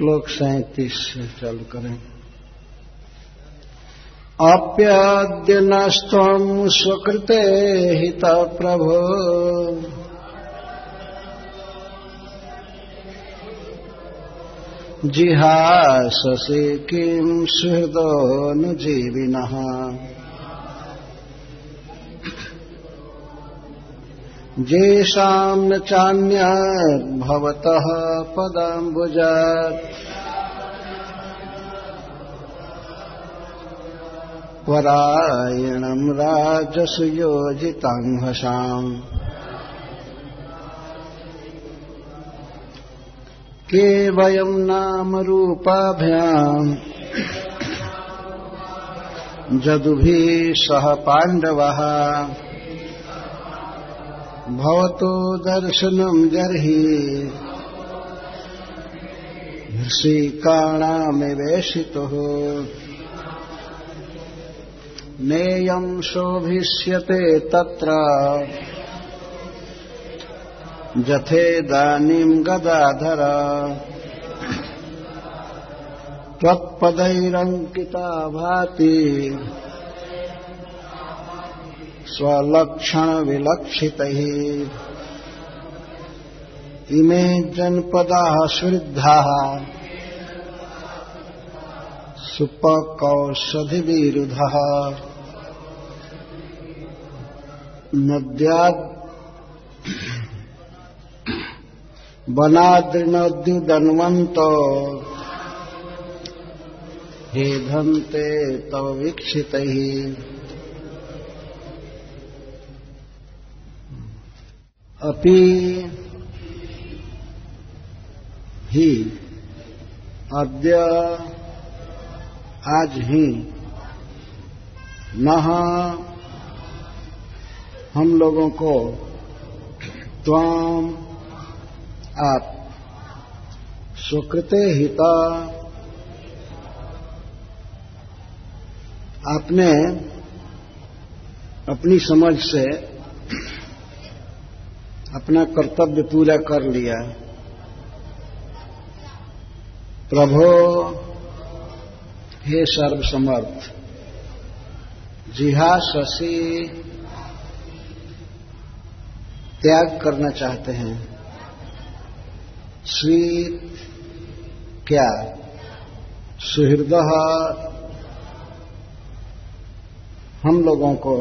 श्लोक सैतीस से चालू करें। अप्याद्य नस्त्वं स्वकृते हित प्रभो। जिहाससे किं सुहृदो न जीविनः। जेषाम् न चान्यद्भवतः पदाम्बुजात्। परायणम् राजसुयोजिताङ्घसाम् के वयम् नामरूपाभ्याम् जदुभिः सह पाण्डवः। भवतो दर्शनम् जर्हि। ऋषिकाणामिवेशितुः नेयम् शोभिष्यते तत्र। जथेदानीम् गदाधर। त्वत्पदैरङ्किता भाति। स्वलक्षणविलक्षितैः। इमे जनपदाः सुवृद्धाः सुपकौषधिविरुधः नद्यात् वनाद्रिनद्युदन्वन्तो। हेधन्ते तव वीक्षितैः। अपि ही अद्य आज ही न हम लोगों को त्वाम आप सुकृते हिता आपने अपनी समझ से अपना कर्तव्य पूरा कर लिया। प्रभो, हे सर्वसमर्थ, जिहा शशि त्याग करना चाहते हैं श्री क्या? सुहृदय हम लोगों को,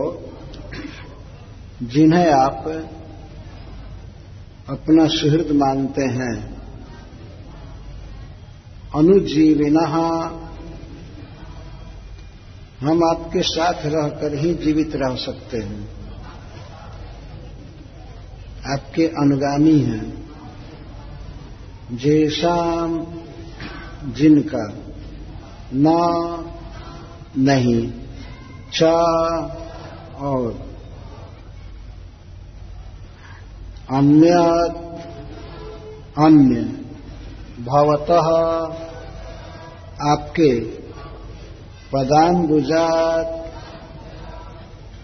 जिन्हें आप अपना सुहृद मानते हैं। अनुजीविना, हम आपके साथ रहकर ही जीवित रह सकते हैं। आपके अनुगामी हैं। जैसाम जिनका न नहीं, चा और अन्य अन्य भवतः आपके पदाम्बुजात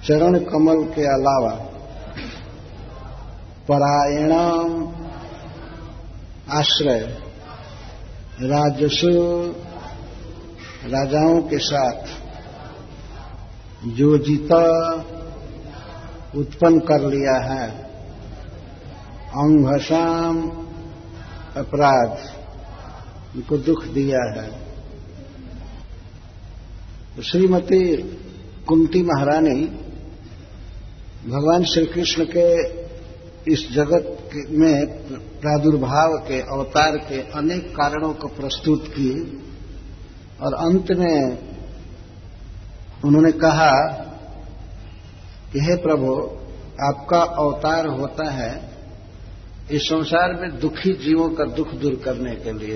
चरण कमल के अलावा परायणम आश्रय राजसु राजाओं के साथ जो जीता उत्पन्न कर लिया है। अंघसाम अपराध। उनको दुख दिया है। तो श्रीमती कुंती महारानी भगवान श्री कृष्ण के इस जगत में प्रादुर्भाव के अवतार के अनेक कारणों को प्रस्तुत की और अंत में उन्होंने कहा कि हे प्रभु, आपका अवतार होता है इस संसार में दुखी जीवों का दुख दूर करने के लिए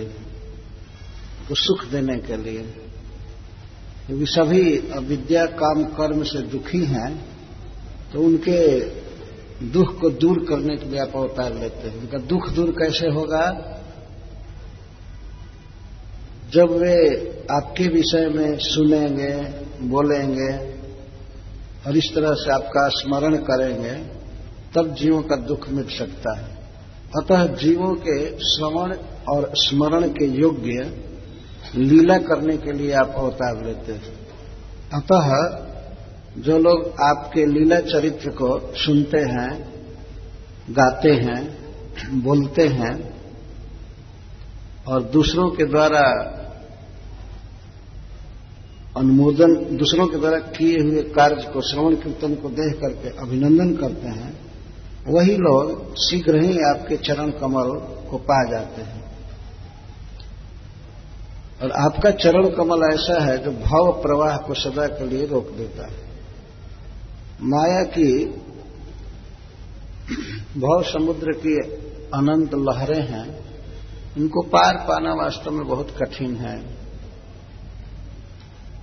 को सुख देने के लिए, क्योंकि सभी अविद्या काम कर्म से दुखी हैं तो उनके दुख को दूर करने के लिए आप अवतार लेते हैं। उनका दुख दूर कैसे होगा? जब वे आपके विषय में सुनेंगे, बोलेंगे, और इस तरह से आपका स्मरण करेंगे, तब जीवों का दुख मिट सकता है। अतः जीवों के श्रवण और स्मरण के योग्य लीला करने के लिए आप अवतार लेते हैं। अतः जो लोग आपके लीला चरित्र को सुनते हैं, गाते हैं, बोलते हैं, और दूसरों के द्वारा अनुमोदन, दूसरों के द्वारा किए हुए कार्य को, श्रवण कीर्तन को देख करके अभिनंदन करते हैं वही लोग शीघ्र ही आपके चरण कमल को पा जाते हैं। और आपका चरण कमल ऐसा है जो भाव प्रवाह को सदा के लिए रोक देता है। माया की भाव समुद्र की अनंत लहरें हैं। इनको पार पाना वास्तव में बहुत कठिन है।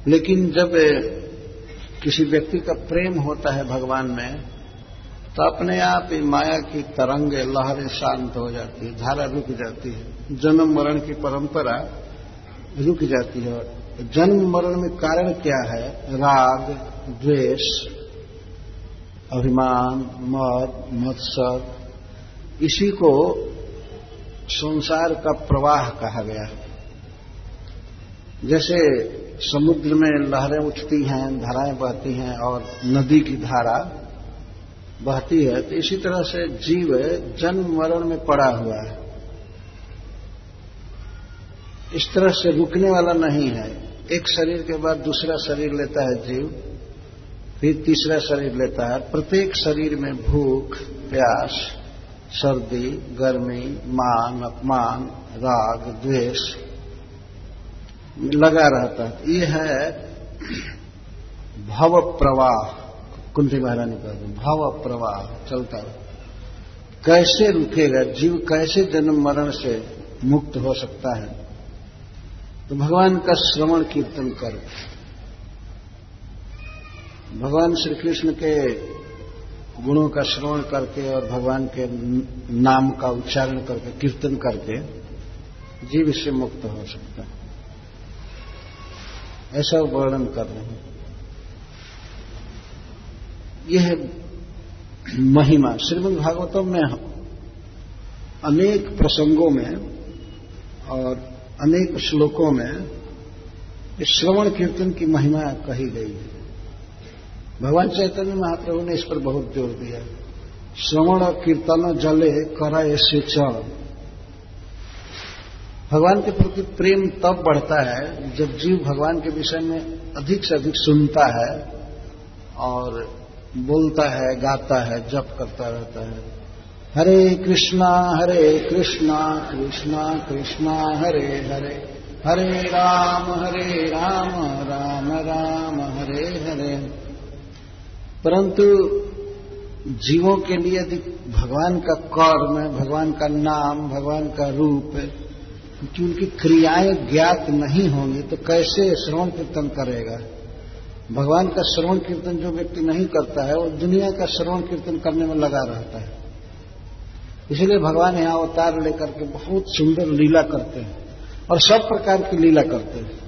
लेकिन जब किसी व्यक्ति का प्रेम होता है भगवान में तो अपने आप ही माया की तरंगे लहरें शांत हो जाती है, धारा रुक जाती है। जन्म मरण की परंपरा रुक जाती है। और जन्म मरण में कारण क्या है? राग, द्वेष, अभिमान, मद, मत्सर। इसी को संसार का प्रवाह कहा गया है। जैसे समुद्र में लहरें उठती हैं, धाराएँ बहती हैं और नदी की धारा बहती है तो इसी तरह से जीव जन्म मरण में पड़ा हुआ है। इस तरह से रुकने वाला नहीं है। एक शरीर के बाद दूसरा शरीर लेता है जीव, फिर तीसरा शरीर लेता है। प्रत्येक शरीर में भूख, प्यास, सर्दी, गर्मी मान अपमान, राग, द्वेष लगा रहता है। ये है भव प्रवाह कुंती महारानी कहते भव प्रवाह चलता कैसे रुकेगा, जीव कैसे जन्म मरण से मुक्त हो सकता है? तो भगवान का श्रवण कीर्तन कर। भगवान श्री कृष्ण के गुणों का श्रवण करके और भगवान के नाम का उच्चारण करके, कीर्तन करके जीव इससे मुक्त हो सकता है। ऐसा वर्णन कर रहे हैं। यह महिमा, श्रीमद भागवतम में अनेक प्रसंगों में और अनेक श्लोकों में श्रवण कीर्तन की महिमा कही गई है। भगवान चैतन्य महाप्रभु ने इस पर बहुत ज़ोर दिया। श्रवण कीर्तन जले कर ऐसे चढ़। भगवान के प्रति प्रेम तब बढ़ता है जब जीव भगवान के विषय में अधिक से अधिक सुनता है और बोलता है, गाता है, जप करता रहता है। हरे कृष्णा हरे कृष्णा कृष्णा कृष्णा, हरे हरे। हरे राम हरे राम राम राम, हरे हरे। परंतु जीवों के लिए यदि भगवान का कर्म भगवान का नाम, भगवान का रूप है, क्योंकि उनकी क्रियाएँ ज्ञात नहीं होंगी तो कैसे श्रवण कीर्तन करेगा? भगवान का श्रवण कीर्तन जो व्यक्ति नहीं करता है, वो दुनिया का श्रवण कीर्तन करने में लगा रहता है। इसलिए भगवान यहाँ अवतार लेकर के बहुत सुंदर लीला करते हैं और सब प्रकार की लीला करते हैं।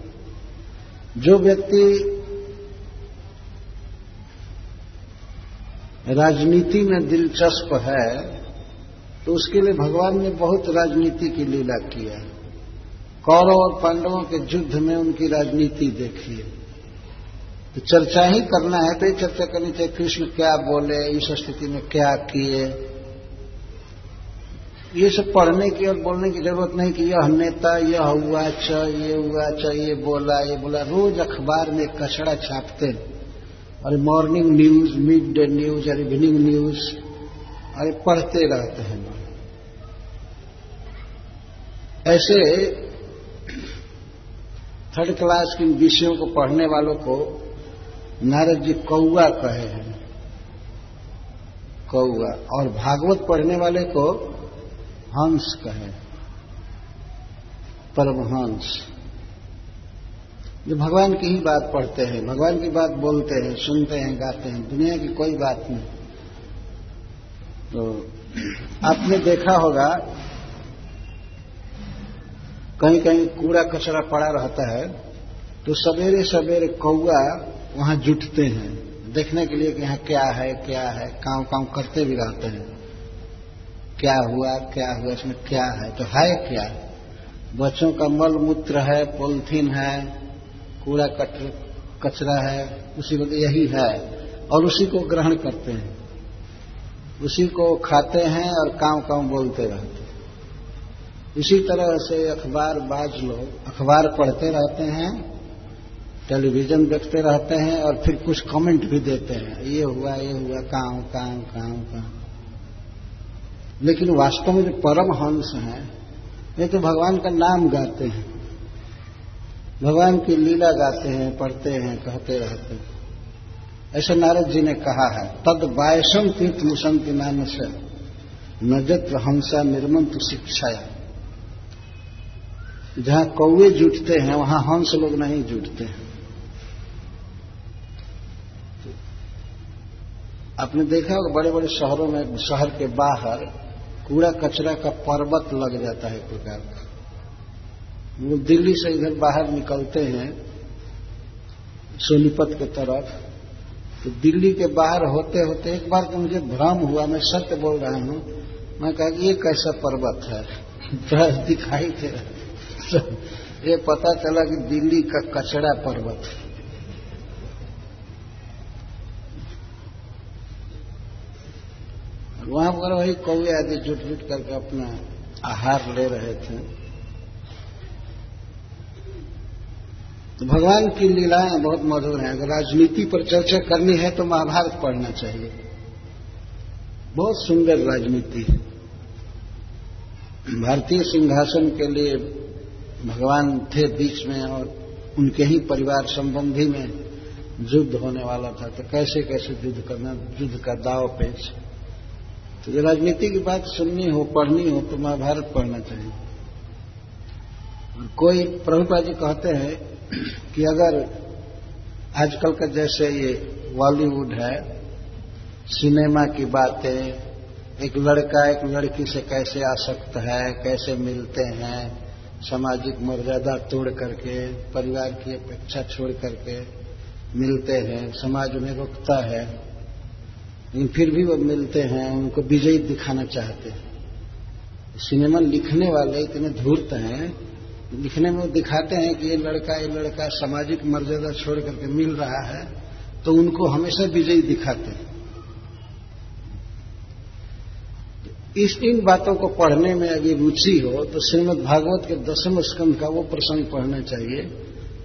जो व्यक्ति राजनीति में दिलचस्प है तो उसके लिए भगवान ने बहुत राजनीति की लीला किया है। कौरव और पांडवों के युद्ध में उनकी राजनीति देखिए। तो चर्चा ही करना है तो ये चर्चा करनी चाहिए, कृष्ण क्या बोले, इस स्थिति में क्या किए? ये सब पढ़ने की और बोलने की ज़रूरत नहीं कि यह नेता, यह हुआ च ये हुआ च ये बोला ये बोला। रोज अखबार में कचड़ा छापते और morning news midday news और इवनिंग न्यूज़ अरे पढ़ते रहते हैं। ऐसे थर्ड क्लास के विषयों को पढ़ने वालों को नारद जी कौआ कहे हैं। कौआ और भागवत पढ़ने वाले को हंस कहे। परमहंस। जो भगवान की ही बात पढ़ते हैं, भगवान की बात बोलते हैं, सुनते हैं, गाते हैं। दुनिया की कोई बात नहीं। तो आपने देखा होगा कहीं कहीं कूड़ा कचरा पड़ा रहता है तो सवेरे सवेरे कौआ वहाँ जुटते हैं। देखने के लिए कि यहाँ क्या है क्या है, काम काम करते भी रहते हैं। क्या हुआ क्या हुआ, इसमें क्या है? तो है क्या? बच्चों का मल मूत्र है, पोलथीन है, कूड़ा कचरा है, उसी को यही है। और उसी को ग्रहण करते हैं। उसी को खाते हैं और काम काम बोलते रहते हैं। इसी तरह से अखबार, बाज लोग अखबार पढ़ते रहते हैं। टेलीविज़न देखते रहते हैं और फिर कुछ कमेंट भी देते हैं। ये हुआ ये हुआ, काम काम काम काम। लेकिन वास्तव में जो परम हंस हैं, ये तो भगवान का नाम गाते हैं। भगवान की लीला गाते हैं, पढ़ते हैं, कहते रहते हैं। ऐसे नारद जी ने कहा है, तद बायसम तीर्थ मुसंति नाम से नजत्र हंसा निर्मंत शिक्षाया। जहाँ कौए जुटते हैं, वहाँ हंस लोग नहीं जुटते हैं। आपने देखा होगा बड़े बड़े शहरों में, शहर के बाहर कूड़ा कचरा का पर्वत लग जाता है एक प्रकार का। वो दिल्ली से इधर बाहर निकलते हैं, सोनीपत के तरफ़ तो दिल्ली के बाहर होते होते एक बार तो मुझे भ्रम हुआ, मैं सत्य बोल रहा हूँ। मैं कहा कि ये कैसा पर्वत है? दिखाई दे रहा ये पता चला कि दिल्ली का कचरा पर्वत है। वहाँ पर वही कौए आदि जुट जुट करके अपना आहार ले रहे थे। तो भगवान की लीलाएँ बहुत मधुर हैं। अगर राजनीति पर चर्चा करनी है तो महाभारत पढ़ना चाहिए। बहुत सुंदर राजनीति है। भारतीय सिंहासन के लिए भगवान थे बीच में और उनके ही परिवार संबंधी में युद्ध होने वाला था। तो कैसे कैसे युद्ध करना, युद्ध का दाव पेच। तो जो राजनीति की बात सुननी हो, पढ़नी हो तो महाभारत पढ़ना चाहिए। और कोई प्रभुपा जी कहते हैं कि अगर आजकल का जैसे ये बॉलीवुड है, सिनेमा की बातें, एक लड़का एक लड़की से कैसे आसक्त है, कैसे मिलते हैं, सामाजिक मर्यादा तोड़ करके, परिवार की अपेक्षा छोड़ करके मिलते हैं, समाज उन्हें रुकता है लेकिन फिर भी वो मिलते हैं, उनको विजयी दिखाना चाहते हैं। सिनेमा लिखने वाले इतने धूर्त हैं, लिखने में वो दिखाते हैं कि ये लड़का ये लड़का सामाजिक मर्यादा छोड़ करके मिल रहा है तो उनको हमेशा विजयी दिखाते हैं। इस इन बातों को पढ़ने में अगर रुचि हो तो श्रीमद भागवत के दसम स्कंद का वो प्रसंग पढ़ना चाहिए,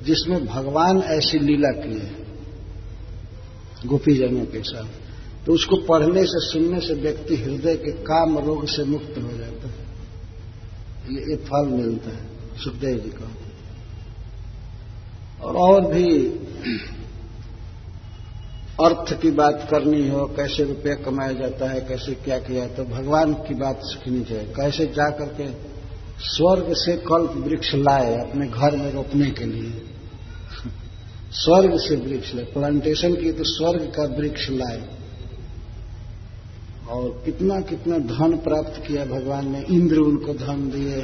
जिसमें भगवान ऐसी लीला की है, गोपीजनों के साथ। तो उसको पढ़ने से सुनने से व्यक्ति हृदय के काम रोग से मुक्त हो जाता है। ये, फल मिलता है सुखदेव जी का। और और भी अर्थ की बात करनी हो कैसे रुपया कमाया जाता है कैसे क्या किया तो भगवान की बात सीखनी चाहिए। कैसे जा करके स्वर्ग से कल्प वृक्ष लाए अपने घर में रोपने के लिए। स्वर्ग से वृक्ष लाए। प्लांटेशन की तो स्वर्ग का वृक्ष लाए। और कितना कितना धन प्राप्त किया भगवान ने, इंद्र उनको धन दिए।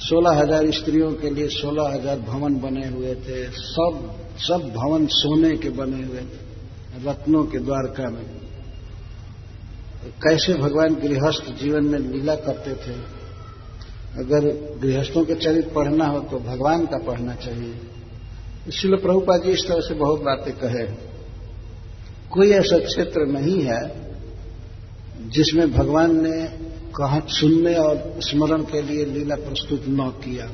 सोलह हज़ार स्त्रियों के लिए सोलह हज़ार भवन बने हुए थे। सब सब भवन सोने के बने हुए थे, रत्नों के द्वारका में। कैसे भगवान गृहस्थ जीवन में लीला करते थे? अगर गृहस्थों के चरित्र पढ़ना हो तो भगवान का पढ़ना चाहिए। इसलिए प्रभुपा जी इस तरह से बहुत बातें कहे। कोई ऐसा क्षेत्र नहीं है जिसमें भगवान ने कहा, सुनने और स्मरण के लिए लीला प्रस्तुत न किया।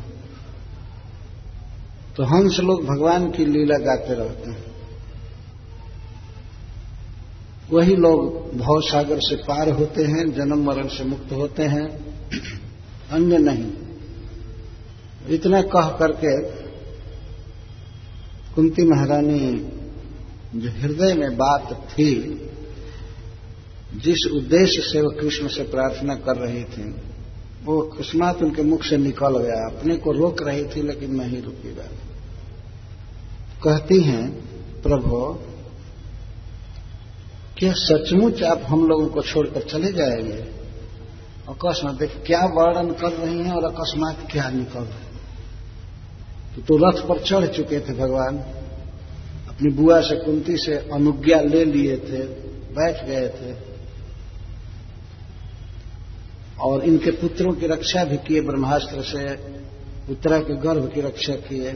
तो हंस लोग भगवान की लीला गाते रहते हैं। वही लोग भाव सागर से पार होते हैं, जन्म मरण से मुक्त होते हैं। अन्य नहीं। इतना कह करके कुंती महारानी, जो हृदय में बात थी जिस उद्देश्य से वह कृष्ण से प्रार्थना कर रही थी वो अकस्मात उनके मुख से निकल गया अपने को रोक रही थी लेकिन नहीं रुकी कहती हैं प्रभु क्या सचमुच आप हम लोगों को छोड़कर चले जाएँगे? अकस्मात देख क्या वर्णन कर रही हैं और अकस्मात क्या निकल रहे तो, तो रथ पर चढ़ चुके थे भगवान। अपनी बुआ से कुंती से अनुज्ञा ले लिए थे बैठ गए थे। और इनके पुत्रों की रक्षा भी किए, ब्रह्मास्त्र से उत्तरा के गर्भ की रक्षा किए।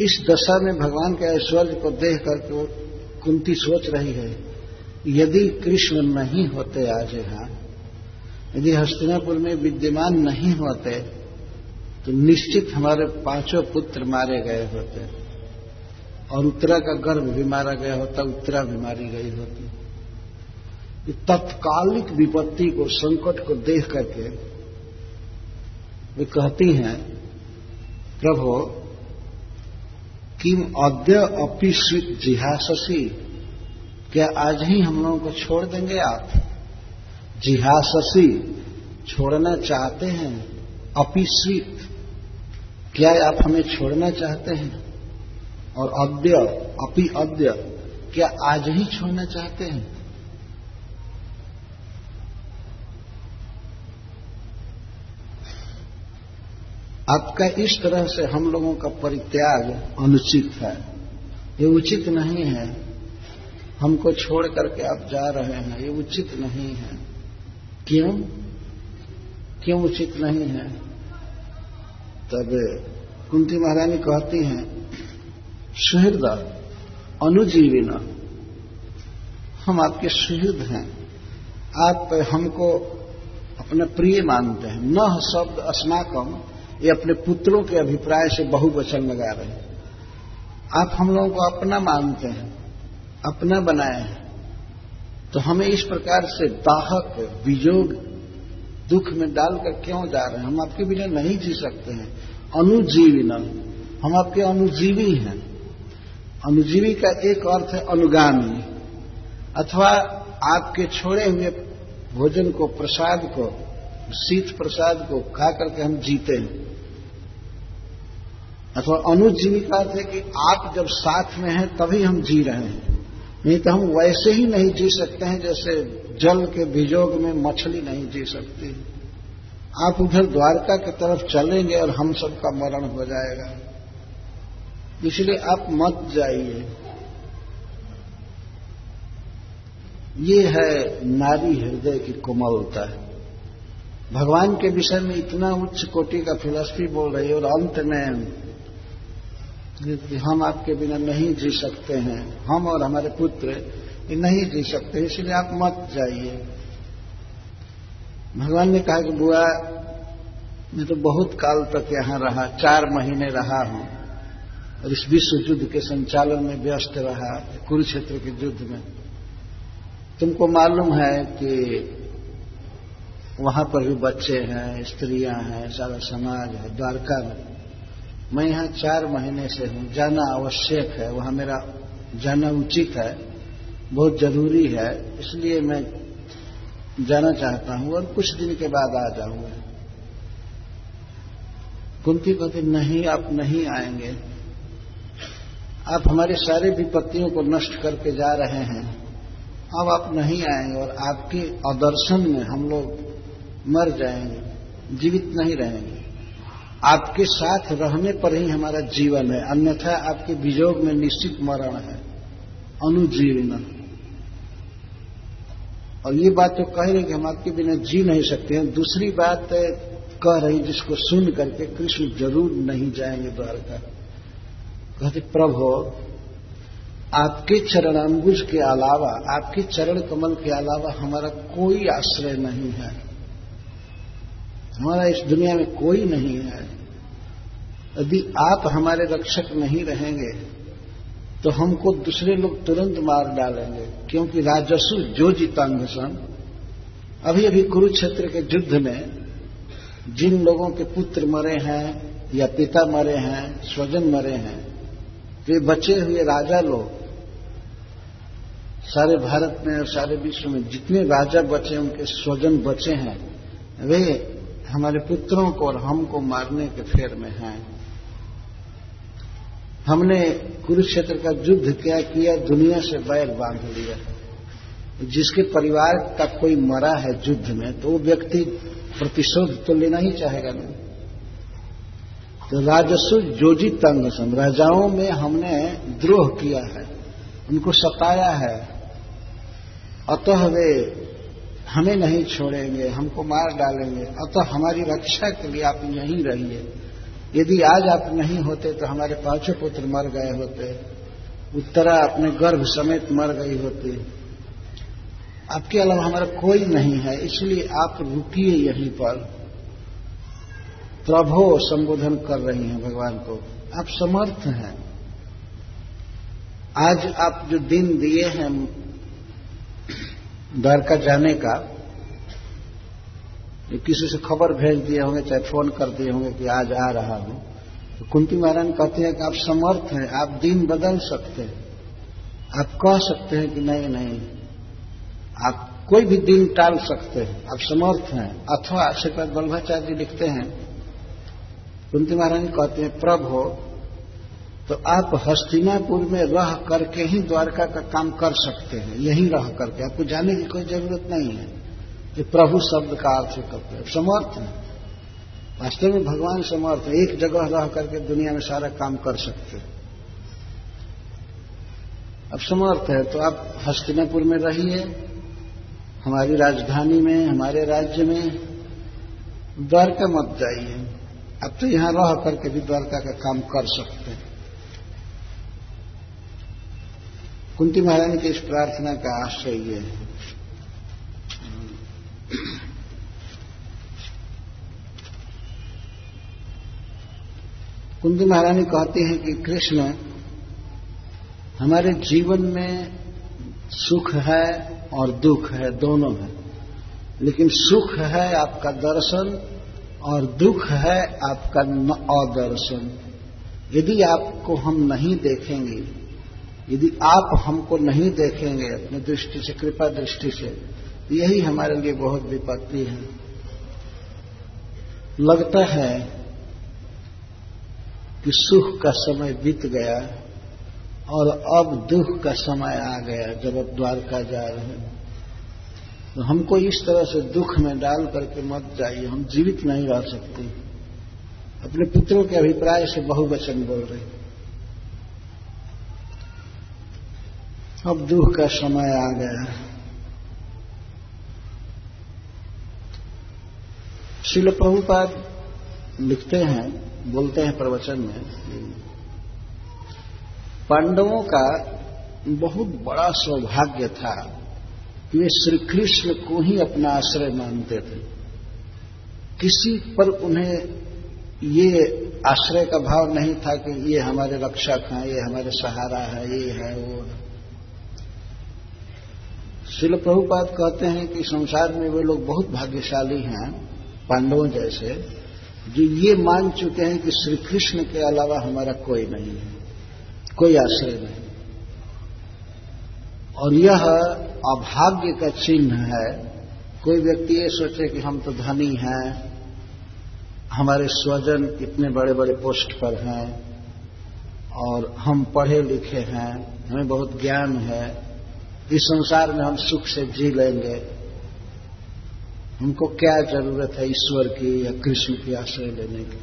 इस दशा में भगवान के ऐश्वर्य को देख करके कुंती सोच रही है, यदि कृष्ण नहीं होते आज यहाँ, यदि हस्तिनापुर में विद्यमान नहीं होते तो निश्चित हमारे पाँचों पुत्र मारे गए होते और उत्तरा का गर्भ भी मारा गया होता, उत्तरा भी मारी गई होती। तत्कालिक विपत्ति को, संकट को देख करके वे कहती हैं, प्रभु, किम अद्य अपिस्वित जिहाससी, क्या आज ही हम लोगों को छोड़ देंगे आप? जिहाससी, छोड़ना चाहते हैं? अपिस्वित क्या आप हमें छोड़ना चाहते हैं? और अद्य, अपि अद्य, क्या आज ही छोड़ना चाहते हैं? आपका इस तरह से हम लोगों का परित्याग अनुचित है। ये उचित नहीं है। हमको छोड़ करके आप जा रहे हैं, ये उचित नहीं है। क्यों? क्यों उचित नहीं है? तब कुंती महारानी कहती हैं, सुहृद, अनुजीविन, हम आपके सुहृद हैं। आप हमको अपना प्रिय मानते हैं। न शब्द अस्माकम ये अपने पुत्रों के अभिप्राय से बहुवचन लगा रहे हैं। आप हम लोगों को अपना मानते हैं, अपना बनाए हैं। तो हमें इस प्रकार से दाहक वियोग दुख में डालकर क्यों जा रहे हैं? हम आपके बिना नहीं जी सकते हैं। अनुजीवी न। हम आपके अनुजीवी हैं। अनुजीवी का एक अर्थ है अनुगामी। अथवा आपके छोड़े हुए भोजन को, प्रसाद को, शीत प्रसाद को खा करके हम जीते हैं। अथवा अनुजीविका थे कि आप जब साथ में हैं, तभी हम जी रहे हैं। नहीं तो हम वैसे ही नहीं जी सकते हैं, जैसे जल के विजोग में मछली नहीं जी सकती। आप उधर द्वारका की तरफ़ चलेंगे और हम सबका मरण हो जाएगा। इसलिए आप मत जाइए। ये है नारी हृदय की कोमलता। भगवान के विषय में इतना उच्च कोटि का फिलॉसफी बोल रही है और अंत में हम आपके बिना नहीं जी सकते हैं। हम और हमारे पुत्र नहीं जी सकते, इसलिए आप मत जाइए। भगवान ने कहा कि, बुआ, मैं तो बहुत काल तक यहाँ रहा, चार महीने रहा हूँ, और इस विश्व युद्ध के संचालन में व्यस्त रहा, कुरुक्षेत्र के युद्ध में। तुमको मालूम है कि वहाँ पर भी बच्चे हैं, स्त्रियाँ हैं, सारा समाज है, द्वारका में। मैं यहाँ चार महीने से हूँ। जाना आवश्यक है। वहाँ मेरा जाना उचित है। बहुत ज़रूरी है। इसलिए मैं जाना चाहता हूँ और कुछ दिन के बाद आ जाऊँगा। कुंती कहती नहीं, आप नहीं आएँगे। आप हमारे सारे विपत्तियों को नष्ट करके जा रहे हैं। अब आप नहीं आएँगे और आपके अदर्शन में हम लोग मर जाएँगे। जीवित नहीं रहेंगे। आपके साथ रहने पर ही हमारा जीवन है। अन्यथा आपके विजोग में निश्चित मरण है। अनुजीवन। और ये बात तो कह रहे कि हम आपके बिना जी नहीं सकते हैं। दूसरी बात कह रही जिसको सुन करके कृष्ण ज़रूर नहीं जाएँगे द्वारका। कहते, प्रभो, आपके चरणाम्बुज के अलावा, आपके चरण कमल के अलावा हमारा कोई आश्रय नहीं है। हमारा इस दुनिया में कोई नहीं है। यदि आप हमारे रक्षक नहीं रहेंगे तो हमको दूसरे लोग तुरंत मार डालेंगे, क्योंकि राजस्व जो जीतांग सन। अभी अभी कुरुक्षेत्र के युद्ध में जिन लोगों के पुत्र मरे हैं, या पिता मरे हैं, स्वजन मरे हैं, वे बचे हुए राजा लोग सारे भारत में और सारे विश्व में जितने राजा बचे उनके स्वजन बचे हैं, वे हमारे पुत्रों को और हमको मारने के फेर में हैं। हमने कुरुक्षेत्र का युद्ध क्या किया? दुनिया से बैर बाँध लिया। जिसके परिवार का कोई मरा है युद्ध में तो वो व्यक्ति प्रतिशोध तो लेना ही चाहेगा नहीं तो राजस्व जोजी तंग सम राजाओं में हमने द्रोह किया है, उनको सताया है। अतः वे हमें नहीं छोड़ेंगे, हमको मार डालेंगे। अतः हमारी रक्षा के लिए आप यहीं रहिए। यदि आज आप नहीं होते तो हमारे पाँचों पुत्र मर गए होते। उत्तरा अपने गर्भ समेत मर गई होती। आपके अलावा हमारा कोई नहीं है, इसलिए आप रुकिए यहीं पर। प्रभो संबोधन कर रही हैं भगवान को। आप समर्थ हैं। आज आप जो दिन दिए हैं द्वारका जाने का किसी से खबर भेज दिए होंगे, चाहे फ़ोन कर दिए होंगे कि आज आ रहा हूँ। तो कुंती महाराज कहते हैं कि आप समर्थ हैं, आप दिन बदल सकते हैं। आप कह सकते हैं कि नहीं नहीं। आप कोई भी दिन टाल सकते हैं। आप समर्थ हैं। अथवा श्रीपद वल्लभाचार्य लिखते हैं। कुंती महारानी कहते हैं, प्रभु तो आप हस्तिनापुर में रह करके ही द्वारका का काम कर सकते हैं। यहीं रह करके। आपको जाने की कोई ज़रूरत नहीं है। कि प्रभु शब्द का अर्थ करते हैं? समर्थ है। वास्तव में भगवान समर्थ है। एक जगह रह करके दुनिया में सारा काम कर सकते हैं। अब समर्थ है तो आप हस्तिनापुर में रहिए। हमारी राजधानी में, हमारे राज्य में द्वारका मत जाइए। अब तो यहाँ रह करके भी द्वारका का काम कर सकते हैं। कुंती महारानी की इस प्रार्थना का आश्रय ये है। कुंती महारानी कहती हैं कि कृष्ण, हमारे जीवन में सुख है और दुख है, दोनों है। लेकिन सुख है आपका दर्शन और दुख है आपका अदर्शन। यदि आपको हम नहीं देखेंगे यदि आप हमको नहीं देखेंगे अपनी दृष्टि से, कृपा दृष्टि से यही हमारे लिए बहुत विपत्ति है। लगता है कि सुख का समय बीत गया और अब दुख का समय आ गया जब अब द्वारका जा रहे हैं। तो हमको इस तरह से दुख में डाल करके मत जाइए, हम जीवित नहीं रह सकते। अपने पुत्रों के अभिप्राय से बहुवचन बोल रहे अब दुख का समय आ गया शिल प्रभुपाद लिखते हैं, बोलते हैं प्रवचन में, पांडवों का बहुत बड़ा सौभाग्य था कि वे श्री कृष्ण को ही अपना आश्रय मानते थे। किसी पर उन्हें ये आश्रय का भाव नहीं था कि ये हमारे रक्षक हैं, ये हमारे सहारा है, ये है, वो है। शिल प्रभुपाद कहते हैं कि संसार में वे लोग बहुत भाग्यशाली हैं, पांडवों जैसे, जो ये मान चुके हैं कि श्री कृष्ण के अलावा हमारा कोई नहीं है, कोई आश्रय नहीं। और यह अभाग्य का चिन्ह है। कोई व्यक्ति ये सोचे कि हम तो धनी हैं, हमारे स्वजन इतने बड़े बड़े पोस्ट पर हैं, और हम पढ़े लिखे हैं, हमें बहुत ज्ञान है इस संसार में हम सुख से जी लेंगे। हमको क्या ज़रूरत है ईश्वर की या कृष्ण की आश्रय लेने की?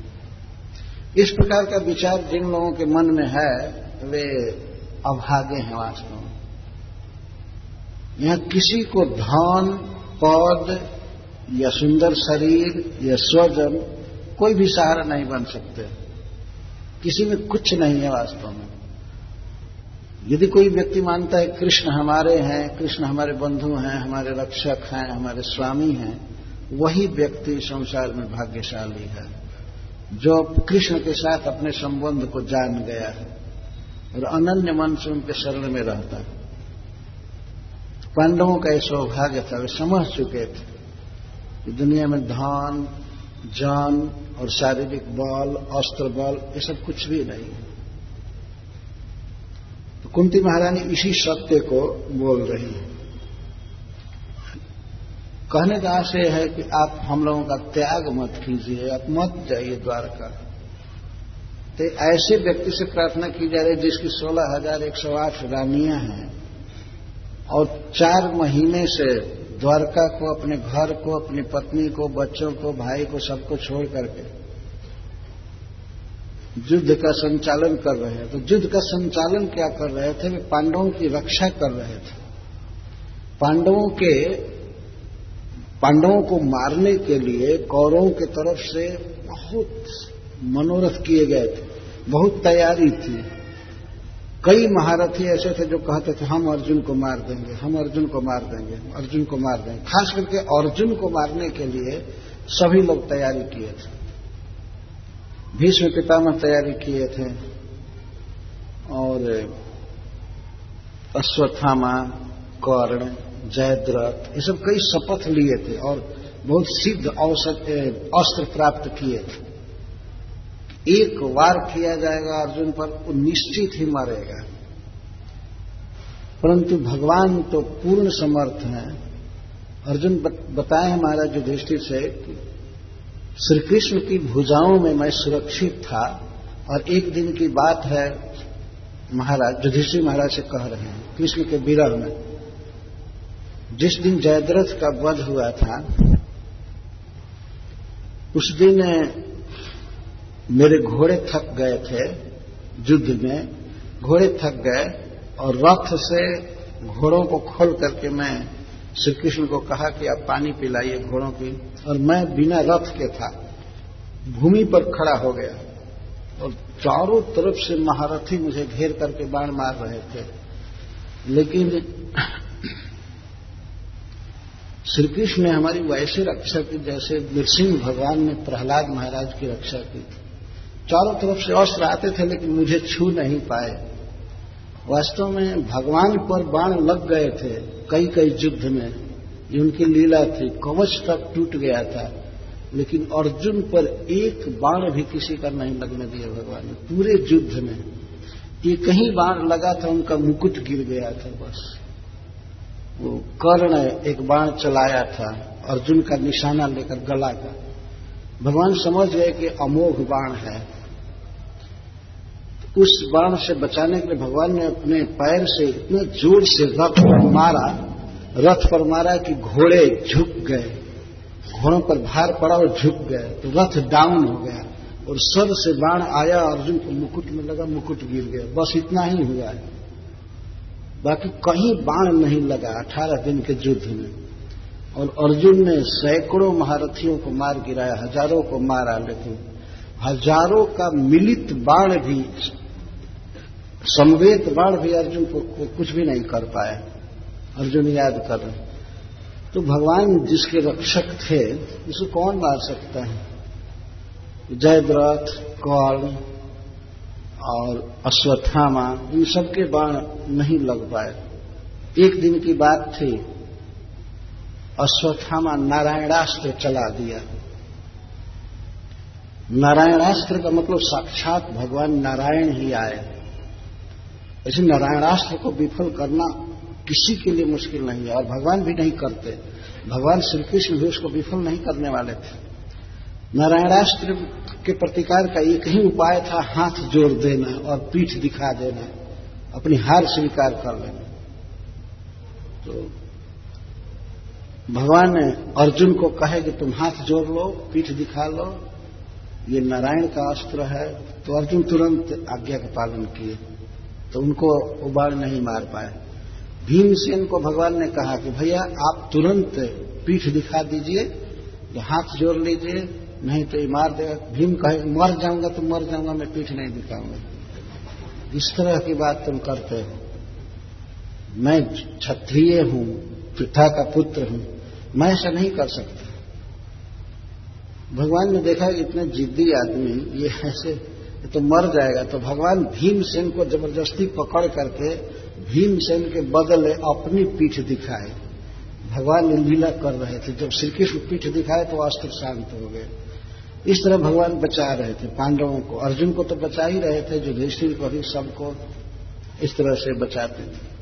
इस प्रकार का विचार जिन लोगों के मन में है, वे अभागे हैं वास्तव में। यहाँ किसी को धन, पद, या सुंदर शरीर, या स्वजन, कोई भी सहारा नहीं बन सकते। किसी में कुछ नहीं है वास्तव में। यदि कोई व्यक्ति मानता है कृष्ण हमारे हैं, कृष्ण हमारे बंधु हैं, हमारे रक्षक हैं, हमारे स्वामी हैं, वही व्यक्ति संसार में भाग्यशाली है। जो कृष्ण के साथ अपने संबंध को जान गया है और अनन्य मन से उनके शरण में रहता है। पांडवों का यह सौभाग्य था, वे समझ चुके थे कि दुनिया में धन, जान और शारीरिक बल, अस्त्र बल, ये सब कुछ भी नहीं है। कुंती महारानी इसी सत्य को बोल रही है। कहने का आशय है कि आप हम लोगों का त्याग मत कीजिए, आप मत जाइए द्वारका। तो ऐसे व्यक्ति से प्रार्थना की जा रही है जिसकी सोलह हज़ार एक सौ आठ रानियाँ हैं और चार महीने से द्वारका को, अपने घर को, अपनी पत्नी को, बच्चों को, भाई को, सबको छोड़ करके युद्ध का संचालन कर रहे हैं। तो युद्ध का संचालन क्या कर रहे थे? वे पांडवों की रक्षा कर रहे थे। पांडवों के, पांडवों को मारने के लिए कौरवों की तरफ़ से बहुत मनोरथ किए गए थे, बहुत तैयारी थी। कई महारथी ऐसे थे जो कहते थे, हम अर्जुन को मार देंगे, हम अर्जुन को मार देंगे अर्जुन को मार देंगे। खास करके अर्जुन को मारने के लिए सभी लोग तैयारी किए थे। भीष्म पितामह तैयारी किए थे और अश्वत्थामा, कर्ण, जयद्रथ, ये सब कई शपथ लिए थे और बहुत सिद्ध अस्त्र प्राप्त किए थे। एक वार किया जाएगा अर्जुन पर, वो निश्चित ही मरेगा। परंतु भगवान तो पूर्ण समर्थ हैं। अर्जुन बताए महाराज युधिष्ठिर से श्री कृष्ण की भुजाओं में मैं सुरक्षित था और एक दिन की बात है, महाराज, युधिष्ठिर महाराज से कह रहे हैं, कृष्ण के विरह में। जिस दिन जयद्रथ का वध हुआ था, उस दिन मेरे घोड़े थक गए थे युद्ध में। घोड़े थक गए और रथ से घोड़ों को खोल करके मैं श्री कृष्ण को कहा कि आप पानी पिलाइए घोड़ों की। और मैं बिना रथ के था, भूमि पर खड़ा हो गया। और चारों तरफ़ से महारथी मुझे घेर करके बाण मार रहे थे। लेकिन श्री कृष्ण ने हमारी वैसे रक्षा की, जैसे नृसिंह भगवान ने प्रहलाद महाराज की रक्षा की। चारों तरफ़ से अस्त्र आते थे, लेकिन मुझे छू नहीं पाए। वास्तव में भगवान पर बाण लग गए थे। कई कई युद्ध में, ये उनकी लीला थी। कवच तक टूट गया था, लेकिन अर्जुन पर एक बाण भी किसी का नहीं लगने दिया भगवान ने। पूरे युद्ध में, ये कहीं बाण लगा था, उनका मुकुट गिर गया था बस। वो कर्ण एक बाण चलाया था, अर्जुन का निशाना लेकर गला का। भगवान समझ गए कि अमोघ बाण है। उस बाण से बचाने के लिए भगवान ने अपने पैर से इतना ज़ोर से रथ पर मारा, रथ पर मारा कि घोड़े झुक गए। घोड़ों पर भार पड़ा और झुक गए। तो रथ डाउन हो गया और सर से बाण आया, अर्जुन को मुकुट में लगा, मुकुट गिर गया। बस इतना ही हुआ। है बाकी कहीं बाण नहीं लगा अठारह दिन के युद्ध में। और अर्जुन ने सैकड़ों महारथियों को मार गिराया, हज़ारों को मारा, लेकिन हज़ारों का मिलित बाण भी समवेत बाण भी अर्जुन को, कुछ भी नहीं कर पाए। अर्जुन याद कर रहे। तो भगवान जिसके रक्षक थे उसे कौन मार सकता है? जयद्रथ कौल और अश्वत्थामा इन सबके बाण नहीं लग पाए। एक दिन की बात थी अश्वत्थामा नारायणास्त्र चला दिया। नारायणास्त्र का मतलब साक्षात भगवान नारायण ही आए। ऐसे नारायणास्त्र को विफल करना किसी के लिए मुश्किल नहीं है, और भगवान भी नहीं करते। भगवान श्री कृष्ण भी उसको विफल नहीं करने वाले थे। नारायणास्त्र के प्रतिकार का एक ही उपाय था, हाथ जोड़ देना और पीठ दिखा देना, अपनी हार स्वीकार कर लेना। तो भगवान ने अर्जुन को कहे कि तुम हाथ जोड़ लो, पीठ दिखा लो, ये नारायण का अस्त्र है। तो अर्जुन तुरंत आज्ञा का पालन किए। तो उनको उबाड़ नहीं मार पाए। भीमसेन को भगवान ने कहा कि भैया, आप तुरंत पीठ दिखा दीजिए, हाथ जोड़ लीजिए, नहीं तो ये मार देगा। भीम कहे, मर जाऊँगा तो मर जाऊँगा, मैं पीठ नहीं दिखाऊँगा। इस तरह की बात तुम करते हो। मैं क्षत्रिय हूँ, पिता का पुत्र हूँ, मैं ऐसा नहीं कर सकता। भगवान ने देखा इतने जिद्दी आदमी, ये ऐसे तो मर जाएगा। तो भगवान भीमसेन को ज़बरदस्ती पकड़ करके भीमसेन के बदले अपनी पीठ दिखाए। भगवान लीला कर रहे थे। जब श्री कृष्ण पीठ दिखाए तो अस्त्र शांत हो गए। इस तरह भगवान बचा रहे थे, पांडवों को। अर्जुन को तो बचा ही रहे थे युधिष्ठिर को भी सबको इस तरह से बचाते थे।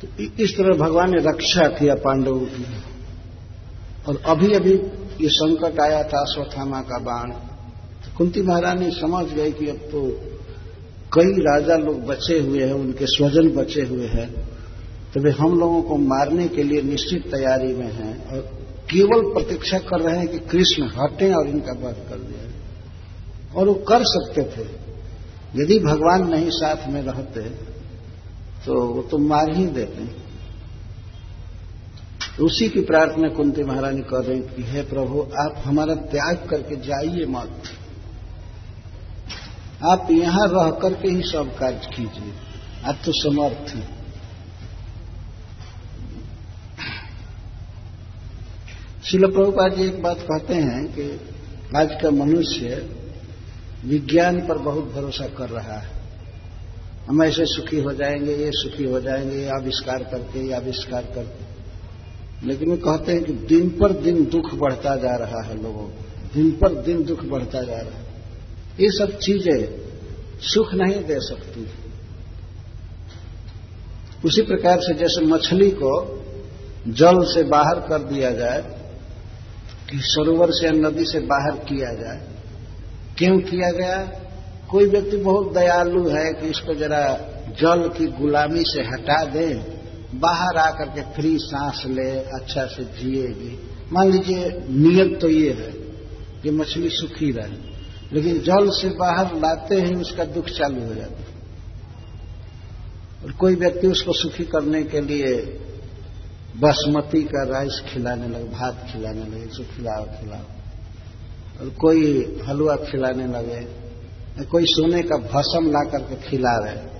तो इस तरह भगवान ने रक्षा किया पांडवों की। और अभी अभी ये संकट आया था, अश्वत्थामा का बाण। तो कुंती महारानी समझ गए कि अब तो कई राजा लोग बचे हुए हैं, उनके स्वजन बचे हुए हैं। तो वे हम लोगों को मारने के लिए निश्चित तैयारी में हैं और केवल प्रतीक्षा कर रहे हैं कि कृष्ण हटें और इनका वध कर दिया और वो कर सकते थे। यदि भगवान नहीं साथ में रहते तो वो तो मार ही देते। तो उसी की प्रार्थना कुंती महारानी कर रही कि, हे प्रभु, आप हमारा त्याग करके जाइए मत। आप यहाँ रह करके ही सब कार्य कीजिए। आप तो समर्थ हैं। शिल प्रभुपाद जी एक बात कहते हैं कि आज का मनुष्य विज्ञान पर बहुत भरोसा कर रहा है। हम ऐसे सुखी हो जाएँगे, ये सुखी हो जाएँगे, ये आविष्कार करके, ये आविष्कार करके। लेकिन वो कहते हैं कि दिन पर दिन दुख बढ़ता जा रहा है लोगों को। दिन पर दिन दुख बढ़ता जा रहा है। ये सब चीज़ें सुख नहीं दे सकती। उसी प्रकार से जैसे मछली को जल से बाहर कर दिया जाए, कि सरोवर से या नदी से बाहर किया जाए, क्यों किया गया? कोई व्यक्ति बहुत दयालु है कि इसको जरा जल की गुलामी से हटा दे। बाहर आकर के फ्री सांस ले अच्छा से जिएगी मान लीजिए नियत तो ये है कि मछली सुखी रहे, लेकिन जल से बाहर लाते ही उसका दुख चालू हो जाता और कोई व्यक्ति उसको सुखी करने के लिए बासमती का राइस खिलाने लगे, भात खिलाने लगे इसको खिलाओ खिलाओ। और कोई हलवा खिलाने लगे कोई सोने का भसम ला करके खिला रहे।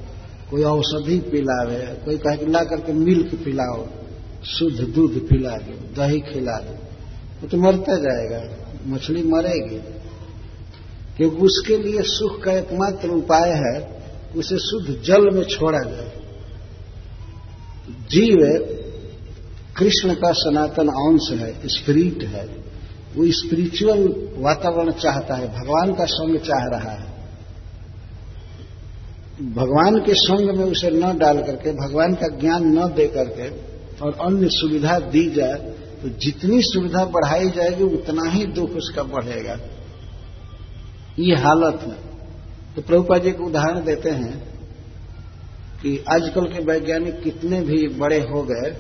कोई औषधि पिलावे, कोई कहे कि ला करके मिल्क पिलाओ, शुद्ध दूध पिला दो, दही खिला दो, वो तो मरता जाएगा, मछली मरेगी। क्योंकि उसके लिए सुख का एकमात्र उपाय है उसे शुद्ध जल में छोड़ा जाए। जीव कृष्ण का सनातन अंश है स्पिरिट है, वो स्पिरिचुअल वातावरण चाहता है, भगवान का संग चाह रहा है। भगवान के संग में उसे न डाल करके, भगवान का ज्ञान न दे करके और अन्य सुविधा दी जाए तो जितनी सुविधा बढ़ाई जाएगी, उतना ही दुख उसका बढ़ेगा। ये हालत है। तो प्रभुपा जी को उदाहरण देते हैं कि आजकल के वैज्ञानिक कितने भी बड़े हो गए,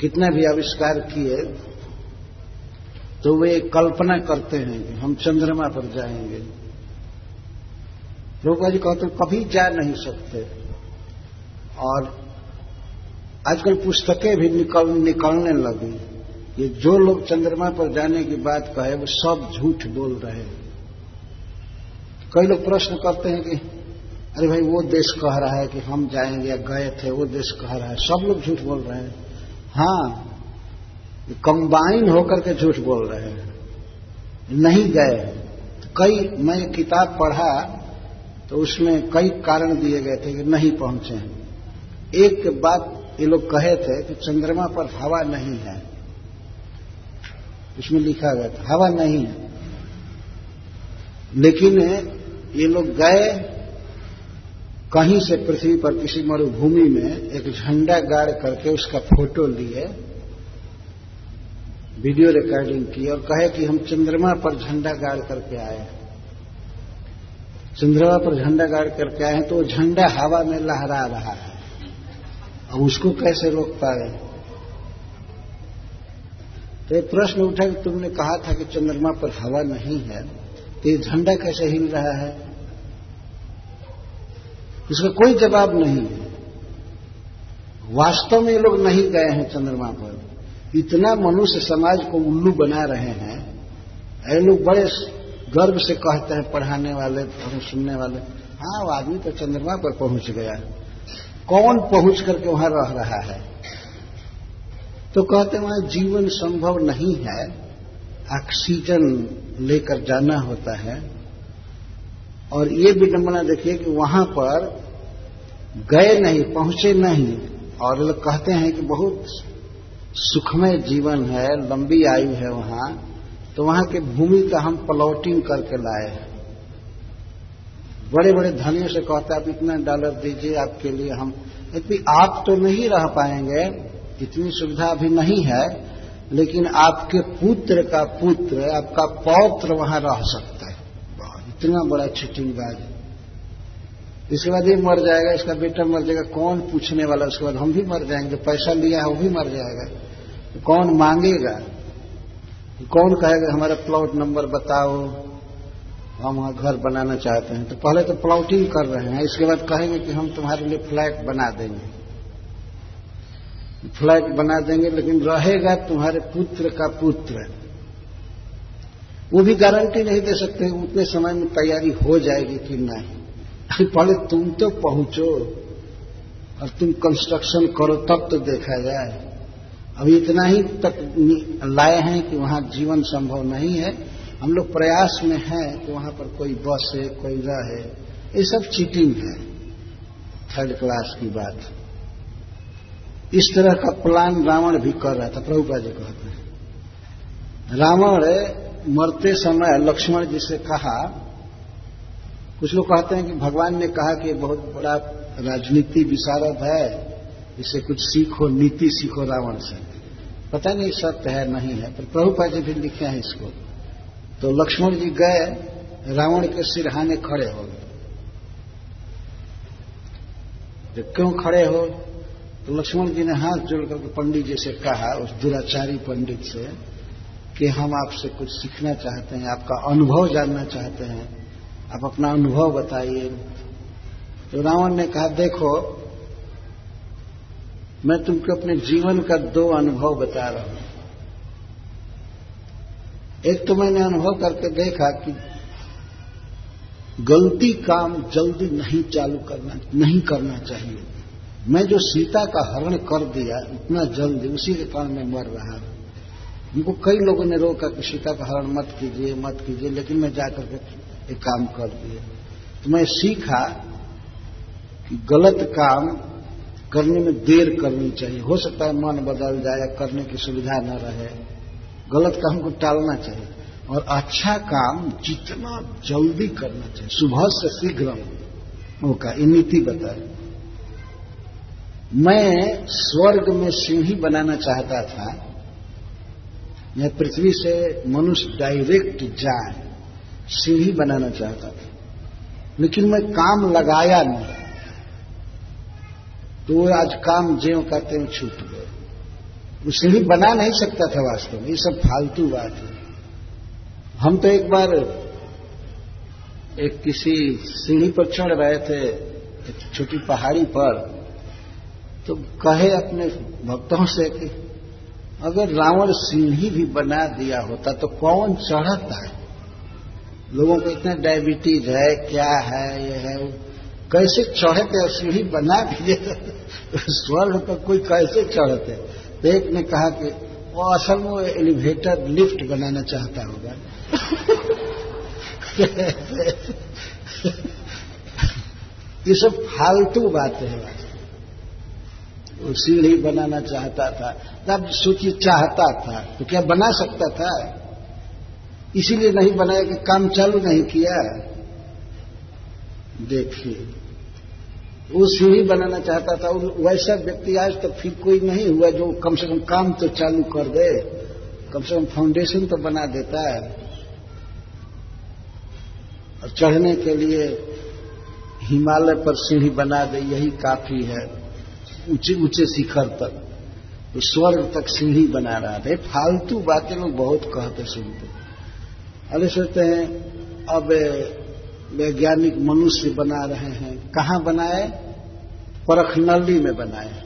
कितने भी आविष्कार किए तो वे कल्पना करते हैं कि हम चंद्रमा पर जाएँगे। प्रभुपा जी कहते कभी जा नहीं सकते। और आजकल पुस्तकें भी निकल, निकलने लगी। ये जो लोग चंद्रमा पर जाने की बात कहे, वो सब झूठ बोल रहे हैं। कई लोग प्रश्न करते हैं कि, अरे भाई, वो देश कह रहा है कि हम जाएँगे या गए थे, वो देश कह रहा है। सब लोग झूठ बोल रहे हैं। हाँ कंबाइन होकर के झूठ बोल रहे हैं। नहीं गए। कई, मैं किताब पढ़ा तो उसमें कई कारण दिए गए थे कि नहीं पहुँचे हैं। एक बात ये लोग कहे थे कि चंद्रमा पर हवा नहीं है। उसमें लिखा गया था, हवा नहीं है। लेकिन ये लोग गए, कहीं से पृथ्वी पर किसी मरुभूमि में एक झंडा गाड़ करके उसका फ़ोटो लिए, वीडियो रिकॉर्डिंग की और कहे कि हम चंद्रमा पर झंडा गाड़ करके आए चंद्रमा पर झंडा गाड़ करके आए हैं तो वो झंडा हवा में लहरा रहा है। अब उसको कैसे रोक पाए? तो एक प्रश्न उठा कि तुमने कहा था कि चंद्रमा पर हवा नहीं है तो ये झंडा कैसे हिल रहा है? इसका कोई जवाब नहीं है। वास्तव में ये लोग नहीं गए हैं चंद्रमा पर। इतना मनुष्य समाज को उल्लू बना रहे हैं। ये लोग बड़े गर्व से कहते हैं, पढ़ाने वाले सुनने वाले। हाँ वो आदमी तो चंद्रमा पर पहुँच गया कौन पहुँच करके वहाँ रह रहा है? तो कहते हैं, वहाँ जीवन संभव नहीं है। ऑक्सीजन लेकर जाना होता है। और ये विडंबना देखिए कि वहाँ पर गए नहीं, पहुँचे नहीं। और लोग कहते हैं कि बहुत सुखमय जीवन है, लंबी आयु है वहाँ। तो वहाँ के भूमि का हम प्लॉटिंग करके लाए हैं। बड़े बड़े धनियों से कहते आप इतना डॉलर दीजिए, आपके लिए हम यदि आप तो नहीं रह पाएँगे, इतनी सुविधा अभी नहीं है, लेकिन आपके पुत्र का पुत्र, आपका पौत्र वहाँ रह सकता है। इतना बड़ा चीटिंग बाज इसके बाद ये मर जाएगा, इसका बेटा मर जाएगा, कौन पूछने वाला? उसके बाद हम भी मर जाएँगे, पैसा लिया है, वो भी मर जाएगा। कौन मांगेगा? कौन कहेगा, हमारा प्लॉट नंबर बताओ, हम वहाँ घर बनाना चाहते हैं। तो पहले तो प्लॉटिंग कर रहे हैं। इसके बाद कहेंगे कि हम तुम्हारे लिए फ्लैट बना देंगे। फ्लैट बना देंगे, लेकिन रहेगा तुम्हारे पुत्र का पुत्र। वो भी गारंटी नहीं दे सकते उतने समय में तैयारी हो जाएगी कि नहीं। पहले तुम तो पहुंचो, और तुम कंस्ट्रक्शन करो, तब तो देखा जाए। अभी इतना ही तक लाए हैं कि वहाँ जीवन संभव नहीं है। हम लोग प्रयास में हैं कि वहाँ पर कोई बस है, कोई रहे ये सब चीटिंग है। थर्ड क्लास की बात। इस तरह का प्लान रावण भी कर रहा था प्रभुपा जी कहते हैं। रावण मरते समय लक्ष्मण जी से कहा, कुछ लोग कहते हैं कि भगवान ने कहा कि बहुत बड़ा राजनीति विशारद है। इससे कुछ सीखो, नीति सीखो रावण से। पता नहीं सत्य है, नहीं है, पर प्रभुपा जी भी लिखे हैं इसको। तो लक्ष्मण जी गए, रावण के सिरहाने खड़े हो गए। तो क्यों खड़े हो? तो लक्ष्मण जी ने हाथ जोड़ करके पंडित जी से कहा, उस दुराचारी पंडित से, कि हम आपसे कुछ सीखना चाहते हैं, आपका अनुभव जानना चाहते हैं। आप अपना अनुभव बताइए। तो रावण ने कहा, देखो मैं तुमको अपने जीवन का दो अनुभव बता रहा हूँ। एक तो मैंने अनुभव करके देखा कि गलती काम जल्दी नहीं चालू करना, नहीं करना चाहिए। मैं जो सीता का हरण कर दिया, इतना जल्दी, उसी के कारण मैं मर रहा हूँ। उनको कई लोगों ने रोका कि सीता का हरण मत कीजिए मत कीजिए, लेकिन मैं जाकर के एक काम कर दिए तो मैं सीखा कि गलत काम करने में देर करनी चाहिए। हो सकता है मन बदल जाए करने की सुविधा न रहे। गलत काम को टालना चाहिए। और अच्छा काम जितना जल्दी करना चाहिए। सुबह से शीघ्र। मौका ये नीति बताए। मैं स्वर्ग में सीढ़ी बनाना चाहता था। मैं पृथ्वी से मनुष्य डायरेक्ट जाए सीढ़ी बनाना चाहता था। लेकिन मैं काम लगाया नहीं। तो वो आज काम ज्यो का त्यों छूट गए। वो सीढ़ी बना नहीं सकता था वास्तव में, ये सब फालतू बात है। हम तो एक बार एक किसी सीढ़ी पर चढ़ रहे थे, एक छोटी पहाड़ी पर तो कहे अपने भक्तों से कि, अगर रावण सीढ़ी भी बना दिया होता तो कौन चढ़ता है? लोगों को इतना डायबिटीज़ है, क्या है, ये है कैसे चढ़ते और सीढ़ी बना दिए। स्वर्ण पर कोई कैसे चढ़ते तो एक ने कहा कि, वो असल में एलिवेटर लिफ्ट बनाना चाहता होगा। ये सब फालतू बातें हैं। वो सीढ़ी बनाना चाहता था। तब सोचिए चाहता था तो क्या बना सकता था? इसीलिए नहीं बनाया कि काम चालू नहीं किया। देखिए वो सीढ़ी बनाना चाहता था वैसा व्यक्ति आज तक फिर कोई नहीं हुआ जो कम से कम काम तो चालू कर दे, कम से कम फाउंडेशन तो बना देता है। और चढ़ने के लिए हिमालय पर सीढ़ी बना दे, यही काफ़ी है, ऊँचे ऊँचे शिखर तक तो स्वर्ग तक सीढ़ी बना रहा था। फालतू बातें लोग बहुत कहते सुनते। अरे सोचते हैं, अब वैज्ञानिक मनुष्य बना रहे हैं। कहाँ बनाए? परखनली में बनाए।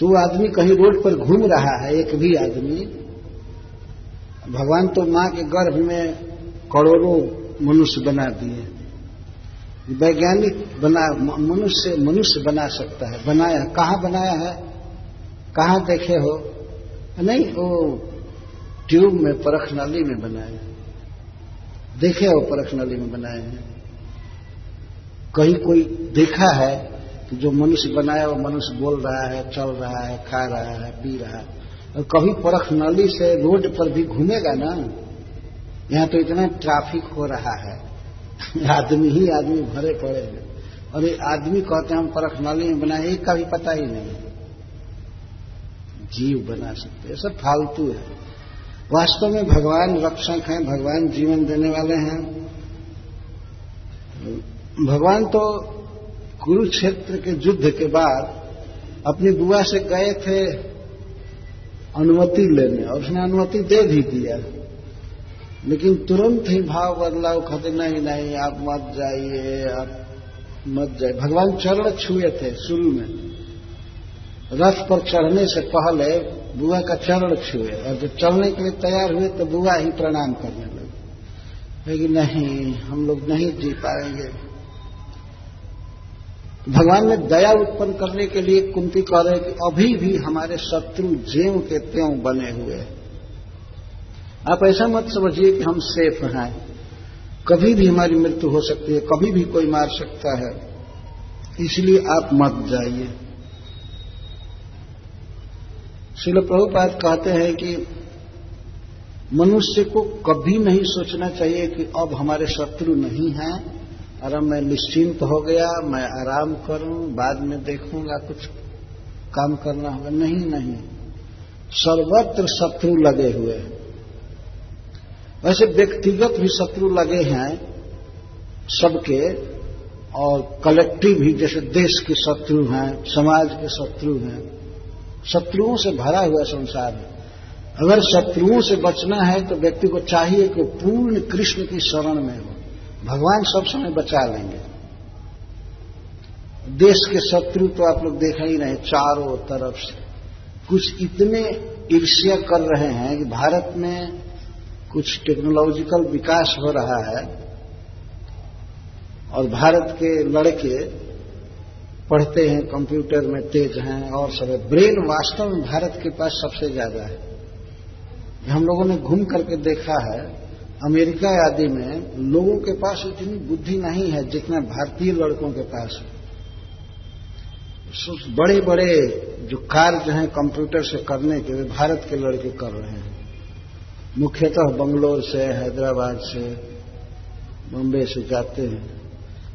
तो आदमी कहीं रोड पर घूम रहा है, एक भी आदमी। भगवान तो माँ के गर्भ में करोड़ों मनुष्य बना दिए। वैज्ञानिक बना, मनुष्य मनुष्य बना सकता है। बनाया, कहाँ बनाया है? कहाँ देखे हो? नहीं, वो ट्यूब में परख नाली में बनाया। देखे हो परख नाली में बनाए हैं। कहीं कोई देखा है कि जो मनुष्य बनाया, वो मनुष्य बोल रहा है, चल रहा है, खा रहा है, पी रहा है। और कभी परख नाली से रोड पर भी घूमेगा ना, यहाँ तो इतना ट्रैफ़िक हो रहा है। आदमी ही आदमी भरे पड़े हैं। और ये आदमी कहते हैं, हम परख नाली में बनाए, एक का भी पता ही नहीं। जीव बना सकते सब फालतू है। वास्तव में भगवान रक्षक हैं, भगवान जीवन देने वाले हैं। भगवान तो कुरुक्षेत्र के युद्ध के बाद अपनी बुआ से गए थे अनुमति लेने और उसने अनुमति दे भी दिया। लेकिन तुरंत ही भाव बदलाव कहते, नहीं नहीं, आप मत जाइए, आप मत जाइए। भगवान चरण छुए थे शुरू में। रथ पर चढ़ने से पहले बुआ का चरण छुए और जब चलने के लिए तैयार हुए तो बुआ ही प्रणाम करने लगे। लेकिन नहीं, हम लोग नहीं जी पाएँगे। भगवान ने दया उत्पन्न करने के लिए कुंती कह रहे कि अभी भी हमारे शत्रु जेव के त्यों बने हुए आप ऐसा मत समझिए कि हम सेफ़ हैं। कभी भी हमारी मृत्यु हो सकती है, कभी भी कोई मार सकता है। इसलिए आप मत जाइए। शिल प्रभुपाद कहते हैं कि मनुष्य को कभी नहीं सोचना चाहिए कि अब हमारे शत्रु नहीं हैं, और अब मैं निश्चिंत हो गया, मैं आराम करूँ, बाद में देखूँगा कुछ काम करना होगा। नहीं नहीं। सर्वत्र शत्रु लगे हुए हैं। वैसे व्यक्तिगत भी शत्रु लगे हैं, सबके, और कलेक्टिव भी, जैसे देश के शत्रु हैं, समाज के शत्रु हैं। शत्रुओं से भरा हुआ संसार है। अगर शत्रुओं से बचना है तो व्यक्ति को चाहिए कि पूर्ण कृष्ण की शरण में हो। भगवान सब समय बचा लेंगे। देश के शत्रु तो आप लोग देखा ही रहे, चारों तरफ़ से। कुछ इतने ईर्ष्या कर रहे हैं कि भारत में कुछ टेक्नोलॉजिकल विकास हो रहा है और भारत के लड़के पढ़ते हैं कंप्यूटर में तेज हैं और सब ब्रेन वास्तव में भारत के पास सबसे ज़्यादा है। हम लोगों ने घूम करके देखा है, अमेरिका आदि में लोगों के पास इतनी बुद्धि नहीं है जितना भारतीय लड़कों के पास है। बड़े बड़े जो कार्य हैं कंप्यूटर से करने के वे भारत के लड़के कर रहे हैं। मुख्यतः बंगलोर से, हैदराबाद से, बम्बे से जाते हैं।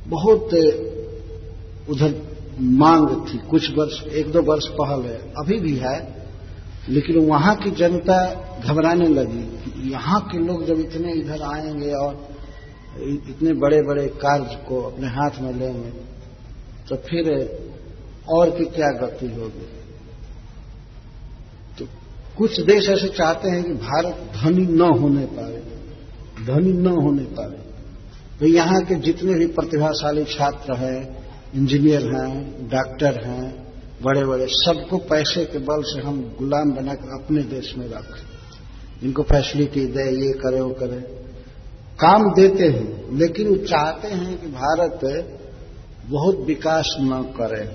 बहुत उधर मांग थी, कुछ वर्ष, एक दो वर्ष पहले, अभी भी है, लेकिन वहाँ की जनता घबराने लगी कि यहाँ के लोग जब इतने इधर आएँगे और इतने बड़े बड़े कार्य को अपने हाथ में लेंगे तो फिर और की क्या गति होगी? तो कुछ देश ऐसे चाहते हैं कि भारत धनी न होने पाए, धनी न होने पाए। तो यहाँ के जितने भी प्रतिभाशाली छात्र हैं इंजीनियर हैं, डॉक्टर हैं बड़े बड़े सबको पैसे के बल से हम गुलाम बनाकर अपने देश में रख। इनको फैसिलिटी दे, ये करे, वो करे। काम देते हैं, लेकिन वो चाहते हैं कि भारत बहुत विकास न करे।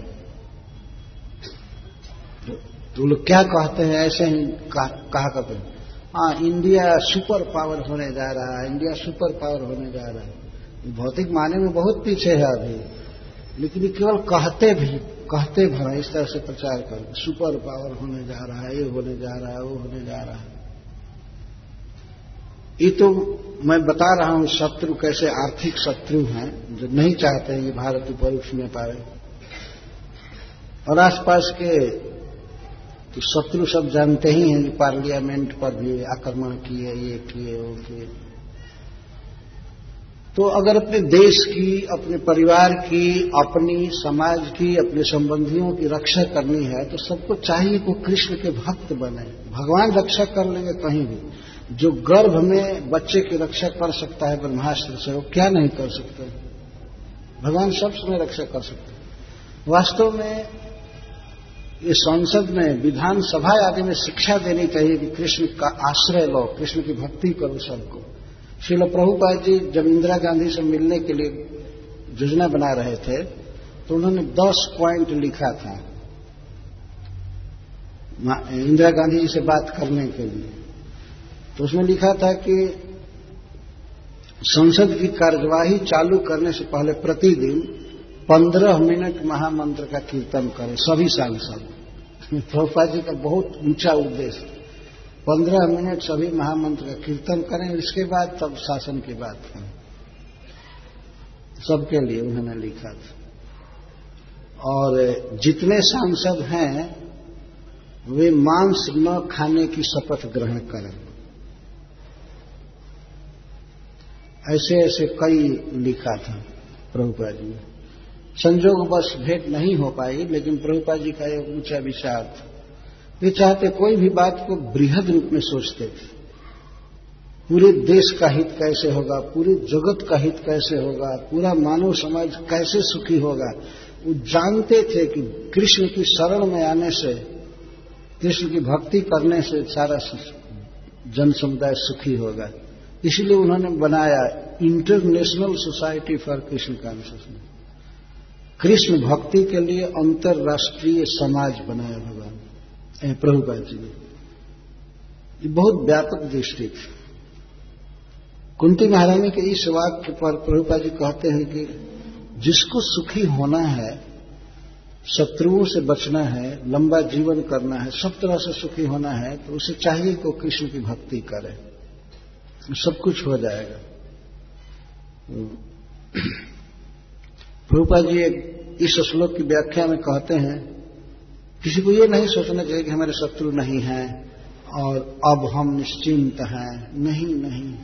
तो लोग क्या कहते हैं, ऐसे ही कहा करते हैं। हाँ इंडिया सुपर पावर होने जा रहा है, इंडिया सुपर पावर होने जा रहा है। भौतिक माने में बहुत पीछे है अभी। लेकिन ये केवल कहते भी, कहते भरा इस तरह से प्रचार कर सुपर पावर होने जा रहा है, ये होने जा रहा है, वो होने जा रहा है। ये तो मैं बता रहा हूँ, शत्रु कैसे आर्थिक शत्रु हैं, जो नहीं चाहते हैं कि भारत ऊपर उठने पाए। और आसपास के तो शत्रु सब जानते ही हैं कि पार्लियामेंट पर भी आक्रमण किए, ये किए, वो किए। तो अगर अपने देश की, अपने परिवार की, अपनी समाज की, अपने संबंधियों की रक्षा करनी है तो सबको चाहिए कि कृष्ण के भक्त बने। भगवान रक्षा कर लेंगे कहीं भी। जो गर्भ में बच्चे की रक्षा कर सकता है ब्रह्मास्त्र से, वो क्या नहीं कर सकते? भगवान सब समय रक्षा कर सकते वास्तव में ये संसद में, विधानसभा आदि में शिक्षा देनी चाहिए कि कृष्ण का आश्रय लो, कृष्ण की भक्ति करो सबको। श्रील प्रभुपाद जी जब इंदिरा गांधी से मिलने के लिए योजना बना रहे थे तो उन्होंने दस पॉइंट लिखा था। इंदिरा गांधी जी से बात करने के लिए। तो उसमें लिखा था कि संसद की कार्यवाही चालू करने से पहले प्रतिदिन पंद्रह मिनट महामंत्र का कीर्तन करें, सभी सांसद। प्रभुपाद जी का बहुत ऊँचा उद्देश्य। पंद्रह मिनट सभी महामंत्र का कीर्तन करें इसके बाद तब शासन की बात करें सबके लिए उन्होंने लिखा था। और जितने सांसद हैं, वे मांस न खाने की शपथ ग्रहण करें। ऐसे ऐसे कई लिखा था प्रभुपा जी। ने संजोग बस भेंट नहीं हो पाई, लेकिन प्रभुपा जी का एक ऊँचा विचार था। वे चाहते कोई भी बात को बृहद रूप में सोचते थे। पूरे देश का हित कैसे होगा? पूरे जगत का हित कैसे होगा? पूरा मानव समाज कैसे सुखी होगा? वो जानते थे कि कृष्ण की शरण में आने से, कृष्ण की भक्ति करने से सारा जन समुदाय सुखी होगा। इसलिए उन्होंने बनाया International Society for Krishna Consciousness Krishna भक्ति के लिए अंतर्राष्ट्रीय समाज बनाया प्रभुपाद जी ने। ये बहुत व्यापक दृष्टि थी। कुंती महारानी के इस वाक्य पर प्रभुपा जी कहते हैं कि जिसको सुखी होना है, शत्रुओं से बचना है, लंबा जीवन करना है, सब तरह से सुखी होना है तो उसे चाहिए कि कृष्ण की भक्ति करे। सब कुछ हो जाएगा। प्रभुपा जी इस श्लोक की व्याख्या में कहते हैं किसी को ये नहीं सोचना चाहिए कि हमारे शत्रु नहीं हैं और अब हम निश्चिंत हैं। नहीं नहीं।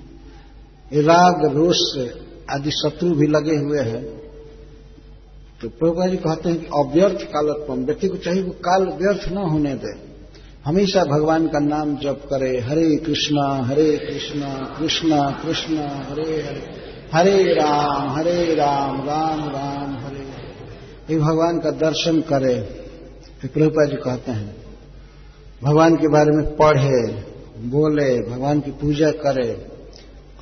राग, रोष आदि शत्रु भी लगे हुए हैं। तो प्रभुपा जी कहते हैं कि अव्यर्थ कालत्म व्यक्ति को चाहिए वो काल व्यर्थ न होने दे। हमेशा भगवान का नाम जप करे, हरे कृष्णा हरे कृष्णा कृष्णा कृष्णा, हरे हरे हरे राम हरे राम राम राम हरे। ये भगवान का दर्शन करे। प्रभुपा जी कहते हैं, भगवान के बारे में पढ़े, बोले, भगवान की पूजा करे,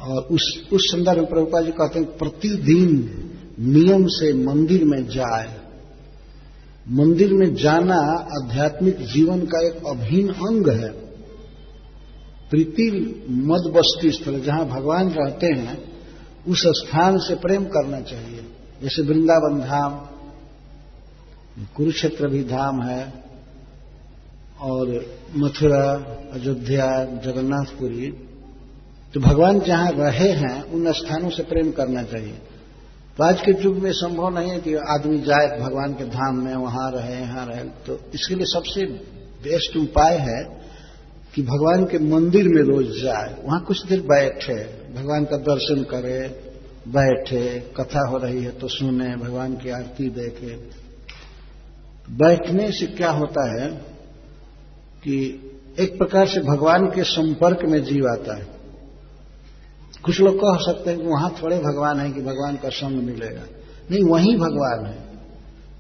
और उस उस संदर्भ में प्रभुपा जी कहते हैं, प्रतिदिन नियम से मंदिर में जाए। मंदिर में जाना आध्यात्मिक जीवन का एक अभिन्न अंग है। प्रीति मद बस्ती स्थल, जहाँ भगवान रहते हैं, उस स्थान से प्रेम करना चाहिए। जैसे वृंदावन धाम कुरुक्षेत्र भी धाम है और मथुरा, अयोध्या, जगन्नाथपुरी तो भगवान जहाँ रहे हैं, उन स्थानों से प्रेम करना चाहिए। तो आज के युग में संभव नहीं है कि आदमी जाए, भगवान के धाम में, वहाँ रहे, यहाँ रहे। तो इसके लिए सबसे बेस्ट उपाय है कि भगवान के मंदिर में रोज जाए। वहाँ कुछ देर बैठे, भगवान का दर्शन करे, बैठे, कथा हो रही है तो सुने, भगवान की आरती देखे। बैठने से क्या होता है कि एक प्रकार से भगवान के संपर्क में जीव आता है। कुछ लोग कह सकते हैं कि वहाँ थोड़े भगवान है कि भगवान का संग मिलेगा। नहीं, वही भगवान है।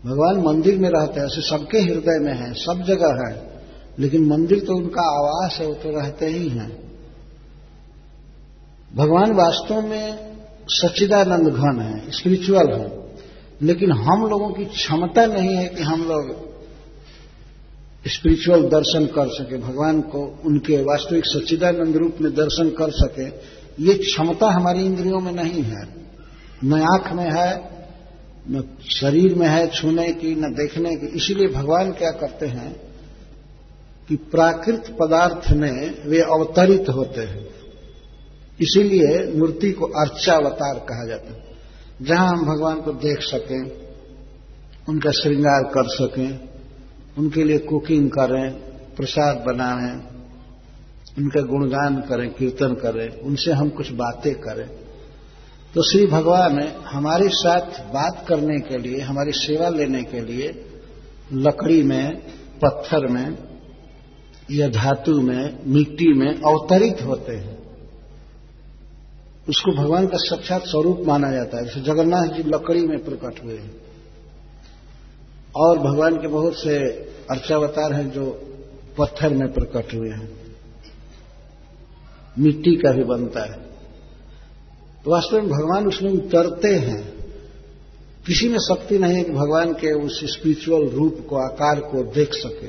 भगवान मंदिर में रहते हैं, ऐसे सबके हृदय में है, सब जगह है। लेकिन मंदिर तो उनका आवास है, वो तो रहते ही हैं। भगवान वास्तव में सच्चिदानंद घन है स्पिरिचुअल है। लेकिन हम लोगों की क्षमता नहीं है कि हम लोग स्पिरिचुअल दर्शन कर सके, भगवान को उनके वास्तविक सच्चिदानंद रूप में दर्शन कर सके। ये क्षमता हमारी इंद्रियों में नहीं है। न आँख में है, न शरीर में है छूने की, न देखने की। इसीलिए भगवान क्या करते हैं कि प्राकृत पदार्थ में वे अवतरित होते हैं। इसीलिए मूर्ति को अर्चावतार कहा जाता है। जहाँ हम भगवान को देख सकें, उनका श्रृंगार कर सकें, उनके लिए कुकिंग करें, प्रसाद बनाएँ, उनका गुणगान करें, कीर्तन करें, उनसे हम कुछ बातें करें। तो श्री भगवान हमारे साथ बात करने के लिए, हमारी सेवा लेने के लिए, लकड़ी में, पत्थर में, या धातु में, मिट्टी में अवतरित होते हैं। उसको भगवान का साक्षात स्वरूप माना जाता है। जैसे जगन्नाथ जी लकड़ी में प्रकट हुए हैं। और भगवान के बहुत से अर्चावतार हैं जो पत्थर में प्रकट हुए हैं। मिट्टी का भी बनता है। तो वास्तव में भगवान उसमें उतरते हैं। किसी में शक्ति नहीं है कि भगवान के उस स्पिरिचुअल रूप को, आकार को देख सके।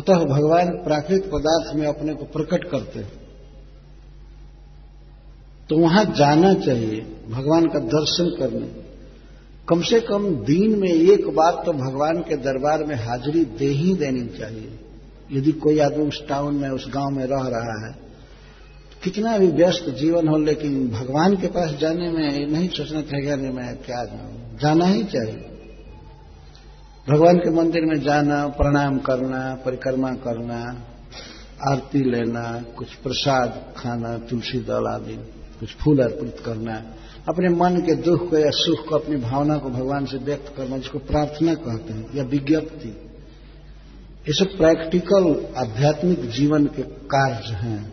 अतः भगवान प्राकृतिक पदार्थ में अपने को प्रकट करते हैं। तो वहाँ जाना चाहिए, भगवान का दर्शन करने। कम से कम दिन में एक बार तो भगवान के दरबार में हाजिरी दे ही देनी चाहिए। यदि कोई आदमी उस टाउन में, उस गाँव में रह रहा है, कितना भी व्यस्त जीवन हो, लेकिन भगवान के पास जाने में नहीं सोचना चाहिए नहीं, मैं क्या जाऊँ? जाना ही चाहिए। भगवान के मंदिर में जाना, प्रणाम करना, परिक्रमा करना, आरती लेना, कुछ प्रसाद खाना, तुलसी दल आदि। कुछ फूल अर्पित करना अपने मन के दुख को या सुख को, अपनी भावना को भगवान से व्यक्त करना, जिसको प्रार्थना कहते हैं या विज्ञप्ति। ये सब प्रैक्टिकल आध्यात्मिक जीवन के कार्य हैं।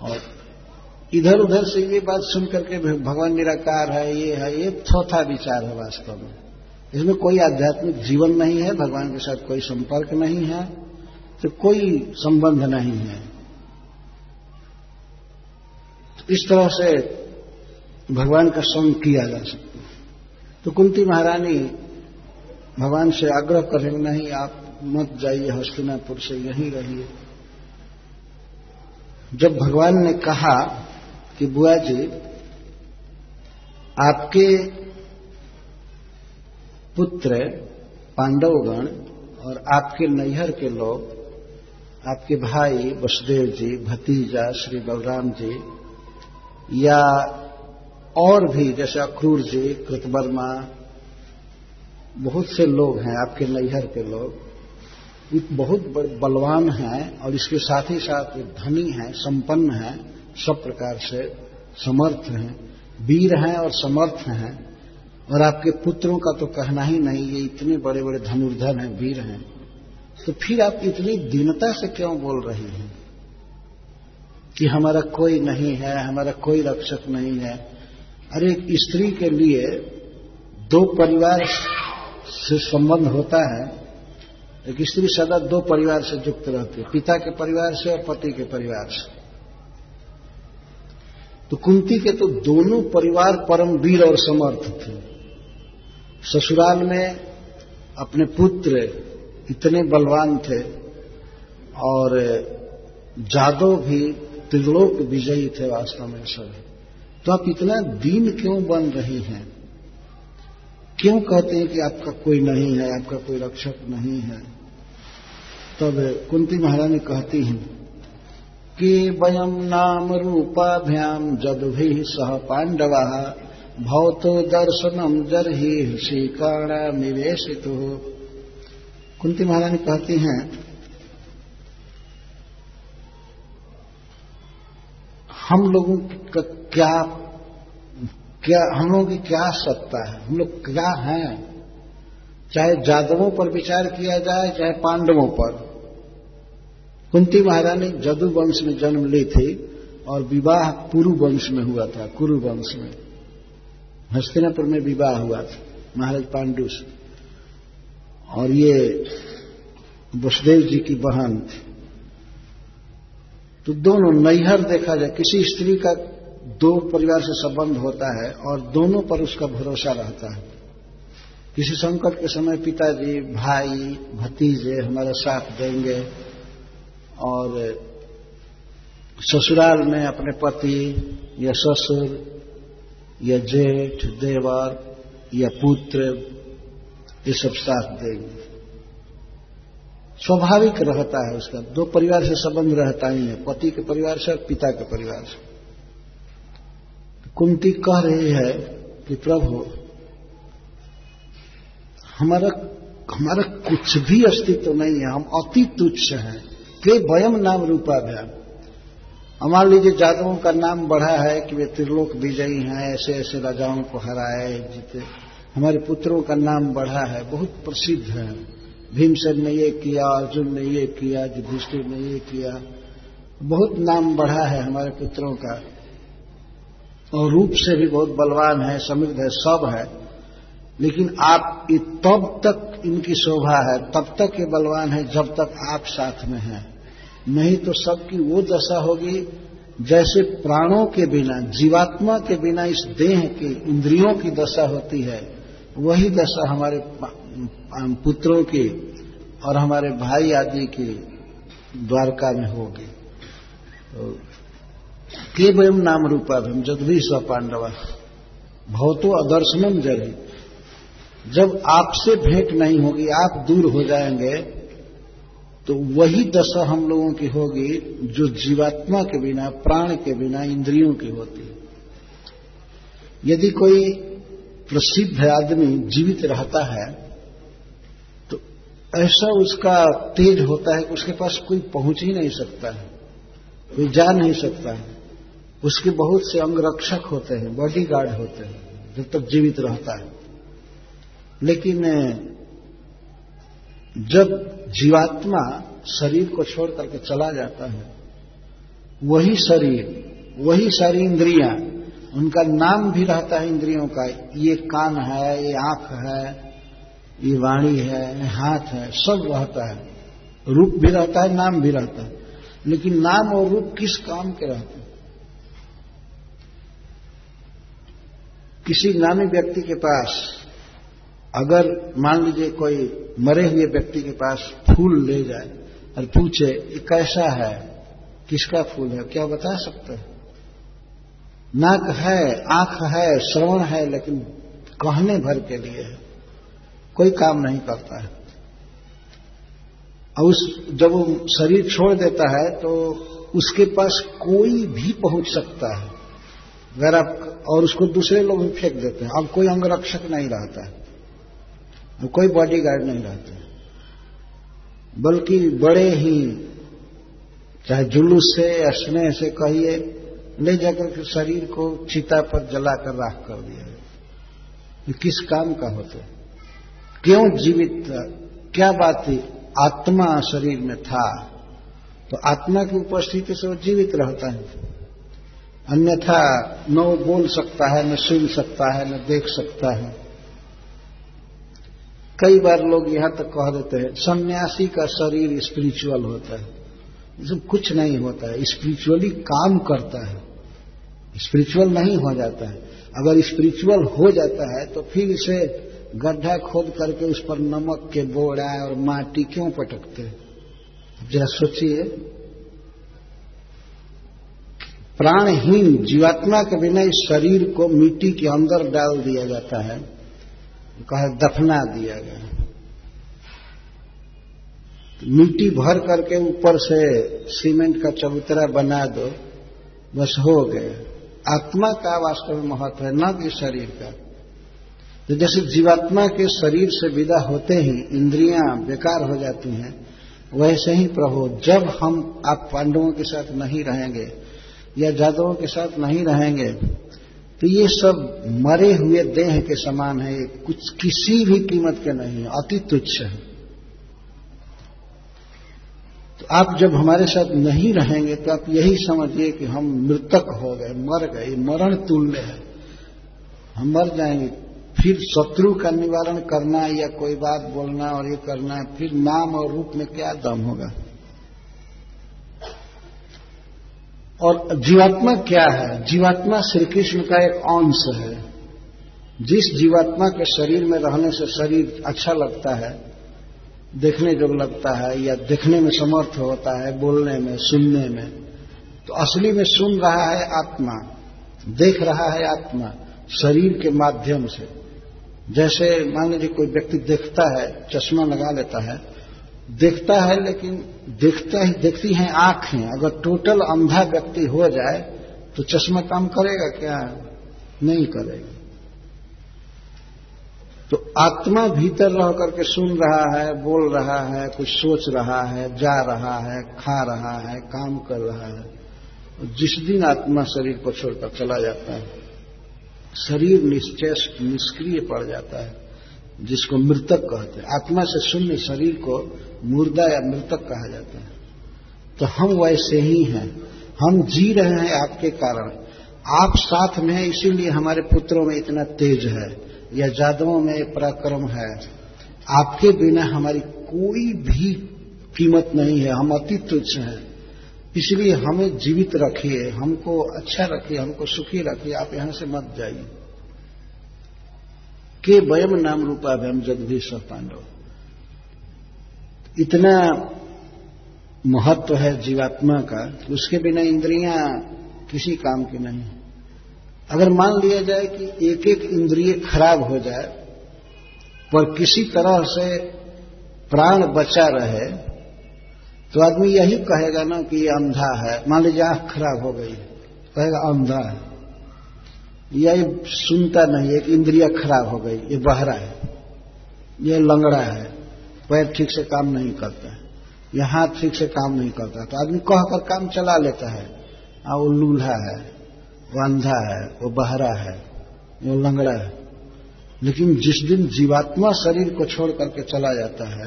और इधर उधर से ये बात सुन करके भगवान निराकार है, ये है, ये चौथा विचार है वास्तव में। इसमें कोई आध्यात्मिक जीवन नहीं है, भगवान के साथ कोई संपर्क नहीं है तो कोई संबंध नहीं है। तो इस तरह से भगवान का संग किया जा सकता है। तो कुंती महारानी भगवान से आग्रह करेंगे नहीं, आप मत जाइए, हस्तिनापुर से यहीं रहिए। जब भगवान ने कहा कि, बुआ जी, आपके पुत्र पांडवगण और आपके नैहर के लोग, आपके भाई वसुदेव जी, भतीजा श्री बलराम जी या और भी, जैसे अक्रूर जी कृतवर्मा बहुत से लोग हैं, आपके नैहर के लोग बहुत बलवान हैं और इसके साथ ही साथ धनी हैं, संपन्न हैं, सब प्रकार से समर्थ हैं, वीर हैं और समर्थ हैं। और आपके पुत्रों का तो कहना ही नहीं, ये इतने बड़े बड़े धनुर्धन हैं, वीर हैं। तो फिर आप इतनी दीनता से क्यों बोल रही हैं? कि हमारा कोई नहीं है, हमारा कोई रक्षक नहीं है। अरे एक स्त्री के लिए दो परिवार से संबंध होता है। एक स्त्री सदा दो परिवार से युक्त रहती है, पिता के परिवार से और पति के परिवार से। तो कुंती के तो दोनों परिवार परम वीर और समर्थ थे। ससुराल में अपने पुत्र इतने बलवान थे और जादव भी त्रिलोक विजयी थे वास्तव में सभी। तो आप इतना दीन क्यों बन रही हैं? क्यों कहते हैं कि आपका कोई नहीं है, आपका कोई रक्षक नहीं है? तब कुंती महारानी कहती हैं कि वयम नाम रूपाभ्याम जद भी सह पांडवा भवतो दर्शनम जरही श्रीकर्ण निवेशित। हो कुंती महारानी कहती हैं हम लोगों का क्या क्या, हम लोगों की क्या सत्ता है? हम लोग क्या हैं? चाहे जादवों पर विचार किया जाए, चाहे पांडवों पर। कुंती महारानी जदु वंश में जन्म ली थी और विवाह कुरु वंश में हुआ था, कुरु वंश में। हस्तिनापुर में विवाह हुआ था, महाराज पांडु से और ये वसुदेव जी की बहन थी। तो दोनों नैहर देखा जाए, किसी स्त्री का दो परिवार से संबंध होता है और दोनों पर उसका भरोसा रहता है। किसी संकट के समय पिताजी, भाई, भतीजे हमारा साथ देंगे और ससुराल में अपने पति या ससुर या जेठ, देवर या पुत्र, ये सब साथ देंगे। स्वाभाविक रहता है उसका। दो परिवार से संबंध रहता ही है, पति के परिवार से और पिता के परिवार से। कुंती कह रही है कि प्रभु, हमारा हमारा कुछ भी अस्तित्व तो नहीं है, हम अति तुच्छ हैं। के वयम नाम रूपाभ्याम। मान लीजिए जादवों का नाम बढ़ा है कि वे त्रिलोक विजयी हैं, ऐसे ऐसे राजाओं को हराए जीते हमारे पुत्रों का नाम बढ़ा है, बहुत प्रसिद्ध है। भीमसेन ने ये किया, अर्जुन ने ये किया, युधिष्ठिर ने ये किया। बहुत नाम बढ़ा है हमारे पुत्रों का। और रूप से भी बहुत बलवान है, समृद्ध है, सब है। लेकिन आप तब तक इनकी शोभा है, तब तक ये बलवान है जब तक आप साथ में हैं। नहीं तो सबकी वो दशा होगी, जैसे प्राणों के बिना, जीवात्मा के बिना इस देह के, इंद्रियों की दशा होती है। वही दशा हमारे पुत्रों की और हमारे भाई आदि की द्वारका में होगी। तो के वयम नाम रूपाभ्यम जदवी स्व पांडव, भवतो अदर्शनम जरी। जब आपसे भेंट नहीं होगी, आप दूर हो जाएँगे तो वही दशा हम लोगों की होगी जो जीवात्मा के बिना, प्राण के बिना, इंद्रियों की होती है। यदि कोई प्रसिद्ध आदमी जीवित रहता है तो ऐसा उसका तेज होता है कि उसके पास कोई पहुँच ही नहीं सकता है, कोई जा नहीं सकता है। उसके बहुत से अंग रक्षक होते हैं बॉडी गार्ड होते हैं, जब तक जीवित रहता है। लेकिन, जब जीवात्मा शरीर को छोड़ करके चला जाता है, वही शरीर, वही सारी इंद्रियाँ उनका नाम भी रहता है इंद्रियों का। ये कान है, ये आँख है, ये वाणी है, ये हाथ है, सब रहता है। रूप भी रहता है, नाम भी रहता है। लेकिन नाम और रूप किस काम के रहते हैं? किसी नामी व्यक्ति के पास अगर मान लीजिए कोई मरे हुए व्यक्ति के पास फूल ले जाए और पूछे, ये कैसा है? किसका फूल है? क्या बता सकते हैं? नाक है, आँख है, श्रवण है, लेकिन कहने भर के लिए है कोई काम नहीं करता है। और उस, जब वो शरीर छोड़ देता है तो उसके पास कोई भी पहुँच सकता है। अगर आप, और उसको दूसरे लोग भी फेंक देते हैं। अब कोई अंगरक्षक नहीं रहता है। कोई बॉडी गार्ड नहीं रहता बल्कि बड़े ही, चाहे जुलूस से या स्नेह से कहिए ले जाकर के शरीर को चिता पर जलाकर राख कर दिया ये किस काम का होता क्यों जीवित क्या बात थी आत्मा शरीर में था। तो आत्मा की उपस्थिति से वो जीवित रहता है। अन्यथा न वो बोल सकता है, न सुन सकता है, न देख सकता है। कई बार लोग यहाँ तक कह देते हैं, सन्यासी का शरीर स्पिरिचुअल होता है। इसमें कुछ नहीं होता है। स्पिरिचुअली काम करता है। स्पिरिचुअल नहीं हो जाता है। अगर स्पिरिचुअल हो जाता है तो फिर इसे गड्ढा खोद करके उस पर नमक के बोड़ा और माटी क्यों पटकते? जरा सोचिए। प्राणहीन जीवात्मा के बिना इस शरीर को मिट्टी के अंदर डाल दिया जाता है, कहा दफना दिया गया। तो मिट्टी भर करके ऊपर से सीमेंट का चबूतरा बना दो, बस हो गए आत्मा का वास्तव में महत्व है, न कि शरीर का। तो जैसे जीवात्मा के शरीर से विदा होते ही इंद्रियाँ बेकार हो जाती हैं, वैसे ही प्रभु, जब हम आप पांडवों के साथ नहीं रहेंगे या जादवों के साथ नहीं रहेंगे तो ये सब मरे हुए देह के समान है कुछ किसी भी कीमत के नहीं है, अति तुच्छ है। तो आप जब हमारे साथ नहीं रहेंगे तो आप यही समझिए कि हम मृतक हो गए, मर गए मरण तुल्य है। हम मर जाएँगे, फिर शत्रु का निवारण करना या कोई बात बोलना और ये करना फिर नाम और रूप में क्या दम होगा? और जीवात्मा क्या है? जीवात्मा श्री कृष्ण का एक अंश है। जिस जीवात्मा के शरीर में रहने से शरीर अच्छा लगता है देखने जो लगता है या देखने में समर्थ होता है, बोलने में, सुनने में तो असली में सुन रहा है आत्मा, देख रहा है आत्मा शरीर के माध्यम से। जैसे मान लीजिए कोई व्यक्ति देखता है, चश्मा लगा लेता है, देखता है लेकिन देखता ही, देखती हैं आँखें, अगर टोटल अंधा व्यक्ति हो जाए तो चश्मा काम करेगा क्या? नहीं करेगा। तो आत्मा भीतर रह करके सुन रहा है, बोल रहा है, कुछ सोच रहा है, जा रहा है, खा रहा है, काम कर रहा है। जिस दिन आत्मा शरीर को छोड़कर चला जाता है, शरीर निश्चय निष्क्रिय पड़ जाता है, जिसको मृतक कहते हैं। आत्मा से शून्य शरीर को मुर्दा या मृतक कहा जाता है। तो हम वैसे ही हैं। हम जी रहे हैं आपके कारण। आप साथ में हैं, इसीलिए हमारे पुत्रों में इतना तेज है। या जादवों में पराक्रम है, आपके बिना हमारी कोई भी कीमत नहीं है, हम अति तुच्छ हैं। इसलिए हमें जीवित रखिए, हमको अच्छा रखिए, हमको सुखी रखिए, आप यहाँ से मत जाइए। के वयम नाम रूपा भयम जगदीश पांडव। इतना महत्व है जीवात्मा का कि, उसके बिना इंद्रियाँ किसी काम की नहीं। अगर मान लिया जाए कि एक एक इंद्रिय खराब हो जाए पर किसी तरह से प्राण बचा रहे तो आदमी यही कहेगा ना कि ये अंधा है। मान लीजिए आँख खराब हो गई कहेगा अंधा है। यह सुनता नहीं एक इंद्रिया खराब हो गई ये बहरा है ये लंगड़ा है पैर ठीक से काम नहीं करता है यह हाथ ठीक से काम नहीं करता तो आदमी कहकर काम चला लेता है आ हाँ, वो लूल्हा है। वो अंधा है, वो बहरा है, वो लंगड़ा है। लेकिन जिस दिन जीवात्मा शरीर को छोड़ करके चला जाता है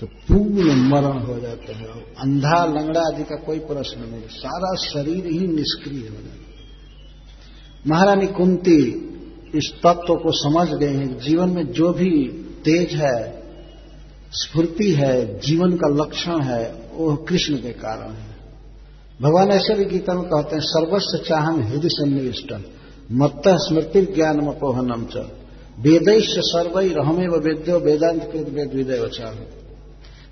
तो पूर्ण मरण हो जाता है। अंधा लंगड़ा आदि का कोई प्रश्न नहीं, सारा शरीर ही निष्क्रिय हो जाता महारानी कुंती इस तत्व को समझ गए हैं। जीवन में जो भी तेज है, स्फूर्ति है, जीवन का लक्षण है, वो कृष्ण के कारण है। भगवान ऐसे भी गीता में कहते हैं, सर्वस्व चाहन हृदय सन्निष्ट मत्त स्मृति ज्ञान अपोहनम च। वेदैश्य सर्वई रहमे वेद्यो वेदांत कृत वेद विदय चाह।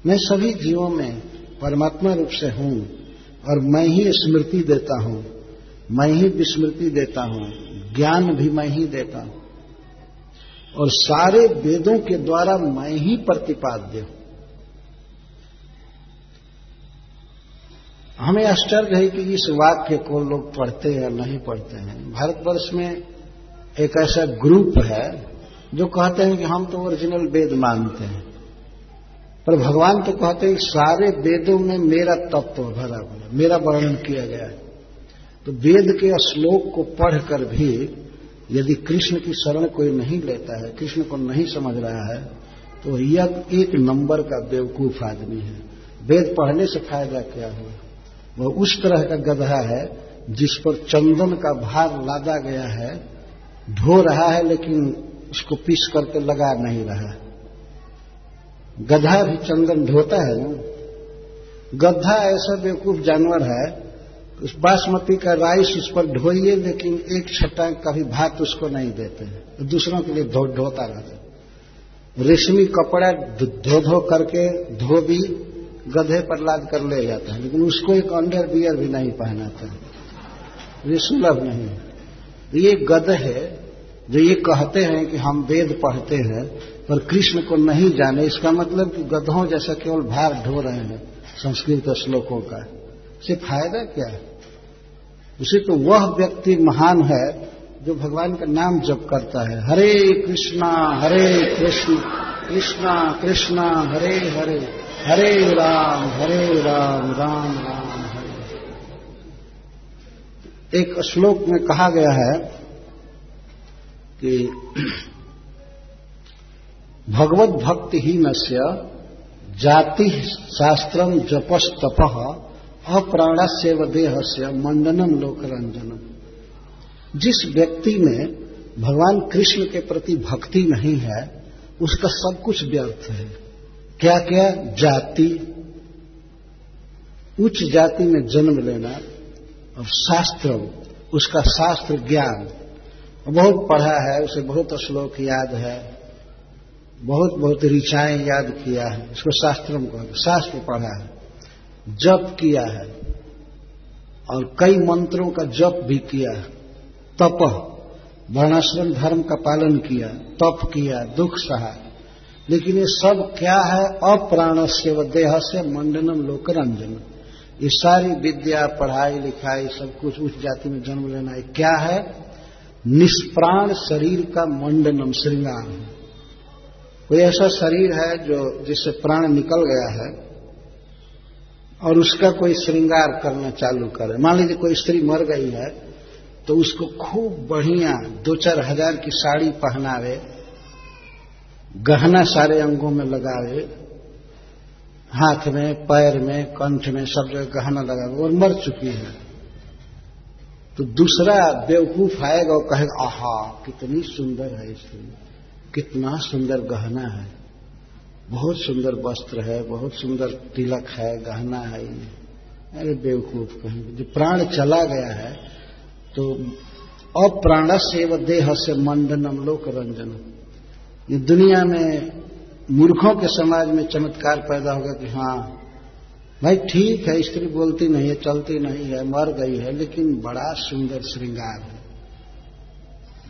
मैं सभी जीवों में परमात्मा रूप से हूँ और मैं ही स्मृति देता हूँ, मैं ही विस्मृति देता हूँ, ज्ञान भी मैं ही देता हूँ। और सारे वेदों के द्वारा मैं ही प्रतिपाद्य हूँ। हमें आश्चर्य है कि इस वाक्य को लोग पढ़ते हैं नहीं पढ़ते हैं। भारतवर्ष में एक ऐसा ग्रुप है जो कहते हैं कि हम तो ओरिजिनल वेद मानते हैं, पर भगवान तो कहते हैं सारे वेदों में मेरा तत्व भरा हुआ मेरा वर्णन किया गया है। तो वेद के श्लोक को पढ़कर भी यदि कृष्ण की शरण कोई नहीं लेता है, कृष्ण को नहीं समझ रहा है तो यह एक नंबर का बेवकूफ़ आदमी है। वेद पढ़ने से फ़ायदा क्या हुआ? वह उस तरह का गधा है जिस पर चंदन का भार लादा गया है। ढो रहा है, लेकिन उसको पीस करके लगा नहीं रहा। गधा भी चंदन ढोता है ना? गधा ऐसा बेवकूफ़ जानवर है उस बासमती का राइस उस पर ढोइए लेकिन एक छटा कभी भात उसको नहीं देते हैं। दूसरों के लिए धो ढोता रहता रेशमी कपड़ा धो धो करके धोबी गधे पर लाद कर ले जाता है, लेकिन उसको एक अंडर बियर भी नहीं पहनाता है ये सुलभ नहीं है। ये गध है, जो ये कहते हैं कि हम वेद पढ़ते हैं, पर कृष्ण को नहीं जाने, इसका मतलब कि गधों जैसा केवल भार ढो रहे हैं संस्कृत श्लोकों का। इसे फ़ायदा क्या है? उसे तो वह व्यक्ति महान है, जो भगवान का नाम जप करता है। हरे कृष्णा, हरे कृष्ण, कृष्णा कृष्णा, हरे हरे। हरे राम हरे राम राम राम, हरे एक श्लोक में कहा गया है कि भगवत भक्ति ही नश्य जाति शास्त्रम जपस्तप अप्राणस्य व देह से मंडनम लोकरंजनम जिस व्यक्ति में भगवान कृष्ण के प्रति भक्ति नहीं है, उसका सब कुछ व्यर्थ है। क्या क्या जाति, उच्च जाति में जन्म लेना और शास्त्र, उसका शास्त्र ज्ञान। बहुत पढ़ा है, उसे बहुत श्लोक याद है, बहुत बहुत ऋचाएँ याद किया है इसको शास्त्र में कहते शास्त्र पढ़ा है, जप किया है, और कई मंत्रों का जप भी किया है। तप, वर्णाश्रम धर्म का पालन किया, तप किया, दुख सहा। लेकिन ये सब क्या है? अप्राण से व देह से मंडनम लोकरंजन ये सारी विद्या, पढ़ाई, लिखाई, सब कुछ उस जाति में जन्म लेना है क्या है? निष्प्राण शरीर का मंडनम श्रृंगार है। कोई ऐसा शरीर है जो, जिससे प्राण निकल गया है और उसका कोई श्रृंगार करना चालू करे। मान लीजिए कोई स्त्री मर गई है तो उसको खूब बढ़िया दो चार हज़ार की साड़ी पहनावे गहना सारे अंगों में लगावे हाथ में, पैर में, कंठ में सब जगह गहना लगावे और मर चुकी है। तो दूसरा बेवकूफ़ आएगा और कहेगा, आहा, कितनी सुंदर है स्त्री कितना सुंदर गहना है। बहुत सुंदर वस्त्र है, बहुत सुंदर तिलक है, गहना है ये। अरे बेवकूफ़ कहेंगे जो प्राण चला गया है तो अप्राण से व देह से मंडनम लोक रंजन ये दुनिया में मूर्खों के समाज में चमत्कार पैदा होगा कि हाँ भाई ठीक है, स्त्री बोलती नहीं है, चलती नहीं है, मर गई है, लेकिन बड़ा सुंदर श्रृंगार है।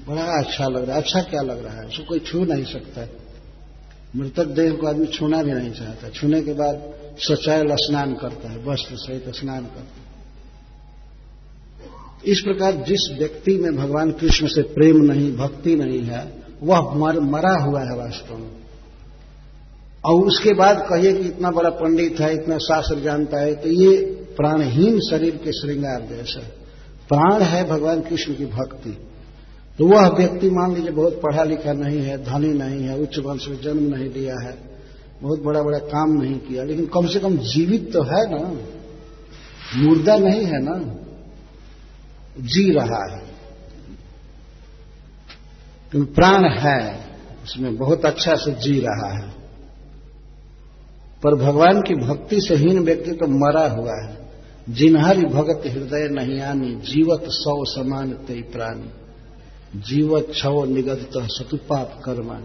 बड़ा अच्छा लग रहा है। अच्छा क्या लग रहा है? उसको कोई छू नहीं सकता। मृतक देह को आदमी छूना भी नहीं चाहता। छूने के बाद सचैल स्नान करता है, वस्त्र सहित स्नान करता है। इस प्रकार जिस व्यक्ति में भगवान कृष्ण से प्रेम नहीं, भक्ति नहीं है वह मर, मरा हुआ है वास्तव में। और उसके बाद कहिए कि इतना बड़ा पंडित है इतना शास्त्र जानता है तो ये प्राणहीन शरीर के श्रृंगार जैसा प्राण है भगवान कृष्ण की भक्ति। तो वह व्यक्ति मान लीजिए बहुत पढ़ा लिखा नहीं है धनी नहीं है उच्च वंश में जन्म नहीं लिया है बहुत बड़ा बड़ा काम नहीं किया लेकिन कम से कम जीवित तो है ना। मुर्दा नहीं है ना। जी रहा है। क्योंकि प्राण है, उसमें बहुत अच्छा से जी रहा है। पर भगवान की भक्ति से हीन व्यक्ति तो मरा हुआ है। जिन्हारी भगत हृदय नहीं आनी, जीवत सौ समान ते प्राणी। जीवत छव निगत सतुपाप कर्मा।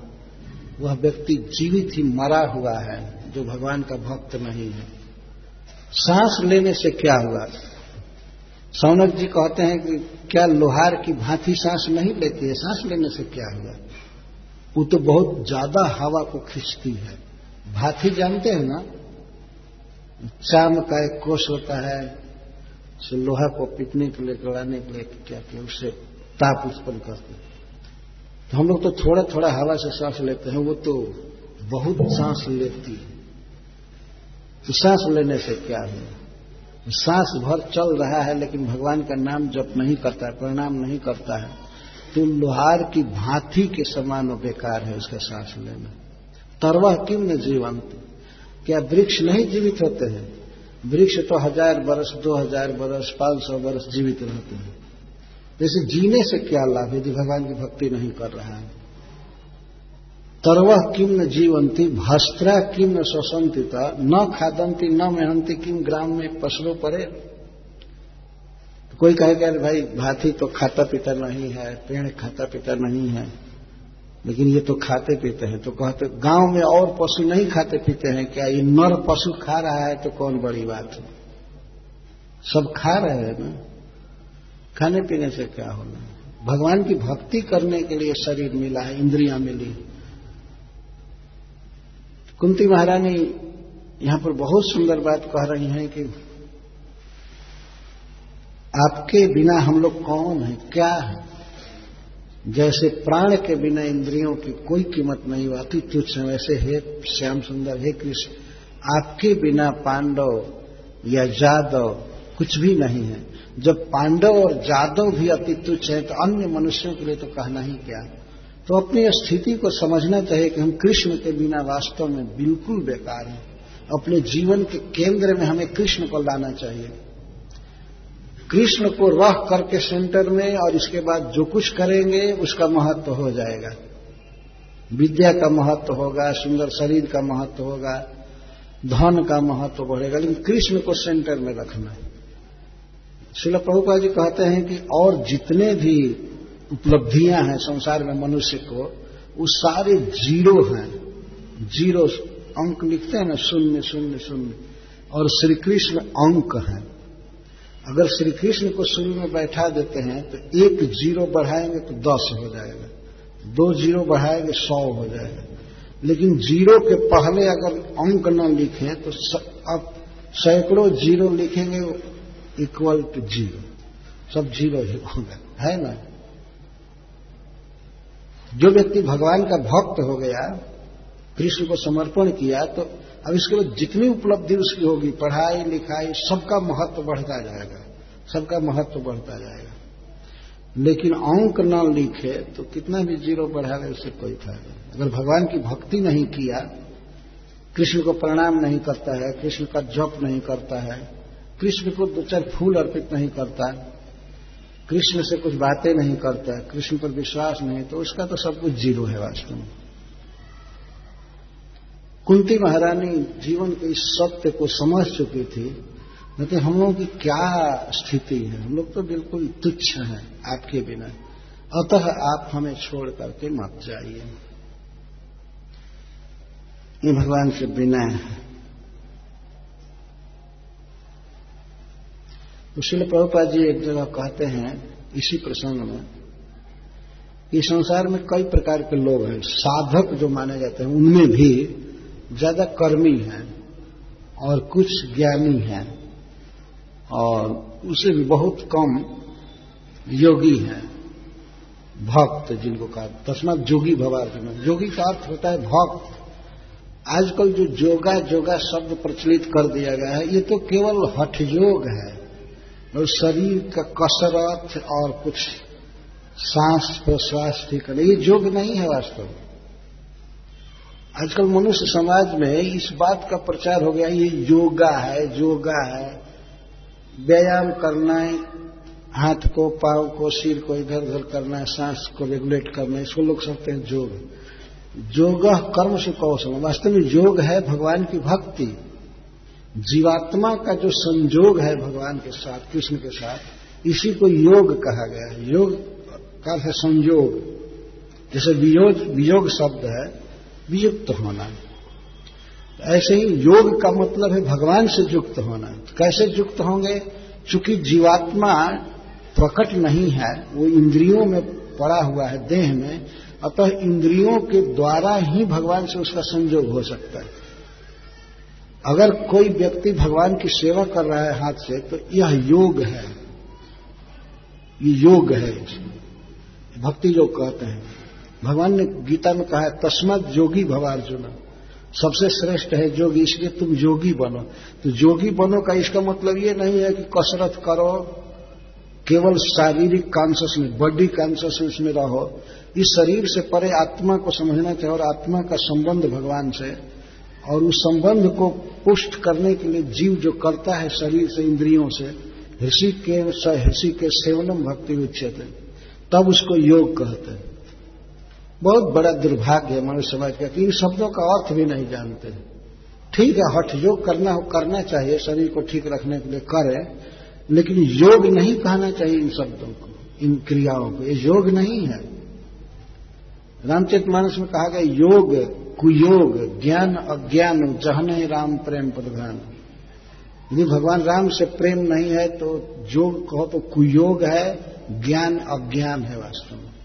वह व्यक्ति जीवित ही मरा हुआ है, जो भगवान का भक्त नहीं है। सांस लेने से क्या हुआ? सौनक जी कहते हैं कि क्या लोहार की भांति सांस नहीं लेती है? सांस लेने से क्या हुआ? वो तो बहुत ज़्यादा हवा को खींचती है। भाथी जानते हैं ना? चाम का एक कोष होता है, उसे लोहा को पीटने के लिए, गड़ाने के लिए क्या किया उससे ताप उत्पन्न करते हैं। तो हम लोग तो थोड़ा थोड़ा हवा से सांस लेते हैं, वो तो बहुत सांस लेती है। तो सांस लेने से क्या हुआ? सांस भर चल रहा है, लेकिन भगवान का नाम जप नहीं करता है, प्रणाम नहीं करता है। तो लोहार की भांति के समान बेकार है उसका सांस लेना तरवह किम न जीवंत? क्या वृक्ष नहीं जीवित होते हैं? वृक्ष तो हज़ार वर्ष दो हज़ार वर्ष पाँच सौ वर्ष जीवित रहते हैं। जैसे जीने से क्या लाभ यदि भगवान की भक्ति नहीं कर रहा है। तरवह किम न जीवंती भस्त्रा किम न शोषंती न खादंती न मेहनती किम ग्राम में पड़े तो कोई कहेगा भाई भाथी तो खाता पीता नहीं है, पेड़ खाता पीता नहीं है, लेकिन ये तो खाते पीते हैं तो कहते, गाँव में और पशु नहीं खाते पीते हैं क्या? ये नर पशु खा रहा है तो कौन बड़ी बात है? सब खा रहे हैं ना। खाने पीने से क्या होना भगवान की भक्ति करने के लिए शरीर मिला है, इंद्रियाँ मिली। कुंती महारानी यहाँ पर बहुत सुंदर बात कह रही हैं कि आपके बिना हम लोग कौन हैं? क्या है? जैसे प्राण के बिना इंद्रियों की कोई कीमत नहीं अति तुच्छ वैसे हे श्याम सुंदर, हे कृष्ण, आपके बिना पांडव या जादव कुछ भी नहीं है। जब पांडव और जादव भी अति तुच्छ है तो अन्य मनुष्यों के लिए तो कहना ही क्या? है तो अपनी स्थिति को समझना चाहिए कि हम कृष्ण के बिना वास्तव में बिल्कुल बेकार हैं। अपने जीवन के केंद्र में हमें कृष्ण को लाना चाहिए। कृष्ण को रह करके सेंटर में और इसके बाद जो कुछ करेंगे, उसका महत्व हो जाएगा। विद्या का महत्व होगा, सुंदर शरीर का महत्व होगा, धन का महत्व बढ़ेगा, लेकिन कृष्ण को सेंटर में रखना शिल प्रभुपा जी कहते हैं कि और जितने भी उपलब्धियाँ हैं संसार में मनुष्य को, वो सारे ज़ीरो हैं। ज़ीरो अंक लिखते हैं ना, शून्य शून्य शून्य। और श्री कृष्ण अंक हैं। अगर श्री कृष्ण को शून्य में बैठा देते हैं तो एक ज़ीरो बढ़ाएँगे तो दस हो जाएगा। दो ज़ीरो बढ़ाएँगे, सौ हो जाएगा। लेकिन ज़ीरो के पहले अगर अंक न लिखें तो अब सैकड़ों ज़ीरो लिखेंगे इक्वल टू ज़ीरो। सब ज़ीरो ही होगा। है ना? जो व्यक्ति भगवान का भक्त हो गया, कृष्ण को समर्पण किया तो अब इसके बाद जितनी उपलब्धि उसकी होगी, पढ़ाई, लिखाई, सबका महत्व बढ़ता जाएगा, सबका महत्व बढ़ता जाएगा। लेकिन अंक न लिखे तो कितना भी ज़ीरो बढ़ा ले उससे कोई फ़ायदा अगर भगवान की भक्ति नहीं किया, कृष्ण को प्रणाम नहीं करता है, कृष्ण का जप नहीं करता है, कृष्ण को दो चार फूल अर्पित नहीं करता है कृष्ण से कुछ बातें नहीं करता है, कृष्ण पर विश्वास नहीं तो उसका तो सब कुछ ज़ीरो है वास्तव में। कुंती महारानी जीवन के इस सत्य को समझ चुकी थी लेकिन हम लोगों की क्या स्थिति है? हम लोग तो बिल्कुल तुच्छ हैं आपके बिना। अतः आप हमें छोड़ करके मत जाइए। ये भगवान से बिना है शिल प्रभुपाद जी एक जगह कहते हैं, इसी प्रसंग में, कि संसार में कई प्रकार के लोग हैं, साधक जो माने जाते हैं, उनमें भी ज़्यादा कर्मी हैं और कुछ ज्ञानी हैं और उसे भी बहुत कम योगी हैं, भक्त जिनको कहा, तस्मात जोगी भवार्जुन जोगी का अर्थ होता है भक्त। आजकल जो जोगा जोगा शब्द प्रचलित कर दिया गया है, ये तो केवल हठ योग है। और शरीर का कसरत और कुछ सांस प्रश्वास ठीक है ये योग नहीं है वास्तव में। आजकल मनुष्य समाज में इस बात का प्रचार हो गया, ये योगा है योगा है। व्यायाम करना है, हाथ को, पाव को, सिर को, इधर उधर करना है, सांस को रेगुलेट करना है, इसको लोग समझते हैं योग। योग कर्म से कौशल, वास्तव में योग है भगवान की भक्ति। जीवात्मा का जो संजोग है भगवान के साथ, कृष्ण के साथ, इसी को योग कहा गया है। योग का है संयोग जैसे वियोग वियोग शब्द है, वियुक्त होना। ऐसे ही योग का मतलब है भगवान से युक्त होना। कैसे युक्त होंगे? चूँकि जीवात्मा प्रकट नहीं है, वो इंद्रियों में पड़ा हुआ है देह में, अतः इंद्रियों के द्वारा ही भगवान से उसका संयोग हो सकता है। अगर कोई व्यक्ति भगवान की सेवा कर रहा है हाथ से तो यह योग है। ये योग है भक्ति योग कहते हैं। भगवान ने गीता में कहा है, तस्मत योगी भवार्जुन सबसे श्रेष्ठ है योगी इसलिए तुम योगी बनो। तो योगी बनो का इसका मतलब ये नहीं है कि कसरत करो, केवल शारीरिक कॉन्सियस में, बॉडी कॉन्सियसनेस में रहो। इस शरीर से परे आत्मा को समझना चाहिए और आत्मा का संबंध भगवान से। और उस संबंध को पुष्ट करने के लिए जीव जो करता है शरीर से, इंद्रियों से, ऋषि के ऋषि के सेवनम भक्ति उच्चते तब उसको योग कहते हैं। बहुत बड़ा दुर्भाग्य है मनुष्य समाज का कि इन शब्दों का अर्थ भी नहीं जानते। ठीक है, हठ, योग करना हो करना चाहिए, शरीर को ठीक रखने के लिए करें, लेकिन योग नहीं कहना चाहिए इन शब्दों को, इन क्रियाओं को। ये योग नहीं है। रामचरित मानस में कहा गया, योग कुयोग, ज्ञान, अज्ञान, जहन राम, प्रेम प्रधान। यदि भगवान राम से प्रेम नहीं है तो योग कहो तो कुयोग है, ज्ञान, अज्ञान है वास्तव में।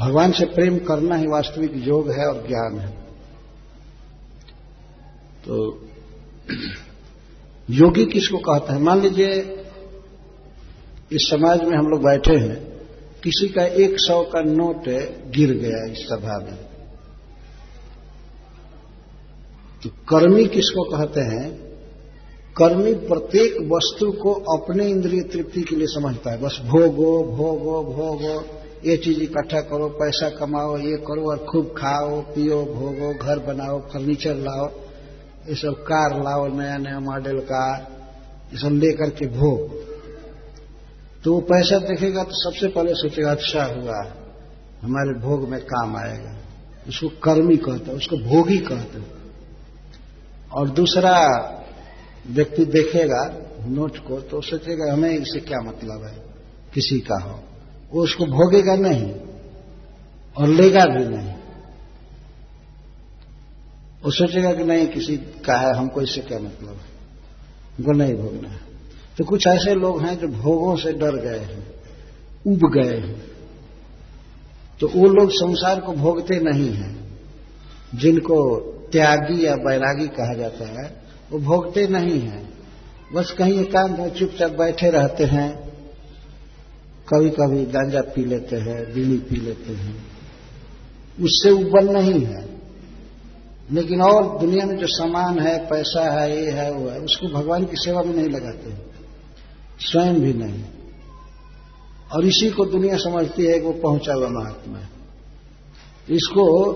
भगवान से प्रेम करना ही वास्तविक योग है और ज्ञान है। तो योगी किसको कहता है? मान लीजिए, इस समाज में हम लोग बैठे हैं, किसी का एक सौ का नोट गिर गया इस सभा में। तो कर्मी किसको कहते हैं? कर्मी प्रत्येक वस्तु को अपने इंद्रिय तृप्ति के लिए समझता है। बस भोगो भोगो भोगो, ये चीज़ इकट्ठा करो, पैसा कमाओ, ये करो और खूब खाओ, पियो, भोगो, घर बनाओ, फर्नीचर लाओ, ये सब कार लाओ, नया नया मॉडल का ये सब लेकर के भोग। तो वो पैसा देखेगा तो सबसे पहले सोचेगा अच्छा हुआ, हमारे भोग में काम आएगा। उसको कर्मी कहते हैं, उसको भोगी कहते हैं। और दूसरा व्यक्ति देखेगा नोट को तो सोचेगा, हमें इससे क्या मतलब है? किसी का हो। वो उसको भोगेगा नहीं और लेगा भी नहीं। वो सोचेगा कि नहीं, किसी का है, हमको इससे क्या मतलब है? हमको नहीं भोगना है। तो कुछ ऐसे लोग हैं जो भोगों से डर गए हैं, उब गए हैं। तो वो लोग संसार को भोगते नहीं हैं। जिनको त्यागी या बैरागी कहा जाता है, वो भोगते नहीं है। बस कहीं एकांत में चुपचाप बैठे रहते हैं। कभी कभी गांजा पी लेते हैं, बीड़ी पी लेते हैं। उससे ऊपर नहीं है। लेकिन और दुनिया में जो सामान है, पैसा है, ये है, वो है, उसको भगवान की सेवा में नहीं लगाते स्वयं भी नहीं। और इसी को दुनिया समझती है कि वो पहुँचा हुआ महात्मा इसको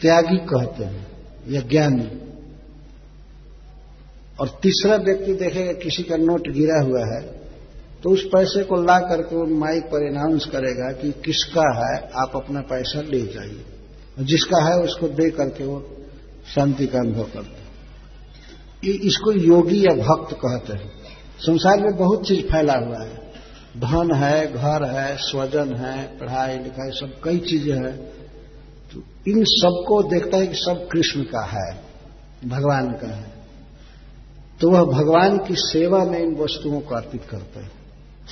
त्यागी कहते हैं। या ज्ञानी और तीसरा व्यक्ति देखेगा किसी का नोट गिरा हुआ है तो उस पैसे को ला करके वो माइक पर अनाउंस करेगा कि किसका है, आप अपना पैसा ले जाइए। और जिसका है, उसको दे करके वो शांति का अनुभव करते इसको योगी या भक्त कहते हैं। संसार में बहुत चीज़ फैला हुआ है। धन है, घर है, स्वजन है, पढ़ाई लिखाई सब कई चीज़ें हैं। इन सबको देखता है कि सब कृष्ण का है, भगवान का है। तो वह भगवान की सेवा में इन वस्तुओं को अर्पित करता है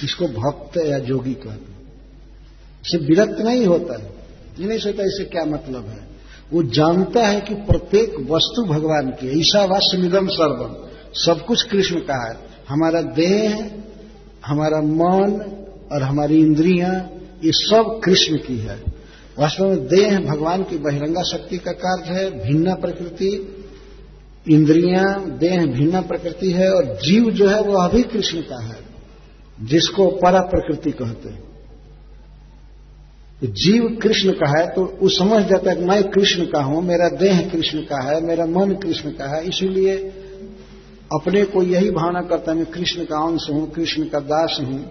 इसको भक्त या जोगी कहते हैं। इसे विरक्त नहीं होता है, ये नहीं सोचता इसे क्या मतलब है। वो जानता है कि प्रत्येक वस्तु भगवान की है। ईशावास्य निगम सर्वम। सब कुछ कृष्ण का है। हमारा देह हमारा मन और हमारी इंद्रियाँ, ये सब कृष्ण की है। वास्तव में देह भगवान की बहिरंगा शक्ति का कार्य है, भिन्न प्रकृति, इंद्रियाँ, देह भिन्न प्रकृति है और जीव जो है वो अभी कृष्ण का है, जिसको परा प्रकृति कहते हैं। तो जीव कृष्ण का है तो वो समझ जाता है कि मैं कृष्ण का हूँ, मेरा देह कृष्ण का है, मेरा मन कृष्ण का है, इसीलिए अपने को यही भावना करता है मैं कृष्ण का अंश हूँ, कृष्ण का दास हूँ,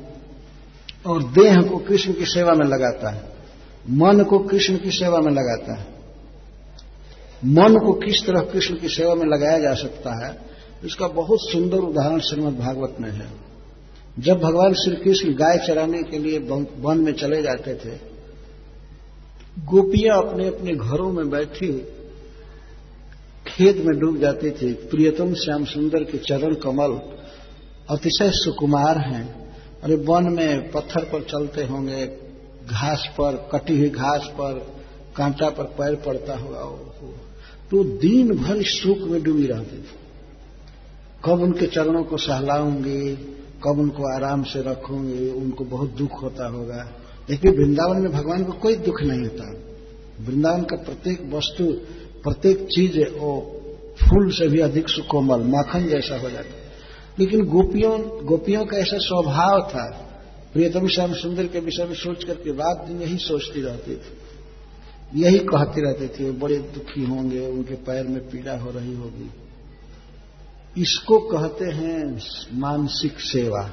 और देह को कृष्ण की सेवा में लगाता है। मन को कृष्ण की सेवा में लगाता है। मन को किस तरह कृष्ण की सेवा में लगाया जा सकता है, इसका बहुत सुंदर उदाहरण श्रीमद भागवत में है। जब भगवान श्री कृष्ण गाय चराने के लिए वन में चले जाते थे, गोपियाँ अपने अपने घरों में बैठी खेत में डूब जाती थी। प्रियतम श्याम सुंदर के चरण कमल अतिशय सुकुमार हैं। अरे वन में पत्थर पर चलते होंगे घास पर, कटी हुई घास पर, कांटा पर पैर पड़ता होगा तो दिन भर सुख में डूबी रहती थी। कब उनके चरणों को सहलाऊँगी, कब उनको आराम से रखूँगी, उनको बहुत दुख होता होगा। लेकिन वृंदावन में भगवान को कोई दुख नहीं होता। वृंदावन का प्रत्येक वस्तु, प्रत्येक चीज़ वो फूल से भी अधिक सुकोमल, माखन जैसा हो जाता। लेकिन गोपियों गोपियों का ऐसा स्वभाव था प्रियतम श्याम सुंदर के विषय में सोच करके रात दिन यही सोचती रहती थी। यही कहती रहती थी बड़े दुखी होंगे, उनके पैर में पीड़ा हो रही होगी। इसको कहते हैं मानसिक सेवा।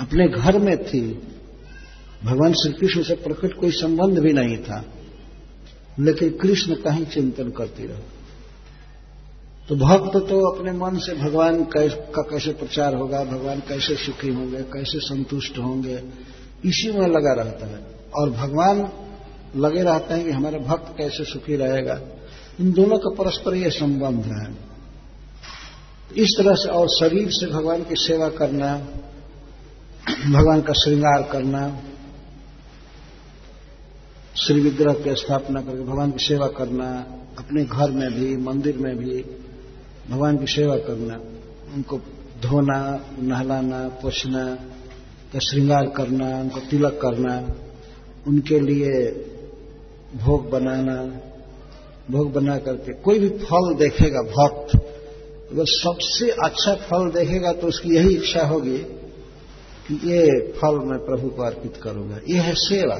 अपने घर में थी। भगवान श्री कृष्ण से प्रकट कोई संबंध भी नहीं था। लेकिन कृष्ण का ही चिंतन करती रहो। तो भक्त तो अपने मन से भगवान का कैसे प्रचार होगा, भगवान कैसे सुखी होंगे, कैसे संतुष्ट होंगे, इसी में लगा रहता है। और भगवान लगे रहते हैं कि हमारा भक्त कैसे सुखी रहेगा। इन दोनों का परस्पर यह संबंध है। इस तरह से और शरीर से भगवान की सेवा करना, भगवान का श्रृंगार करना, श्री विग्रह की स्थापना करके भगवान की सेवा करना, अपने घर में भी, मंदिर में भी भगवान की सेवा करना, उनको धोना, नहलाना, पोछना, का श्रृंगार करना, उनको तिलक करना, उनके लिए भोग बनाना, भोग बना करके कोई भी फल देखेगा, भक्त, अगर सबसे अच्छा फल देखेगा तो उसकी यही इच्छा होगी कि ये फल मैं प्रभु को अर्पित करूँगा। ये है सेवा।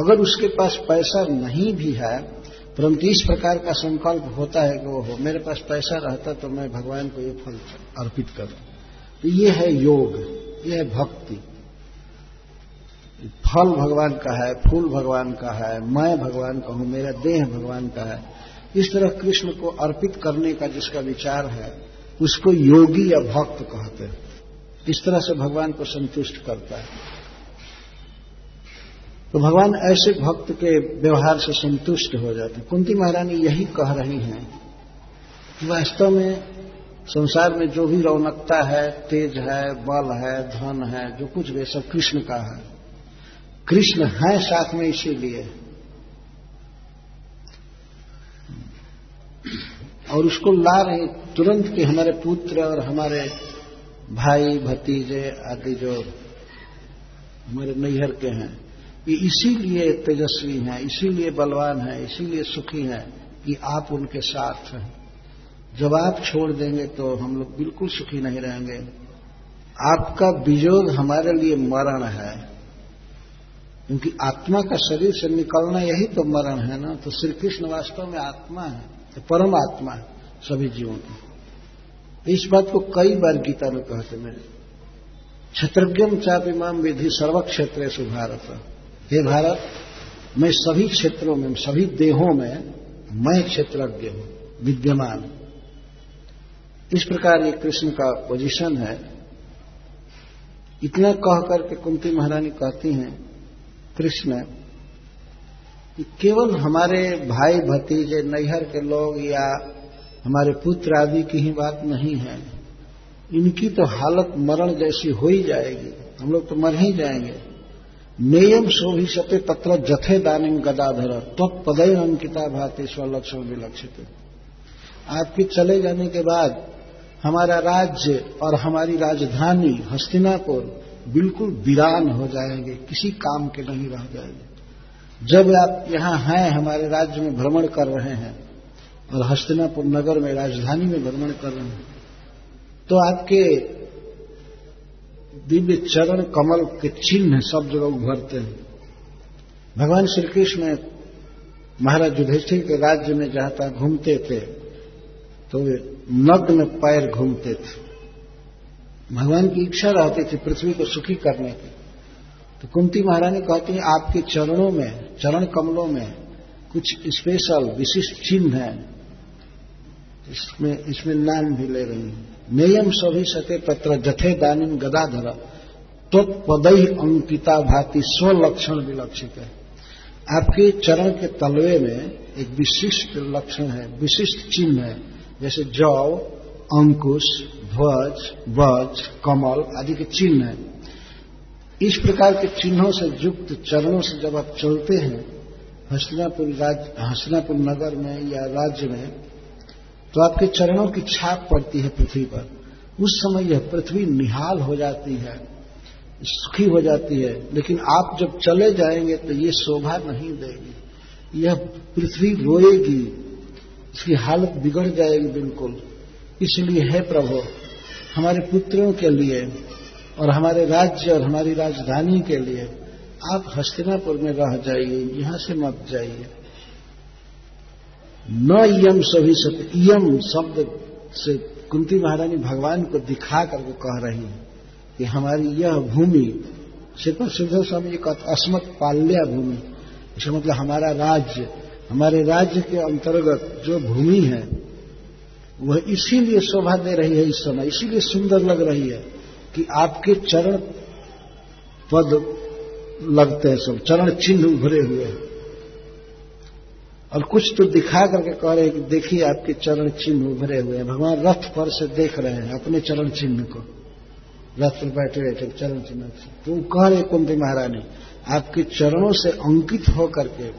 अगर उसके पास पैसा नहीं भी है परंतु इस प्रकार का संकल्प होता है कि वो हो। मेरे पास पैसा रहता तो मैं भगवान को ये फल अर्पित करूँ। तो ये है योग, ये है भक्ति। फल भगवान का है, फूल भगवान का है, मैं भगवान का हूँ, मेरा देह भगवान का है। इस तरह कृष्ण को अर्पित करने का जिसका विचार है, उसको योगी या भक्त कहते हैं। इस तरह से भगवान को संतुष्ट करता है। तो भगवान ऐसे भक्त के व्यवहार से संतुष्ट हो जाते कुंती महारानी यही कह रही हैं वास्तव में संसार में जो भी रौनकता है, तेज है, बल है, धन है, जो कुछ भी सब कृष्ण का है। कृष्ण है साथ में इसीलिए। और उसको ला रहे तुरंत कि हमारे पुत्र और हमारे भाई, भतीजे आदि जो हमारे नैहर के हैं ये इसीलिए तेजस्वी हैं, इसीलिए बलवान हैं, इसीलिए सुखी हैं कि आप उनके साथ हैं। जब आप छोड़ देंगे तो हम लोग बिल्कुल सुखी नहीं रहेंगे। आपका विजोग हमारे लिए मरण है। क्योंकि आत्मा का शरीर से निकलना यही तो मरण है ना तो श्री कृष्ण वास्तव में आत्मा है तो परमात्मा है सभी जीवों की। इस बात को कई बार गीता में कहते मैं क्षेत्रज्ञम चापिमाम विधि सर्व क्षेत्र सुभारत हे भारत, मैं सभी क्षेत्रों में, सभी देहों में, मैं क्षेत्रज्ञ हूँ, विद्यमान। इस प्रकार ये कृष्ण का पोजीशन है। इतना कह करके कुंती महारानी कहती हैं, कृष्ण, कि केवल हमारे भाई भतीजे, नैहर के लोग या हमारे पुत्र आदि की ही बात नहीं है। इनकी तो हालत मरण जैसी हो ही जाएगी। हम लोग तो मर ही जाएँगे। नेयम शोभिशते तत्र जथे दानिम गदाधर तत्पदय अंकिता भाते स्वलक्षण विलक्षित। आपके चले जाने के बाद हमारा राज्य और हमारी राजधानी हस्तिनापुर बिल्कुल वीरान हो जाएँगे, किसी काम के नहीं रह जाएँगे। जब आप यहाँ हैं, हमारे राज्य में भ्रमण कर रहे हैं और हस्तिनापुर नगर में राजधानी में भ्रमण कर रहे हैं तो आपके दिव्य चरण कमल के चिन्ह सब जगह उभरते हैं। भगवान श्री कृष्ण महाराज युधिष्ठिर के राज्य में जहाँ घूमते थे तो वे नग्न पैर घूमते थे। भगवान की इच्छा रहती थी पृथ्वी को सुखी करने की। तो कुंती महारानी कहती है, आपके चरणों में, चरण कमलों में कुछ स्पेशल विशिष्ट चिन्ह है। इसमें इसमें नाम भी ले रही है। नेयम सभी सके तत्र जथे दानिम गदाधर त्वत्पदई अंकिता भांति स्वलक्षण विलक्षित है। आपके चरण के तलवे में एक विशिष्ट लक्षण है, विशिष्ट चिन्ह है, जैसे जौ, अंकुश, ध्वज, वज, कमल आदि के चिन्ह है। इस प्रकार के चिन्हों से युक्त चरणों से जब आप चलते हैं हसनापुर हसनापुर नगर में या राज्य में तो आपके चरणों की छाप पड़ती है पृथ्वी पर। उस समय यह पृथ्वी निहाल हो जाती है, सुखी हो जाती है। लेकिन आप जब चले जाएँगे तो ये शोभा नहीं देगी। यह पृथ्वी रोएगी, इसकी हालत बिगड़ जाएगी बिल्कुल। इसलिए है प्रभु, हमारे पुत्रों के लिए और हमारे राज्य और हमारी राजधानी के लिए आप हस्तिनापुर में रह जाइए, यहाँ से मत जाइए। न यम सभी सत्य यम शब्द से कुंती महारानी भगवान को दिखा करके कह रही है कि हमारी यह भूमि श्री सिद्ध स्वामी जी कहते अस्मत पाल्या भूमि, इसका मतलब हमारा राज्य, हमारे राज्य के अंतर्गत जो भूमि है, वह इसीलिए शोभा दे रही है इस समय, इसीलिए सुंदर लग रही है कि आपके चरण पद लगते हैं सब, चरण चिन्ह उभरे हुए हैं। और कुछ तो दिखा करके कह रहे कि देखिए आपके चरण चिन्ह उभरे हुए हैं। भगवान रथ पर से देख रहे हैं अपने चरण चिन्ह को। रथ पर बैठे बैठे चरण चिन्ह तो कह रहे कुंती महारानी, आपके चरणों से अंकित होकर के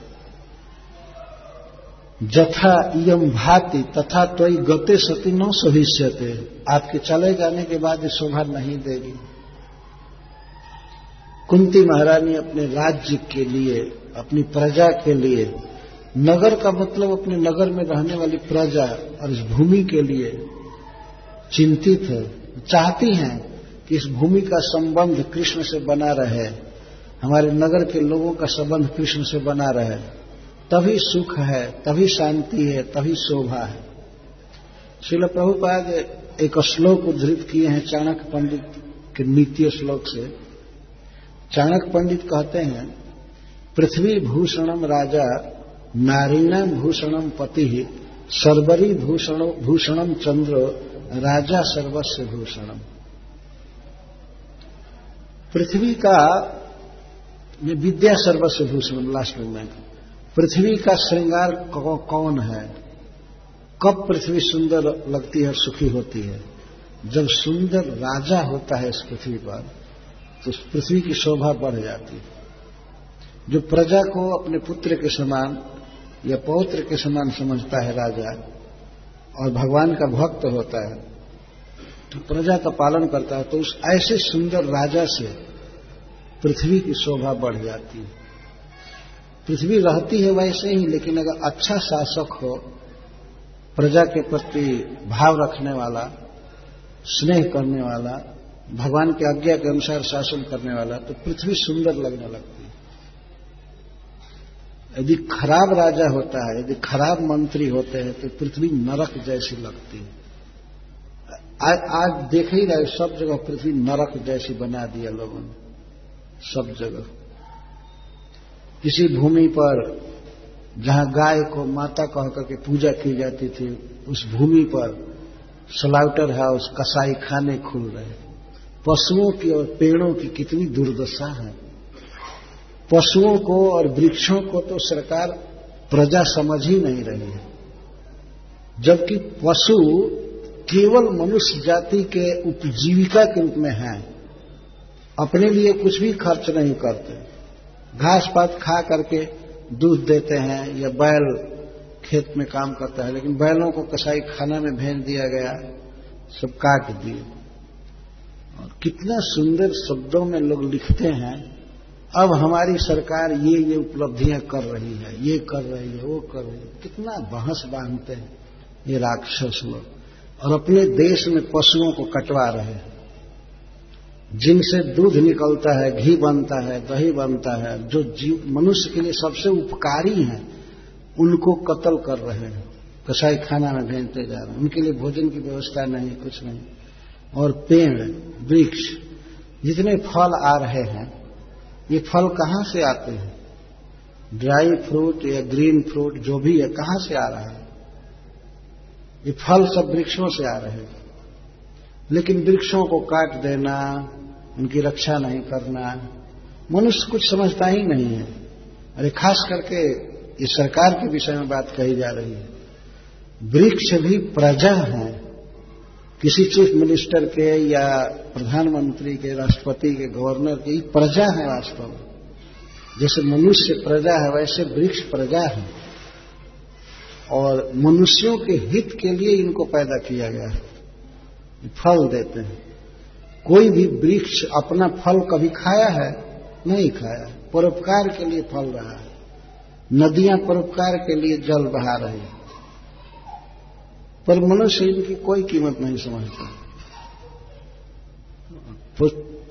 जथा यम भाति तथा तो गते सती न सभिष्यते आपके चले जाने के बाद ये शोभा नहीं देगी। कुंती महारानी अपने राज्य के लिए, अपनी प्रजा के लिए नगर का मतलब अपने नगर में रहने वाली प्रजा और इस भूमि के लिए चिंतित है, चाहती हैं कि इस भूमि का संबंध कृष्ण से बना रहे, हमारे नगर के लोगों का संबंध कृष्ण से बना रहे। तभी सुख है, तभी शांति है, तभी शोभा है। शिल प्रभुपाद एक श्लोक उद्धृत किए हैं चाणक्य पंडित के नीति श्लोक से। चाणक्य पंडित कहते हैं, पृथ्वी भूषणम राजा नारीणाम भूषणम पति, सर्वरी भूषण भूषणम चंद्र राजा सर्वस्व भूषणम। पृथ्वी का विद्या सर्वस्व भूषणम लास्ट में पृथ्वी का श्रृंगार कौन है? कब पृथ्वी सुंदर लगती है सुखी होती है? जब सुंदर राजा होता है इस पृथ्वी पर तो पृथ्वी की शोभा बढ़ जाती है। जो प्रजा को अपने पुत्र के समान या पौत्र के समान समझता है राजा और भगवान का भक्त होता है तो प्रजा का पालन करता है तो उस ऐसे सुंदर राजा से पृथ्वी की शोभा बढ़ जाती है। पृथ्वी रहती है वैसे ही, लेकिन अगर अच्छा शासक हो, प्रजा के प्रति भाव रखने वाला, स्नेह करने वाला, भगवान के आज्ञा के अनुसार शासन करने वाला तो पृथ्वी सुंदर लगने लगती है। यदि खराब राजा होता है यदि खराब मंत्री होते हैं तो पृथ्वी नरक जैसी लगती है। आज, देख ही रहे सब जगह पृथ्वी नरक जैसी बना दिया लोगों ने। सब जगह। किसी भूमि पर जहाँ गाय को माता कह करके पूजा की जाती थी उस भूमि पर स्लाउटर हाउस कसाई खाने खुल रहे। पशुओं की और पेड़ों की कितनी दुर्दशा है। पशुओं को और वृक्षों को तो सरकार प्रजा समझ ही नहीं रही है। जबकि पशु केवल मनुष्य जाति के उपजीविका के रूप में हैं, अपने लिए कुछ भी खर्च नहीं करते। घास पात खा करके दूध देते हैं या बैल खेत में काम करता है, लेकिन बैलों को कसाई खाना में भेज दिया गया, सब काट दिए। और कितना सुंदर शब्दों में लोग लिखते हैं अब हमारी सरकार ये ये उपलब्धियाँ कर रही है, ये कर रही है, वो कर रही है। कितना बहस बांधते हैं ये राक्षस लोग। और अपने देश में पशुओं को कटवा रहे हैं। जिनसे दूध निकलता है, घी बनता है, दही बनता है, जो जीव, मनुष्य के लिए सबसे उपकारी हैं, उनको कत्ल कर रहे हैं। कसाई खाना में भेजते जा रहे हैं। उनके लिए भोजन की व्यवस्था नहीं, कुछ नहीं। और पेड़, वृक्ष, जितने फल आ रहे हैं ये फल कहाँ से आते हैं? ड्राई फ्रूट या ग्रीन फ्रूट जो भी है, कहाँ से आ रहा है? ये फल सब वृक्षों से आ रहे हैं। लेकिन वृक्षों को काट देना, उनकी रक्षा नहीं करना, मनुष्य कुछ समझता ही नहीं है। अरे खास करके इस सरकार के विषय में बात कही जा रही है। वृक्ष भी प्रजा है। किसी चीफ मिनिस्टर के या प्रधानमंत्री के, राष्ट्रपति के, गवर्नर की प्रजा है वास्तव में। जैसे मनुष्य प्रजा है, वैसे वृक्ष प्रजा है। और मनुष्यों के हित के लिए इनको पैदा किया गया है। फल देते हैं। कोई भी वृक्ष अपना फल कभी खाया है? नहीं खाया। परोपकार के लिए फल रहा है। नदियाँ परोपकार के लिए जल बहा रही है। पर मनुष्य इनकी कोई कीमत नहीं समझता।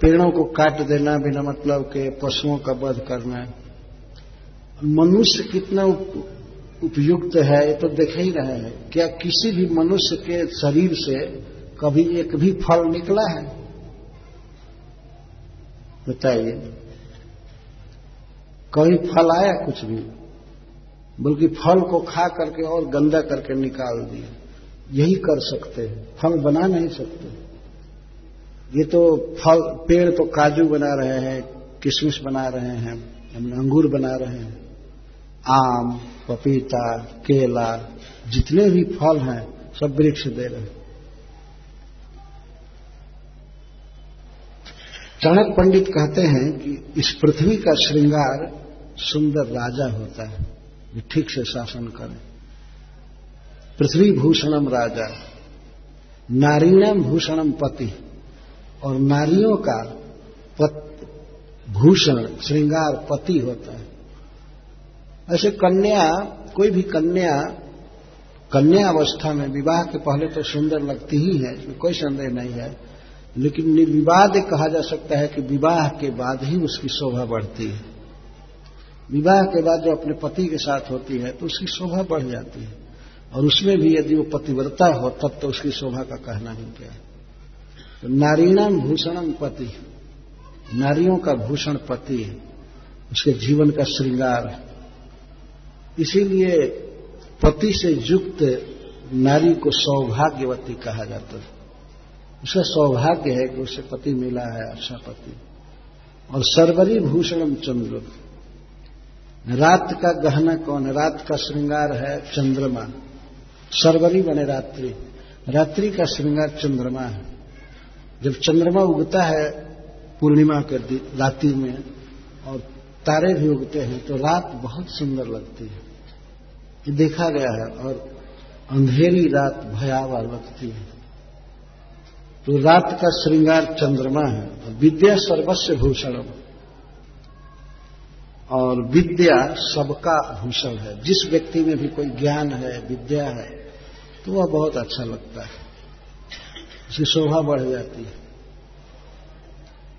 पेड़ों को काट देना बिना मतलब के, पशुओं का वध करना। मनुष्य कितना उपयुक्त है, ये तो देख ही रहे हैं। क्या किसी भी मनुष्य के शरीर से कभी एक भी फल निकला है? बताइए। कभी फल आया कुछ भी, बल्कि फल को खा करके और गंदा करके निकाल दिए यही कर सकते हैं। फल बना नहीं सकते। ये तो फल, पेड़ तो काजू बना रहे हैं, किशमिश बना रहे हैं अंगूर बना रहे हैं। आम, पपीता, केला, जितने भी फल हैं, सब वृक्ष दे रहे हैं। चाणक पंडित कहते हैं कि इस पृथ्वी का श्रृंगार सुंदर राजा होता है। ठीक से शासन करे। पृथ्वी भूषणम राजा नारीणम भूषणम पति और नारियों का पत, भूषण श्रृंगार पति होता है। ऐसे कन्या कोई भी कन्या कन्या अवस्था में विवाह के पहले तो सुंदर लगती ही है इसमें कोई संदेह नहीं है लेकिन निर्विवाद कहा जा सकता है कि विवाह के बाद ही उसकी शोभा बढ़ती है। विवाह के बाद जो अपने पति के साथ होती है तो उसकी शोभा बढ़ जाती है। और उसमें भी यदि वो पतिव्रता हो, तब तो उसकी शोभा का कहना ही क्या तो नारीणाम भूषणम पति। नारियों का भूषण पति। उसके जीवन का श्रृंगार। है इसीलिए पति से युक्त नारी को सौभाग्यवती कहा जाता है। उसका सौभाग्य है कि उसे पति मिला है अच्छा पति। और सर्वरी भूषणम चंद्र। रात का गहना कौन है? रात का श्रृंगार है चंद्रमा। सरवरी बने रात्रि। रात्रि का श्रृंगार चंद्रमा है। जब चंद्रमा उगता है, पूर्णिमा के रात्रि में, और तारे भी उगते हैं तो रात बहुत सुंदर लगती है। ये देखा गया है, और अंधेरी रात भयावह लगती है। तो रात का श्रृंगार चंद्रमा है विद्या सर्वस्व भूषण और विद्या सबका भूषण है। जिस व्यक्ति में भी कोई ज्ञान है, विद्या है तो वह बहुत अच्छा लगता है। उसकी शोभा बढ़ जाती है।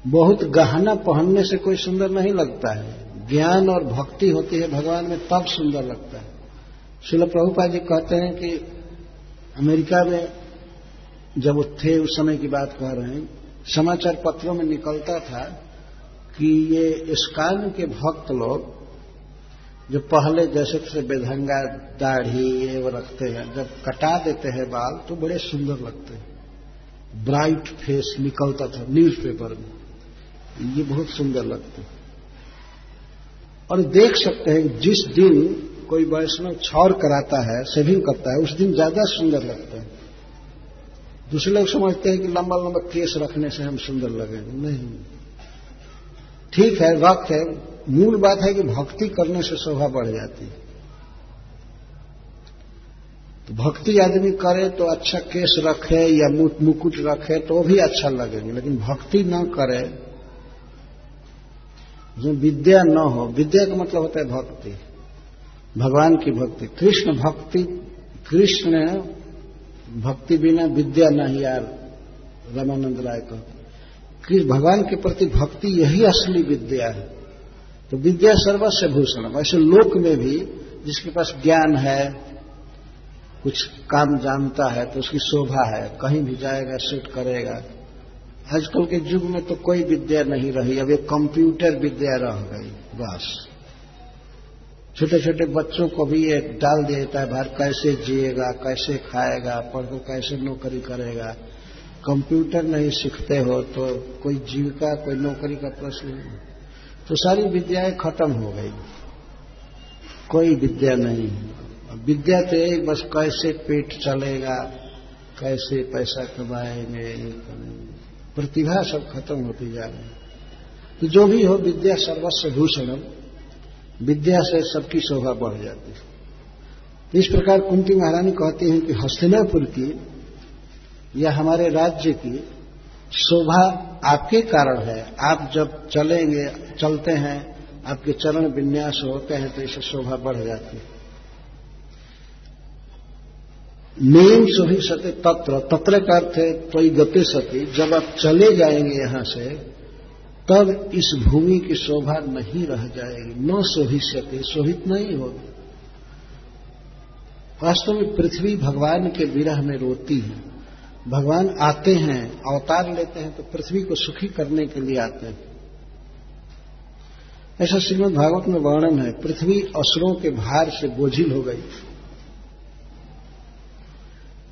बहुत गहना पहनने से कोई सुंदर नहीं लगता है। ज्ञान और भक्ति होती है भगवान में, तब सुंदर लगता है। शिल प्रभुपा जी कहते हैं कि अमेरिका में जब वो थे, उस समय की बात कह रहे हैं, समाचार पत्रों में निकलता था कि ये इस्कान के भक्त लोग जो पहले जैसे जैसे बेधंगा दाढ़ी ये वो रखते हैं, जब कटा देते हैं बाल तो बड़े सुंदर लगते हैं। ब्राइट फेस निकलता था न्यूज़पेपर में। ये बहुत सुंदर लगते हैं। और देख सकते हैं जिस दिन कोई वैष्णव छौर कराता है, सेविंग करता है, उस दिन ज़्यादा सुंदर लगता है। दूसरे लोग समझते हैं कि लंबा लंबा केस रखने से हम सुंदर लगेंगे। नहीं। ठीक है, वक्त है। मूल बात है कि भक्ति करने से शोभा बढ़ जाती है। तो भक्ति आदमी करे तो अच्छा केस रखे या मुकुट रखे तो भी अच्छा लगेगा, लेकिन भक्ति न करे, जो विद्या न हो, विद्या का मतलब होता है भक्ति। भगवान की भक्ति। कृष्ण भक्ति कृष्ण भक्ति बिना विद्या नहीं यार रामानंद राय कहते भगवान के प्रति भक्ति यही असली विद्या है। तो विद्या सर्वस्व भूषण वैसे लोक में भी जिसके पास ज्ञान है, कुछ काम जानता है तो उसकी शोभा है, कहीं भी जाएगा शूट करेगा। आजकल के युग में तो कोई विद्या नहीं रही, अब एक कंप्यूटर विद्या रह गई, बस। छोटे छोटे बच्चों को भी ये डाल दिया जाता है, बाहर कैसे जिएगा, कैसे खाएगा पढ़कर कैसे नौकरी करेगा? कंप्यूटर नहीं सीखते हो तो कोई जीविका, कोई नौकरी का प्रश्न नहीं। तो सारी विद्याएँ खत्म हो गई। कोई विद्या नहीं। विद्या तो एक, बस कैसे पेट चलेगा, कैसे पैसा कमाएँगे, प्रतिभा सब खत्म होती जा रही तो जो भी हो, विद्या सर्वस्व भूषणम। विद्या से सबकी शोभा बढ़ जाती है। इस प्रकार कुंती महारानी कहती हैं कि हस्तिनापुर की या हमारे राज्य की शोभा आपके कारण है। आप जब चलेंगे, चलते हैं, आपके चरण विन्यास होते हैं तो इससे शोभा बढ़ जाती है। नियम सभी सत्य तत्र तत्र का अर्थ है तो गति सती। जब आप चले जाएँगे यहाँ से, तब इस भूमि की शोभा नहीं रह जाएगी। न शोभिष्यते शोभित नहीं होगी। वास्तव में पृथ्वी भगवान के विरह में रोती है। भगवान आते हैं, अवतार लेते हैं तो पृथ्वी को सुखी करने के लिए आते हैं। ऐसा श्रीमद भागवत में वर्णन है, पृथ्वी असुरों के भार से बोझिल हो गई।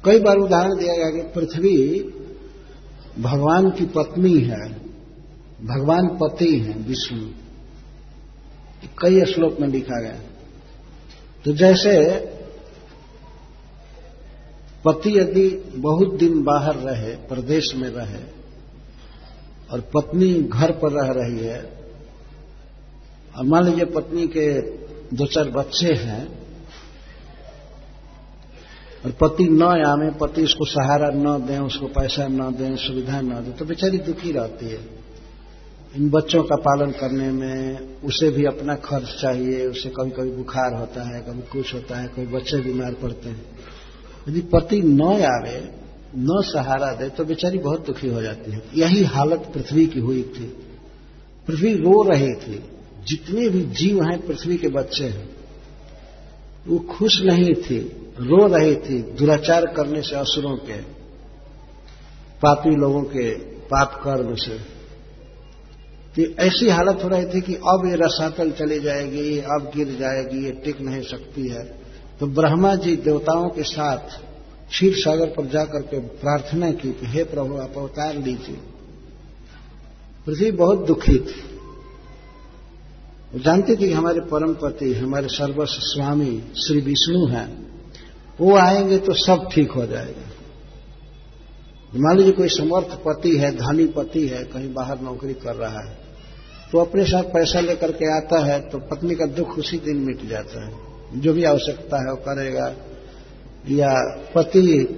कई बार उदाहरण दिया गया कि पृथ्वी भगवान की पत्नी है, भगवान पति है, विष्णु। कई श्लोक में लिखा गया। तो जैसे पति यदि बहुत दिन बाहर रहे, प्रदेश में रहे, और पत्नी घर पर रह रही है, और मान लीजिए पत्नी के दो चार बच्चे हैं, और पति न आवे, पति उसको सहारा न दें, उसको पैसा न दें, सुविधा न दें तो बेचारी दुखी रहती है। इन बच्चों का पालन करने में उसे भी अपना खर्च चाहिए, उसे कभी कभी बुखार होता है, कभी कुछ होता है कभी बच्चे बीमार पड़ते हैं। यदि पति न आवे, न सहारा दे तो बेचारी बहुत दुखी हो जाती है। यही हालत पृथ्वी की हुई थी। पृथ्वी रो रही थी। जितने भी जीव हैं पृथ्वी के बच्चे हैं, वो खुश नहीं थी, रो रही थी, दुराचार करने से असुरों के, पापी लोगों के पाप कर्म से। कि ऐसी हालत हो रही थी कि अब ये रसातल चली जाएगी, अब गिर जाएगी, ये टिक नहीं सकती है। तो ब्रह्मा जी देवताओं के साथ क्षीर सागर पर जाकर के प्रार्थना की कि हे प्रभु, आप अवतार लीजिए। पृथ्वी बहुत दुखी थी। वो जानते थे कि हमारे परम पति हमारे सर्वस्व स्वामी श्री विष्णु हैं। वो आएँगे तो सब ठीक हो जाएगा। मान लीजिए कोई समर्थ पति है, धनी पति है, कहीं बाहर नौकरी कर रहा है तो अपने साथ पैसा लेकर के आता है तो पत्नी का दुख उसी दिन मिट जाता है। जो भी आवश्यकता है वो करेगा या पति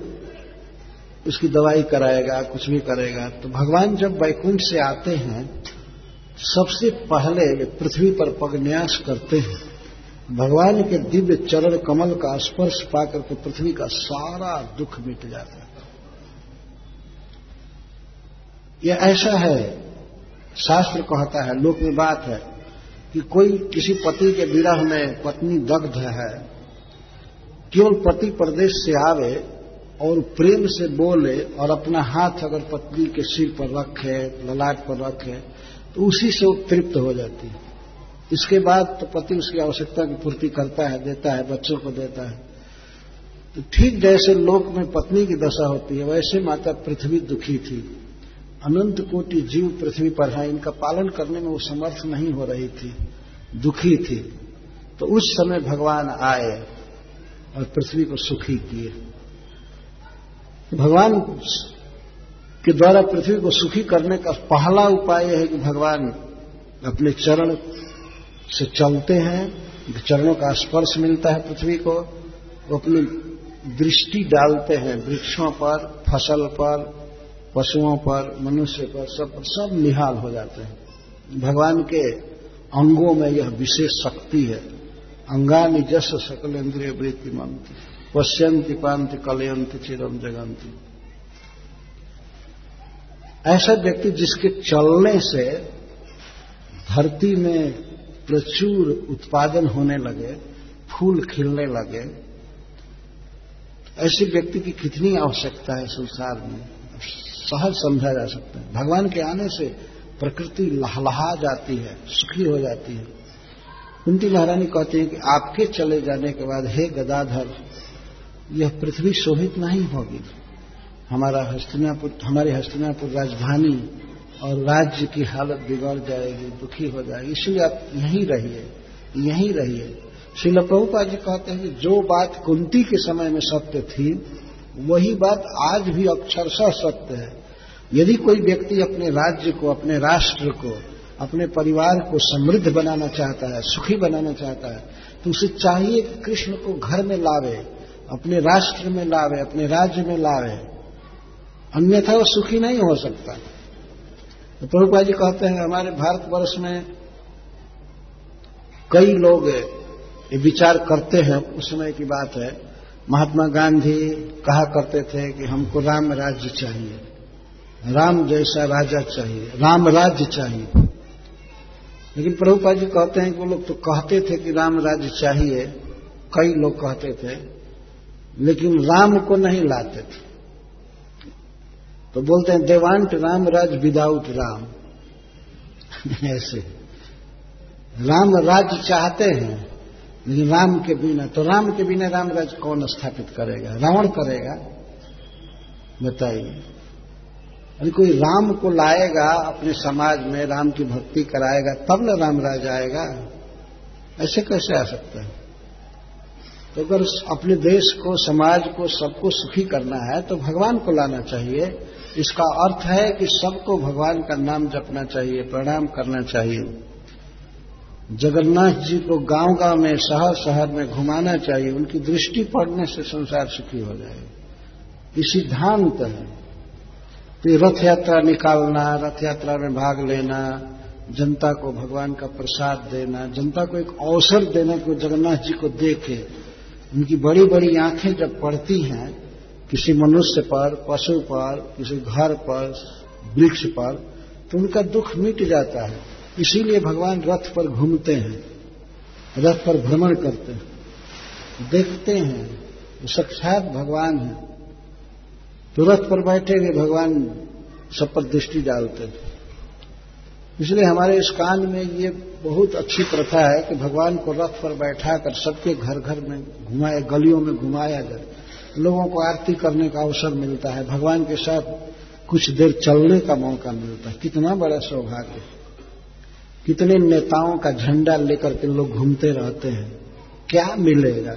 उसकी दवाई कराएगा, कुछ भी करेगा। तो भगवान जब वैकुंठ से आते हैं, सबसे पहले वे पृथ्वी पर पगन्यास करते हैं। भगवान के दिव्य चरण कमल का स्पर्श पाकर के पृथ्वी का सारा दुख मिट जाता है। यह ऐसा है, शास्त्र कहता है, लोक में बात है कि कोई किसी पति के विरह में पत्नी दग्ध है, केवल पति प्रदेश से आवे और प्रेम से बोले और अपना हाथ अगर पत्नी के सिर पर रखे, ललाट पर रखे तो उसी से वो तृप्त हो जाती है। इसके बाद तो पति उसकी आवश्यकता की पूर्ति करता है, देता है, बच्चों को देता है। तो ठीक जैसे लोक में पत्नी की दशा होती है, वैसे माता पृथ्वी दुखी थी। अनंत कोटि जीव पृथ्वी पर है। इनका पालन करने में वो समर्थ नहीं हो रही थी, दुखी थी। तो उस समय भगवान आए और पृथ्वी को सुखी किए। भगवान के द्वारा पृथ्वी को सुखी करने का पहला उपाय है कि भगवान अपने चरण से चलते हैं। चरणों का स्पर्श मिलता है पृथ्वी को। वो अपनी दृष्टि डालते हैं, वृक्षों पर, फ़सल पर पशुओं पर, मनुष्य पर सब पर सब निहाल हो जाते हैं। भगवान के अंगों में यह विशेष शक्ति है। अंगानी जस सकल इंद्रिय वृत्ति मंत्र पश्यंति पांति कलयंति चिरम जगंती ऐसा व्यक्ति जिसके चलने से धरती में प्रचुर उत्पादन होने लगे, फूल खिलने लगे, ऐसे व्यक्ति की कितनी आवश्यकता है संसार में? सहज समझा जा सकता है। भगवान के आने से प्रकृति लहलहा जाती है, सुखी हो जाती है। कुंती महारानी कहती है कि आपके चले जाने के बाद, हे गदाधर, यह पृथ्वी शोभित नहीं होगी। हमारा हस्तिनापुर, हमारी हस्तिनापुर राजधानी और राज्य की हालत बिगड़ जाएगी, दुखी हो जाएगी। इसलिए आप यहीं रहिए यहीं रहिए। श्रील प्रभुपा जी कहते हैं कि जो बात कुंती के समय में सत्य थी वही बात आज भी अक्षरशः सत्य है। यदि कोई व्यक्ति अपने राज्य को, अपने राष्ट्र को, अपने परिवार को समृद्ध बनाना चाहता है, सुखी बनाना चाहता है तो उसे चाहिए कि कृष्ण को घर में लावे, अपने राष्ट्र में लावे, अपने राज्य में लावे। अन्यथा वो सुखी नहीं हो सकता। तो प्रभुपा जी कहते हैं, हमारे भारतवर्ष में कई लोग ये विचार करते हैं, उस समय की बात है महात्मा गांधी कहा करते थे कि हमको राम राज्य चाहिए, राम जैसा राजा चाहिए, राम राज्य चाहिए। लेकिन प्रभुपा जी कहते हैं कि वो लोग तो कहते थे कि राम राज्य चाहिए, कई लोग कहते थे, लेकिन राम को नहीं लाते थे। तो बोलते हैं they want Ram Raj without Ram. ऐसे। राम राज्य चाहते हैं लेकिन राम के बिना तो राम के बिना राम राज कौन स्थापित करेगा? रावण करेगा? बताइए। अरे कोई राम को लाएगा, अपने समाज में राम की भक्ति कराएगा, तब न राम राज आएगा। ऐसे कैसे आ सकता है? तो अगर अपने देश को, समाज को सबको सुखी करना है तो भगवान को लाना चाहिए। इसका अर्थ है कि सबको भगवान का नाम जपना चाहिए, प्रणाम करना चाहिए। जगन्नाथ जी को गाँव गाँव में, शहर शहर में घुमाना चाहिए, उनकी दृष्टि पड़ने से संसार सुखी हो जाएगा। ये सिद्धांत है। तो रथ यात्रा निकालना रथ यात्रा में भाग लेना, जनता को भगवान का प्रसाद देना, जनता को एक अवसर देना कि जगन्नाथ जी को देखे। उनकी बड़ी बड़ी आँखें जब पड़ती हैं, किसी मनुष्य पर, पशु पर, किसी घर पर, वृक्ष पर तो उनका दुख मिट जाता है। इसीलिए भगवान रथ पर घूमते हैं, रथ पर भ्रमण करते हैं। देखते हैं साक्षात भगवान है। तो रथ पर बैठे हुए भगवान सब पर दृष्टि डालते हैं। इसलिए हमारे इस कान में ये बहुत अच्छी प्रथा है कि भगवान को रथ पर बैठा कर सबके घर घर में घुमाए, गलियों में घुमाया जाए। लोगों को आरती करने का अवसर मिलता है, भगवान के साथ कुछ देर चलने का मौका मिलता है। कितना बड़ा सौभाग्य। कितने नेताओं का झंडा लेकर के लोग घूमते रहते हैं। क्या मिलेगा?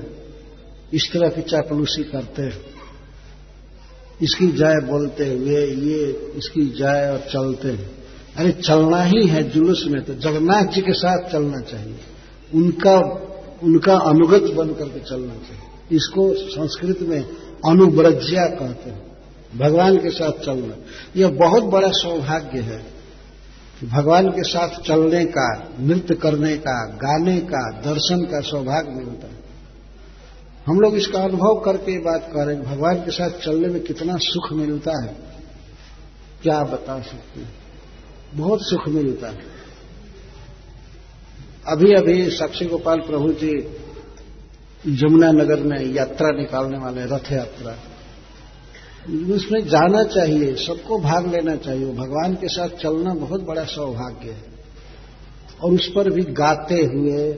इस तरह की चापलूसी करते हैं। इसकी जाय बोलते हुए ये, इसकी जाय और चलते हैं। अरे चलना ही है जुलूस में तो जगन्नाथ जी के साथ चलना चाहिए। उनका उनका अनुगत बन करके चलना चाहिए। इसको संस्कृत में अनुव्रज्या कहते हैं। भगवान के साथ चलना। यह बहुत बड़ा सौभाग्य है। भगवान के साथ चलने का, नृत्य करने का, गाने का, दर्शन का सौभाग्य मिलता है। हम लोग इसका अनुभव करके बात कर रहे हैं, भगवान के साथ चलने में कितना सुख मिलता है। क्या बता सकते हैं? बहुत सुख मिलता है। अभी अभी साक्षी गोपाल प्रभु जी यमुना नगर में यात्रा निकालने वाले रथ यात्रा। उसमें जाना चाहिए, सबको भाग लेना चाहिए। भगवान के साथ चलना बहुत बड़ा सौभाग्य है। और उस पर भी गाते हुए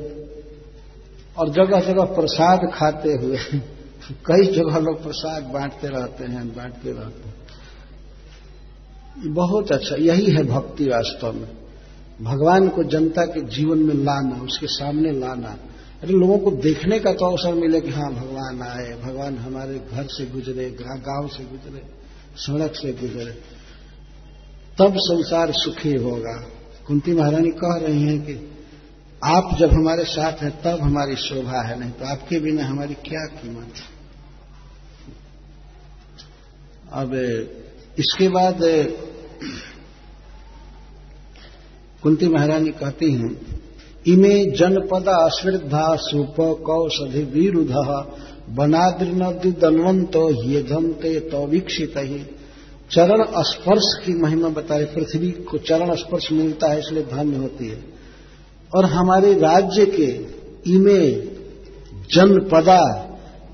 और जगह जगह प्रसाद खाते हुए, कई जगह लोग प्रसाद बांटते रहते हैं, बांटते रहते हैं। बहुत अच्छा यही है भक्ति वास्तव में। भगवान को जनता के जीवन में लाना, उसके सामने लाना। अरे लोगों को देखने का तो अवसर मिले कि हाँ भगवान आए, भगवान हमारे घर से गुजरे गाँव से गुजरे, सड़क से गुजरे, तब संसार सुखी होगा। कुंती महारानी कह रही हैं कि आप जब हमारे साथ हैं, तब हमारी शोभा है, नहीं तो आपके बिना हमारी क्या कीमत है? अब, इसके बाद, कुंती महारानी कहती हैं इमे जनपद अश्रद्धा सुप कौषधि विरुध। बनाद्र नदी दलवंत ये तो वीक्षित। ही चरण स्पर्श की महिमा बताए, पृथ्वी को चरण स्पर्श मिलता है, इसलिए धन्य होती है। और हमारे राज्य के इमे जनपदा,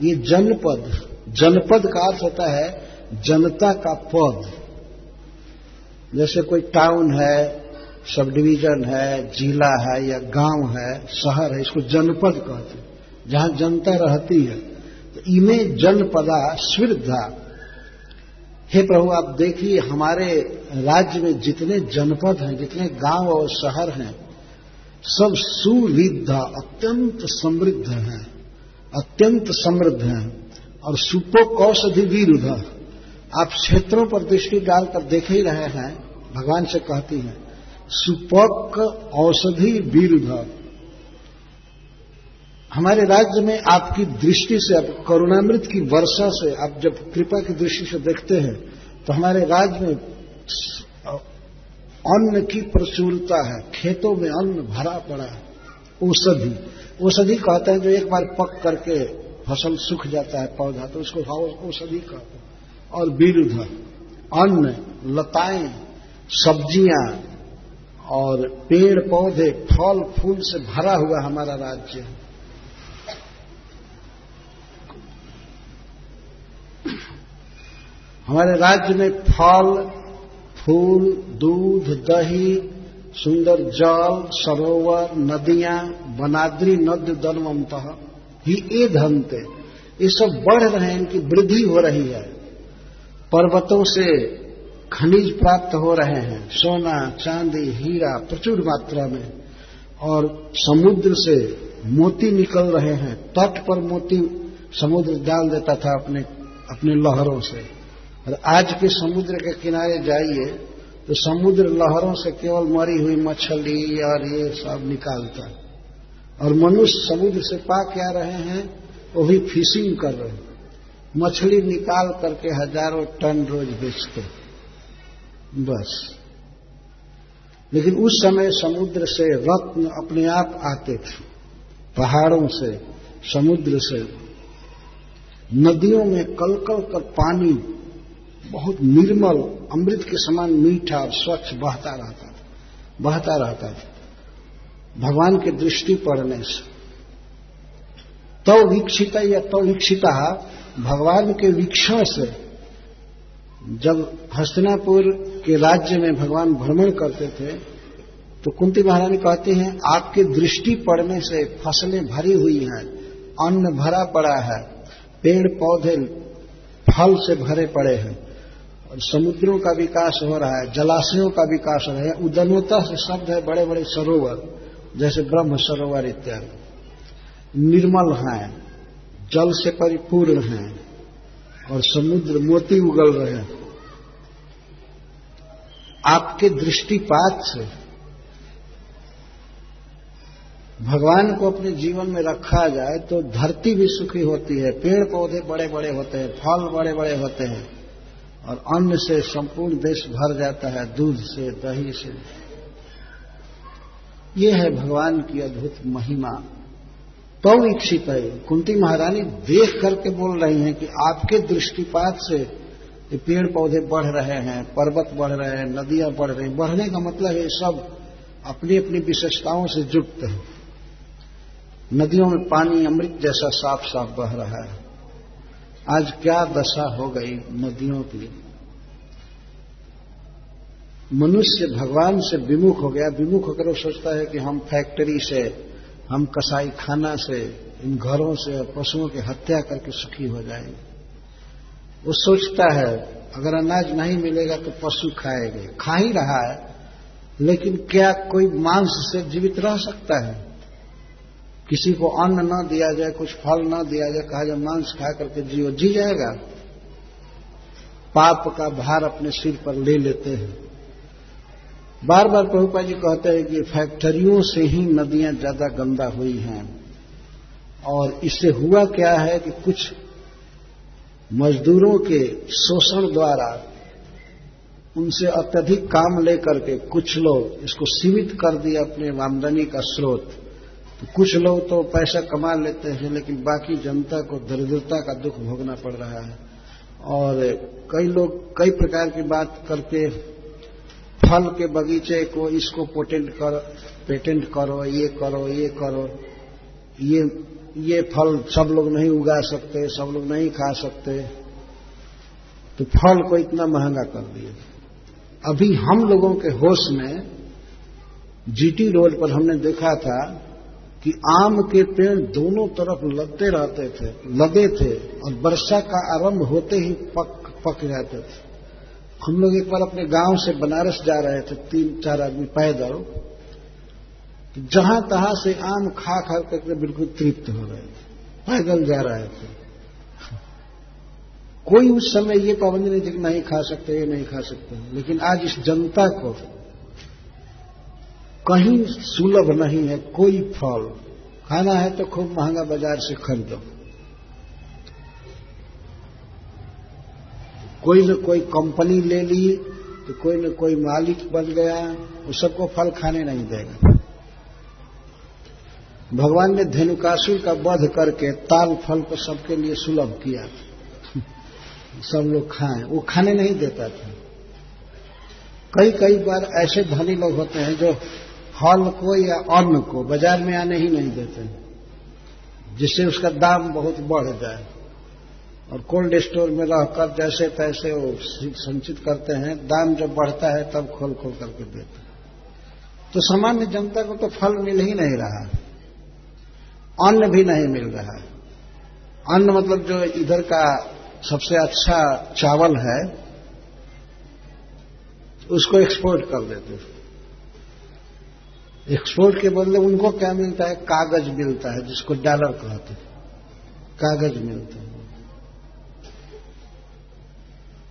ये जनपद जनपद का अर्थ होता है जनता का पद। जैसे कोई टाउन है सब डिवीज़न है, जिला है या गाँव है, शहर है, इसको जनपद कहते हैं। जहाँ जनता रहती है तो इमे जनपदा स्विधा। हे प्रभु, आप देखिए, हमारे राज्य में जितने जनपद हैं, जितने गाँव और शहर हैं, सब सुविध अत्यंत समृद्ध हैं, अत्यंत समृद्ध हैं, और सुपो सुपोकौषधि विरुद्ध। आप क्षेत्रों पर दृष्टि डालकर देख ही रहे हैं, भगवान से कहती हैं सुपक औषधि विरुद्ध हमारे राज्य में आपकी दृष्टि से, आप करुणामृत की वर्षा से, आप जब कृपा की दृष्टि से देखते हैं तो हमारे राज्य में अन्न की प्रचुरता है, खेतों में अन्न भरा पड़ा है, औषधि। औषधि कहते हैं जो एक बार पक करके फ़सल सूख जाता है, पौधा तो उसको औषधि कहते हैं। और विरुद्ध अन्न, लताएँ, सब्ज़ियाँ और पेड़ पौधे, फल, फूल से भरा हुआ हमारा राज्य। है हमारे राज्य में फल, फूल, दूध, दही, सुंदर जल, सरोवर, नदियाँ, वनाद्री, नद दलवंत ही ए धनते ये सब बढ़ रहे हैं, इनकी वृद्धि हो रही है। पर्वतों से खनिज प्राप्त हो रहे हैं, सोना, चांदी, हीरा, प्रचुर मात्रा में, और समुद्र से मोती निकल रहे हैं, तट पर मोती समुद्र डाल देता था अपने अपने लहरों से। और आज के समुद्र के किनारे जाइए तो समुद्र लहरों से केवल मरी हुई मछली और ये सब निकालता। और मनुष्य समुद्र से पा क्या रहे हैं, वो भी फिशिंग कर रहे हैं। मछली निकाल करके हज़ारों टन रोज बेचते। बस। लेकिन उस समय समुद्र से रत्न अपने आप आते थे। पहाड़ों से, समुद्र से। नदियों में कलकल कर पानी बहुत निर्मल, अमृत के समान मीठा और स्वच्छ बहता रहता था, बहता रहता था। भगवान के दृष्टि पड़ने से। तो वीक्षिता या तो वीक्षिता, भगवान के वीक्षण से जब हस्तिनापुर के राज्य में भगवान भ्रमण करते थे तो कुंती महारानी कहती हैं, आपकी दृष्टि पड़ने से फ़सलें भरी हुई हैं, अन्न भरा पड़ा है पेड़ पौधे फल से भरे पड़े हैं, और समुद्रों का विकास हो रहा है, जलाशयों का विकास हो रहा है उदनोता से शब्द है बड़े बड़े सरोवर, जैसे ब्रह्म सरोवर इत्यादि। निर्मल हैं, जल से परिपूर्ण हैं, और समुद्र मोती उगल रहे हैं। आपके दृष्टिपात से भगवान को अपने जीवन में रखा जाए तो धरती भी सुखी होती है पेड़ पौधे बड़े बड़े होते हैं, फल बड़े बड़े होते हैं, और अन्न से संपूर्ण देश भर जाता है, दूध से, दही से। ये है भगवान की अद्भुत महिमा। तो इच्छित है कुंती महारानी देख करके बोल रही हैं कि आपके दृष्टिपात से ये पेड़ पौधे बढ़ रहे हैं, पर्वत बढ़ रहे हैं, नदियाँ बढ़ रही हैं। बढ़ने का मतलब है सब अपनी अपनी विशेषताओं से युक्त है। नदियों में पानी अमृत जैसा साफ़ साफ़ बह रहा है। आज क्या दशा हो गई नदियों की? मनुष्य भगवान से विमुख हो गया। विमुख होकर वो सोचता है कि हम फैक्ट्री से, हम कसाई खाना से, इन घरों से पशुओं की हत्या करके सुखी हो जाएँगे। वो सोचता है, अगर अनाज नहीं मिलेगा तो पशु खाएँगे। खा ही रहा है, लेकिन क्या कोई मांस से जीवित रह सकता है? किसी को अन्न न दिया जाए, कुछ फल न दिया जाए, कहा जाए मांस खा करके जियो जी जाएगा। पाप का भार अपने सिर पर ले लेते हैं। बार बार प्रभुपा जी कहते हैं कि फैक्ट्रियों से ही नदियाँ ज़्यादा गंदा हुई हैं। और इससे हुआ क्या है कि कुछ मजदूरों के शोषण द्वारा उनसे अत्यधिक काम लेकर के कुछ लोग, इसको सीमित कर दिए अपने आमदनी का स्रोत। तो कुछ लोग तो पैसा कमा लेते हैं, लेकिन बाकी जनता को दरिद्रता का दुख भोगना पड़ रहा है। और कई लोग, कई प्रकार की बात करके फल के बगीचे को इसको पोटेंट कर पेटेंट करो, ये करो ये करो। ये ये फल सब लोग नहीं उगा सकते, सब लोग नहीं खा सकते। तो फल को इतना महँगा कर दिए। अभी हम लोगों के होश में जीटी रोड पर हमने देखा था कि आम के पेड़ दोनों तरफ़ लगते रहते थे, लगे थे, और वर्षा का आरंभ होते ही पक पक जाते थे। हम लोग एक बार अपने गाँव से बनारस जा रहे थे, तीन, चार आदमी पैदल। जहाँ तहां से आम खा खा करके बिल्कुल तृप्त हो रहे थे, पैदल जा रहे थे। कोई उस समय ये पाबंदी नहीं थी कि नहीं खा सकते, ये नहीं खा सकते। लेकिन आज इस जनता को कहीं सुलभ नहीं है, कोई फल। खाना है तो खूब महँगा बाज़ार से खरीदो। कोई न कोई कंपनी ले ली तो कोई न कोई मालिक बन गया, वो सबको फल खाने नहीं देगा। भगवान ने धेनुकासुर का वध करके ताल फल को सबके लिए सुलभ किया सब लोग खाएँ। वो खाने नहीं देता था। कई कई बार ऐसे धनी लोग होते हैं जो फल को या अन्न को बाज़ार में आने ही नहीं देते जिससे उसका दाम बहुत बढ़ जाए। और कोल्ड स्टोर में रहकर जैसे तैसे वो संचित करते हैं। दाम जब बढ़ता है तब खोल खोल करके देते तो सामान्य जनता को तो फल मिल ही नहीं रहा। अन्न भी नहीं मिल रहा है। अन्न मतलब जो इधर का सबसे अच्छा चावल है, उसको एक्सपोर्ट कर देते एक्सपोर्ट के बदले उनको क्या मिलता है? कागज़ मिलता है, जिसको डॉलर कहते हैं। कागज़ मिलता है।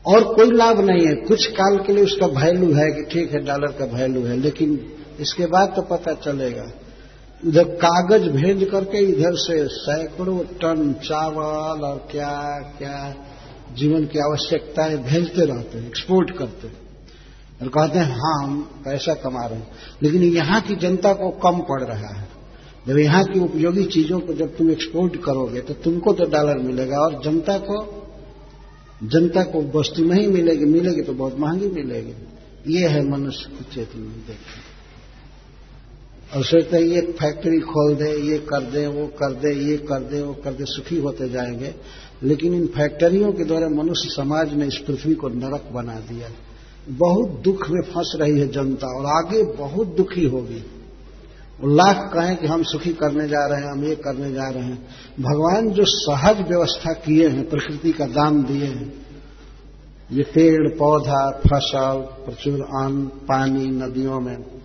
और कोई लाभ नहीं है। कुछ काल के लिए उसका वैल्यू है कि ठीक है डॉलर का वैल्यू है, लेकिन इसके बाद तो पता चलेगा। उधर कागज़ भेज करके इधर से सैकड़ों टन चावल और क्या क्या जीवन की आवश्यकताएँ भेजते रहते हैं एक्सपोर्ट करते हैं। और कहते हैं हाँ हम पैसा कमा रहे हैं। लेकिन यहाँ की जनता को कम पड़ रहा है। जब यहाँ की उपयोगी चीज़ों को जब तुम एक्सपोर्ट करोगे तो तुमको तो डॉलर मिलेगा और जनता को जनता को वस्तु नहीं मिलेगी मिलेगी तो बहुत महँगी मिलेगी। ये है मनुष्य की चेतना, देखिए। और सोचते हैं, ये फैक्ट्री खोल दे, ये कर दे, वो कर दे, ये कर दे, वो कर दे, सुखी होते जाएँगे। लेकिन इन फैक्ट्रियों के द्वारा मनुष्य समाज ने इस पृथ्वी को नरक बना दिया। बहुत दुख में फंस रही है जनता, और आगे बहुत दुखी होगी। लाख कहें कि हम सुखी करने जा रहे हैं, हम ये करने जा रहे हैं। भगवान जो सहज व्यवस्था किए हैं, प्रकृति का दान दिए हैं, ये पेड़, पौधा, फ़सल, प्रचुर अन्न, पानी, नदियों में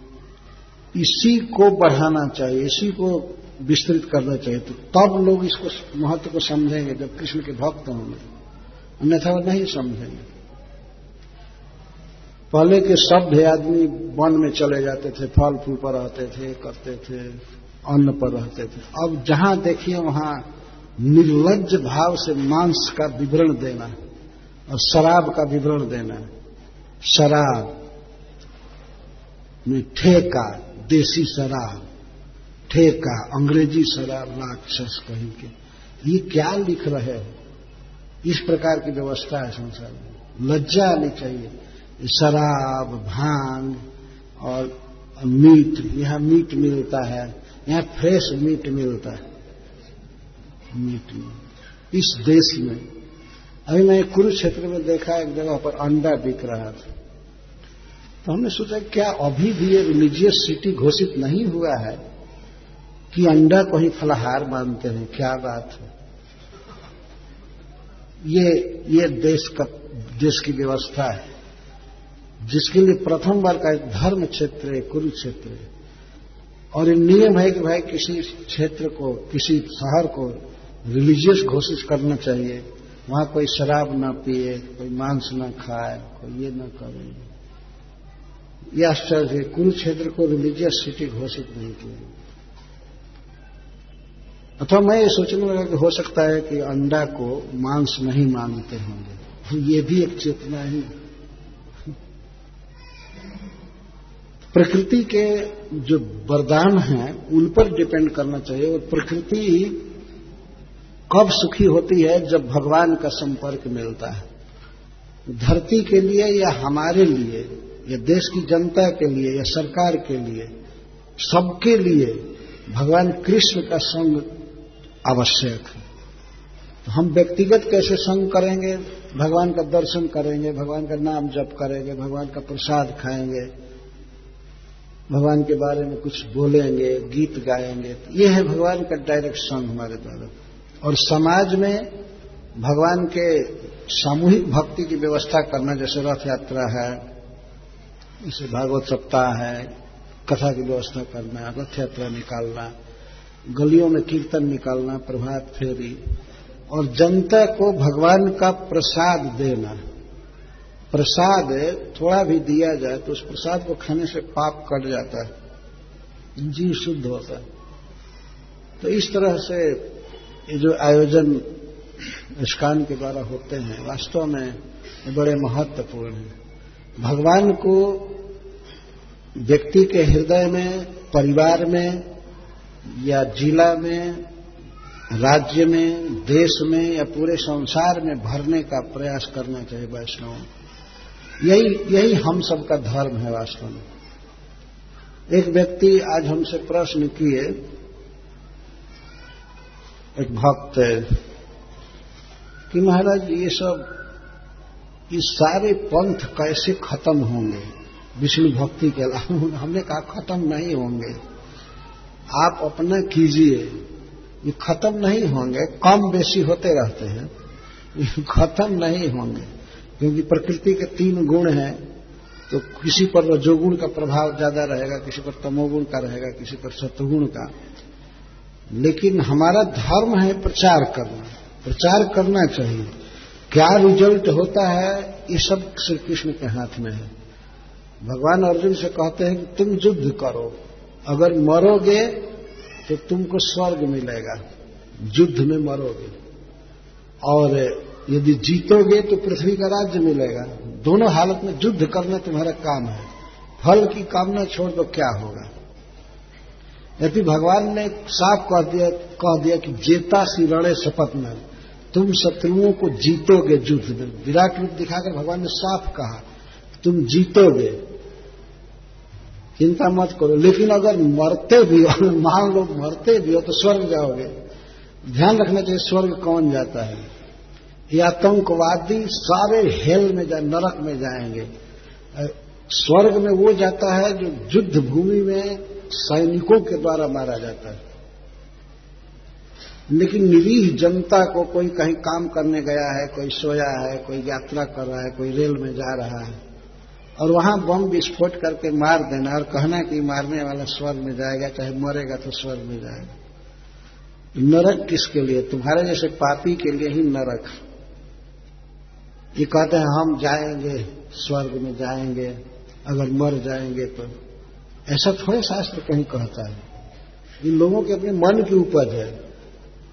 इसी को बढ़ाना चाहिए, इसी को विस्तृत करना चाहिए। तो तब लोग इसको महत्व को समझेंगे, जब कृष्ण के भक्त होंगे। अन्यथा वो नहीं समझेंगे। पहले के सभ्य आदमी वन में चले जाते थे फल फूल पर रहते थे, करते थे, अन्न पर रहते थे। अब जहाँ देखिए, वहाँ निर्लज भाव से मांस का विवरण देना और शराब का विवरण देना शराब में ठेका देसी शराब, ठेका, अंग्रेज़ी शराब, राक्षस कहीं के। ये क्या लिख रहे हो? इस प्रकार की व्यवस्था है संसार में। लज्जा आनी चाहिए। शराब, भाँग और मीट, यहाँ मीट मिलता है, यहाँ फ्रेश मीट मिलता है। मीट इस देश में। अभी मैं कुरुक्षेत्र में देखा, एक जगह पर अंडा बिक रहा था। तो हमने सोचा, क्या अभी भी ये रिलीजियस सिटी घोषित नहीं हुआ है कि अंडा को ही फलाहार मानते हैं? क्या बात है? ये ये देश का, देश की व्यवस्था है, जिसके लिए प्रथम बार का धर्म क्षेत्र है, कुरुक्षेत्र है। और ये नियम है कि भाई किसी क्षेत्र को, किसी शहर को रिलीजियस घोषित करना चाहिए। वहाँ कोई शराब ना पिए, कोई मांस ना खाए, कोई ये ना करे। यह आश्चर्य कुरुक्षेत्र को रिलीजियस सिटी घोषित नहीं किया। अथवा मैं ये सोचने लगा कि हो सकता है कि अंडा को मांस नहीं मानते होंगे। ये भी एक चेतना ही। प्रकृति के जो वरदान हैं, उन पर डिपेंड करना चाहिए और प्रकृति कब सुखी होती है जब भगवान का संपर्क मिलता है। धरती के लिए या हमारे लिए या देश की जनता के लिए, या सरकार के लिए, सबके लिए भगवान कृष्ण का संग आवश्यक है। तो हम व्यक्तिगत कैसे संग करेंगे? भगवान का दर्शन करेंगे, भगवान का नाम जप करेंगे, भगवान का प्रसाद खाएँगे, भगवान के बारे में कुछ बोलेंगे, गीत गाएँगे तो ये है भगवान का डायरेक्ट संग हमारे द्वारा। और समाज में भगवान के सामूहिक भक्ति की व्यवस्था करना, जैसे रथ यात्रा है जैसे भागवत सप्ताह है, कथा की व्यवस्था करना रथ यात्रा निकालना, गलियों में कीर्तन निकालना, प्रभात फेरी, और जनता को भगवान का प्रसाद देना। प्रसाद थोड़ा भी दिया जाए तो उस प्रसाद को खाने से पाप कट जाता है, जीव शुद्ध होता है। तो इस तरह से ये जो आयोजन स्कान के द्वारा होते हैं, वास्तव में बड़े महत्वपूर्ण हैं। भगवान को व्यक्ति के हृदय में, परिवार में, या जिला में, राज्य में, देश में, या पूरे संसार में भरने का प्रयास करना चाहिए वैष्णव। यही यही हम सबका धर्म है वास्तव में। एक व्यक्ति आज हमसे प्रश्न किए, एक भक्त है कि महाराज ये सब ये सारे पंथ कैसे खत्म होंगे? विष्णु भक्ति के अलावा हमने कहा खत्म नहीं होंगे। आप अपना कीजिए। ये खत्म नहीं होंगे, कम बेसी होते रहते हैं। ये खत्म नहीं होंगे। क्योंकि प्रकृति के तीन गुण हैं तो किसी पर रजोगुण का प्रभाव ज़्यादा रहेगा, किसी पर तमोगुण का रहेगा, किसी पर सतगुण का। लेकिन हमारा धर्म है प्रचार करना। प्रचार करना चाहिए। क्या रिज़ल्ट होता है, ये सब श्री कृष्ण के हाथ में है। भगवान अर्जुन से कहते हैं कि तुम युद्ध करो। अगर मरोगे तो तुमको स्वर्ग मिलेगा। युद्ध में मरोगे। और यदि जीतोगे तो पृथ्वी का राज्य मिलेगा। दोनों हालत में युद्ध करना तुम्हारा काम है। फल की कामना छोड़ दो, क्या होगा? यदि भगवान ने साफ़ कह दिया कह दिया कि जेता सी रणे शपथ में। तुम शत्रुओं को जीतोगे युद्ध में। विराट रूप दिखाकर भगवान ने साफ़ कहा, तुम जीतोगे। चिंता मत करो, लेकिन अगर मरते भी हो, मान लो मरते भी हो तो स्वर्ग जाओगे। ध्यान रखना चाहिए, स्वर्ग कौन जाता है? ये आतंकवादी सारे हेल में जाए नरक में जाएँगे। स्वर्ग में वो जाता है जो युद्ध भूमि में सैनिकों के द्वारा मारा जाता है। लेकिन निरीह जनता को कोई कहीं काम करने गया है, कोई सोया है, कोई यात्रा कर रहा है, कोई रेल में जा रहा है, और वहाँ बम विस्फोट करके मार देना और कहना कि मारने वाला स्वर्ग में जाएगा, चाहे मरेगा तो स्वर्ग में जाएगा। नरक किसके लिए? तुम्हारे जैसे पापी के लिए ही नरक। ये कहते हैं, हम जाएँगे, स्वर्ग में जाएँगे, अगर मर जाएँगे तो। ऐसा थोड़े शास्त्र कहीं कहता है। इन लोगों के अपने मन की उपज है।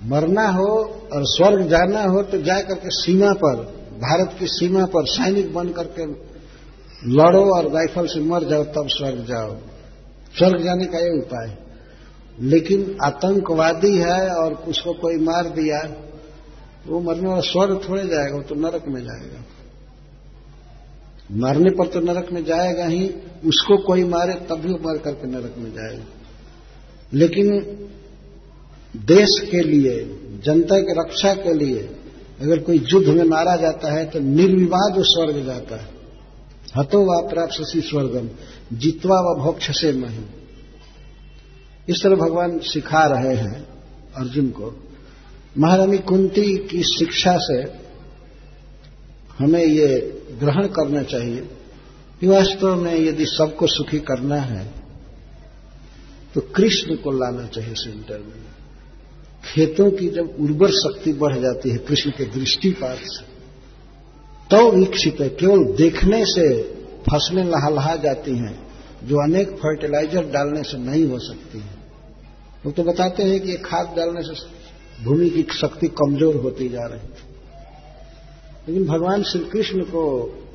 मरना हो और स्वर्ग जाना हो तो जा करके सीमा पर, भारत की सीमा पर सैनिक बन करके लड़ो और राइफल से मर जाओ, तब स्वर्ग जाओ। स्वर्ग जाने का ये उपाय लेकिन आतंकवादी है और उसको कोई मार दिया, वो मरने वाला स्वर्ग थोड़े जाएगा, वो तो नरक में जाएगा। मरने पर तो नरक में जाएगा ही, उसको कोई मारे तब भी मर करके नरक में जाएगा। लेकिन देश के लिए, जनता की रक्षा के लिए, अगर कोई युद्ध में मारा जाता है तो निर्विवाद वो स्वर्ग जाता है। हतो व प्राप्सी स्वर्गम, जीतवा व भोक्ष से मही। इस तरह भगवान सिखा रहे हैं अर्जुन को। महारानी कुंती की शिक्षा से हमें ये ग्रहण करना चाहिए कि वास्तव में यदि सबको सुखी करना है तो कृष्ण को लाना चाहिए सेंटर में। खेतों की जब उर्वर शक्ति बढ़ जाती है कृष्ण के दृष्टिपात से तो विकसित है। केवल देखने से फ़सलें लहा लहा जाती हैं, जो अनेक फर्टिलाइज़र डालने से नहीं हो सकती है। वो तो बताते हैं कि ये खाद डालने से भूमि की शक्ति कमज़ोर होती जा रही है लेकिन भगवान श्री कृष्ण को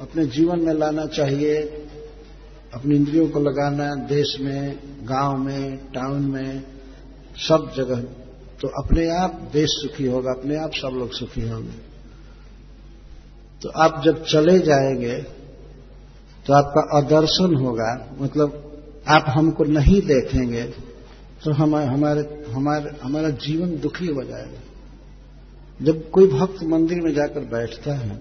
अपने जीवन में लाना चाहिए, अपनी इंद्रियों को लगाना, देश में, गाँव में टाउन में, सब जगह। तो अपने आप देश सुखी होगा, अपने आप सब लोग सुखी होंगे। तो आप जब चले जाएँगे तो आपका अदर्शन होगा। मतलब आप हमको नहीं देखेंगे तो हम, हमारे हमारे, हमारा जीवन दुखी हो जाएगा। जब कोई भक्त मंदिर में जाकर बैठता है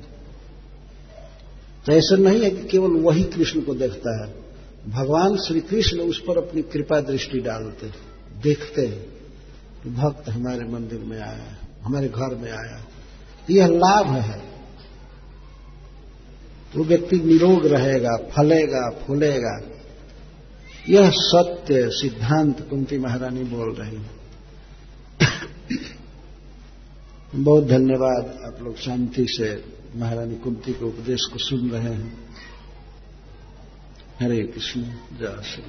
तो ऐसा नहीं है कि केवल वही कृष्ण को देखता है। भगवान श्री कृष्ण उस पर अपनी कृपा दृष्टि डालते, देखते हैं। कि भक्त हमारे मंदिर में आया, हमारे घर में आया। यह लाभ है। वो व्यक्ति निरोग रहेगा, फलेगा, फूलेगा। यह सत्य सिद्धांत कुंती महारानी बोल रही है। बहुत धन्यवाद आप लोग शांति से महारानी कुंती के उपदेश को सुन रहे हैं। हरे कृष्ण, जय श्री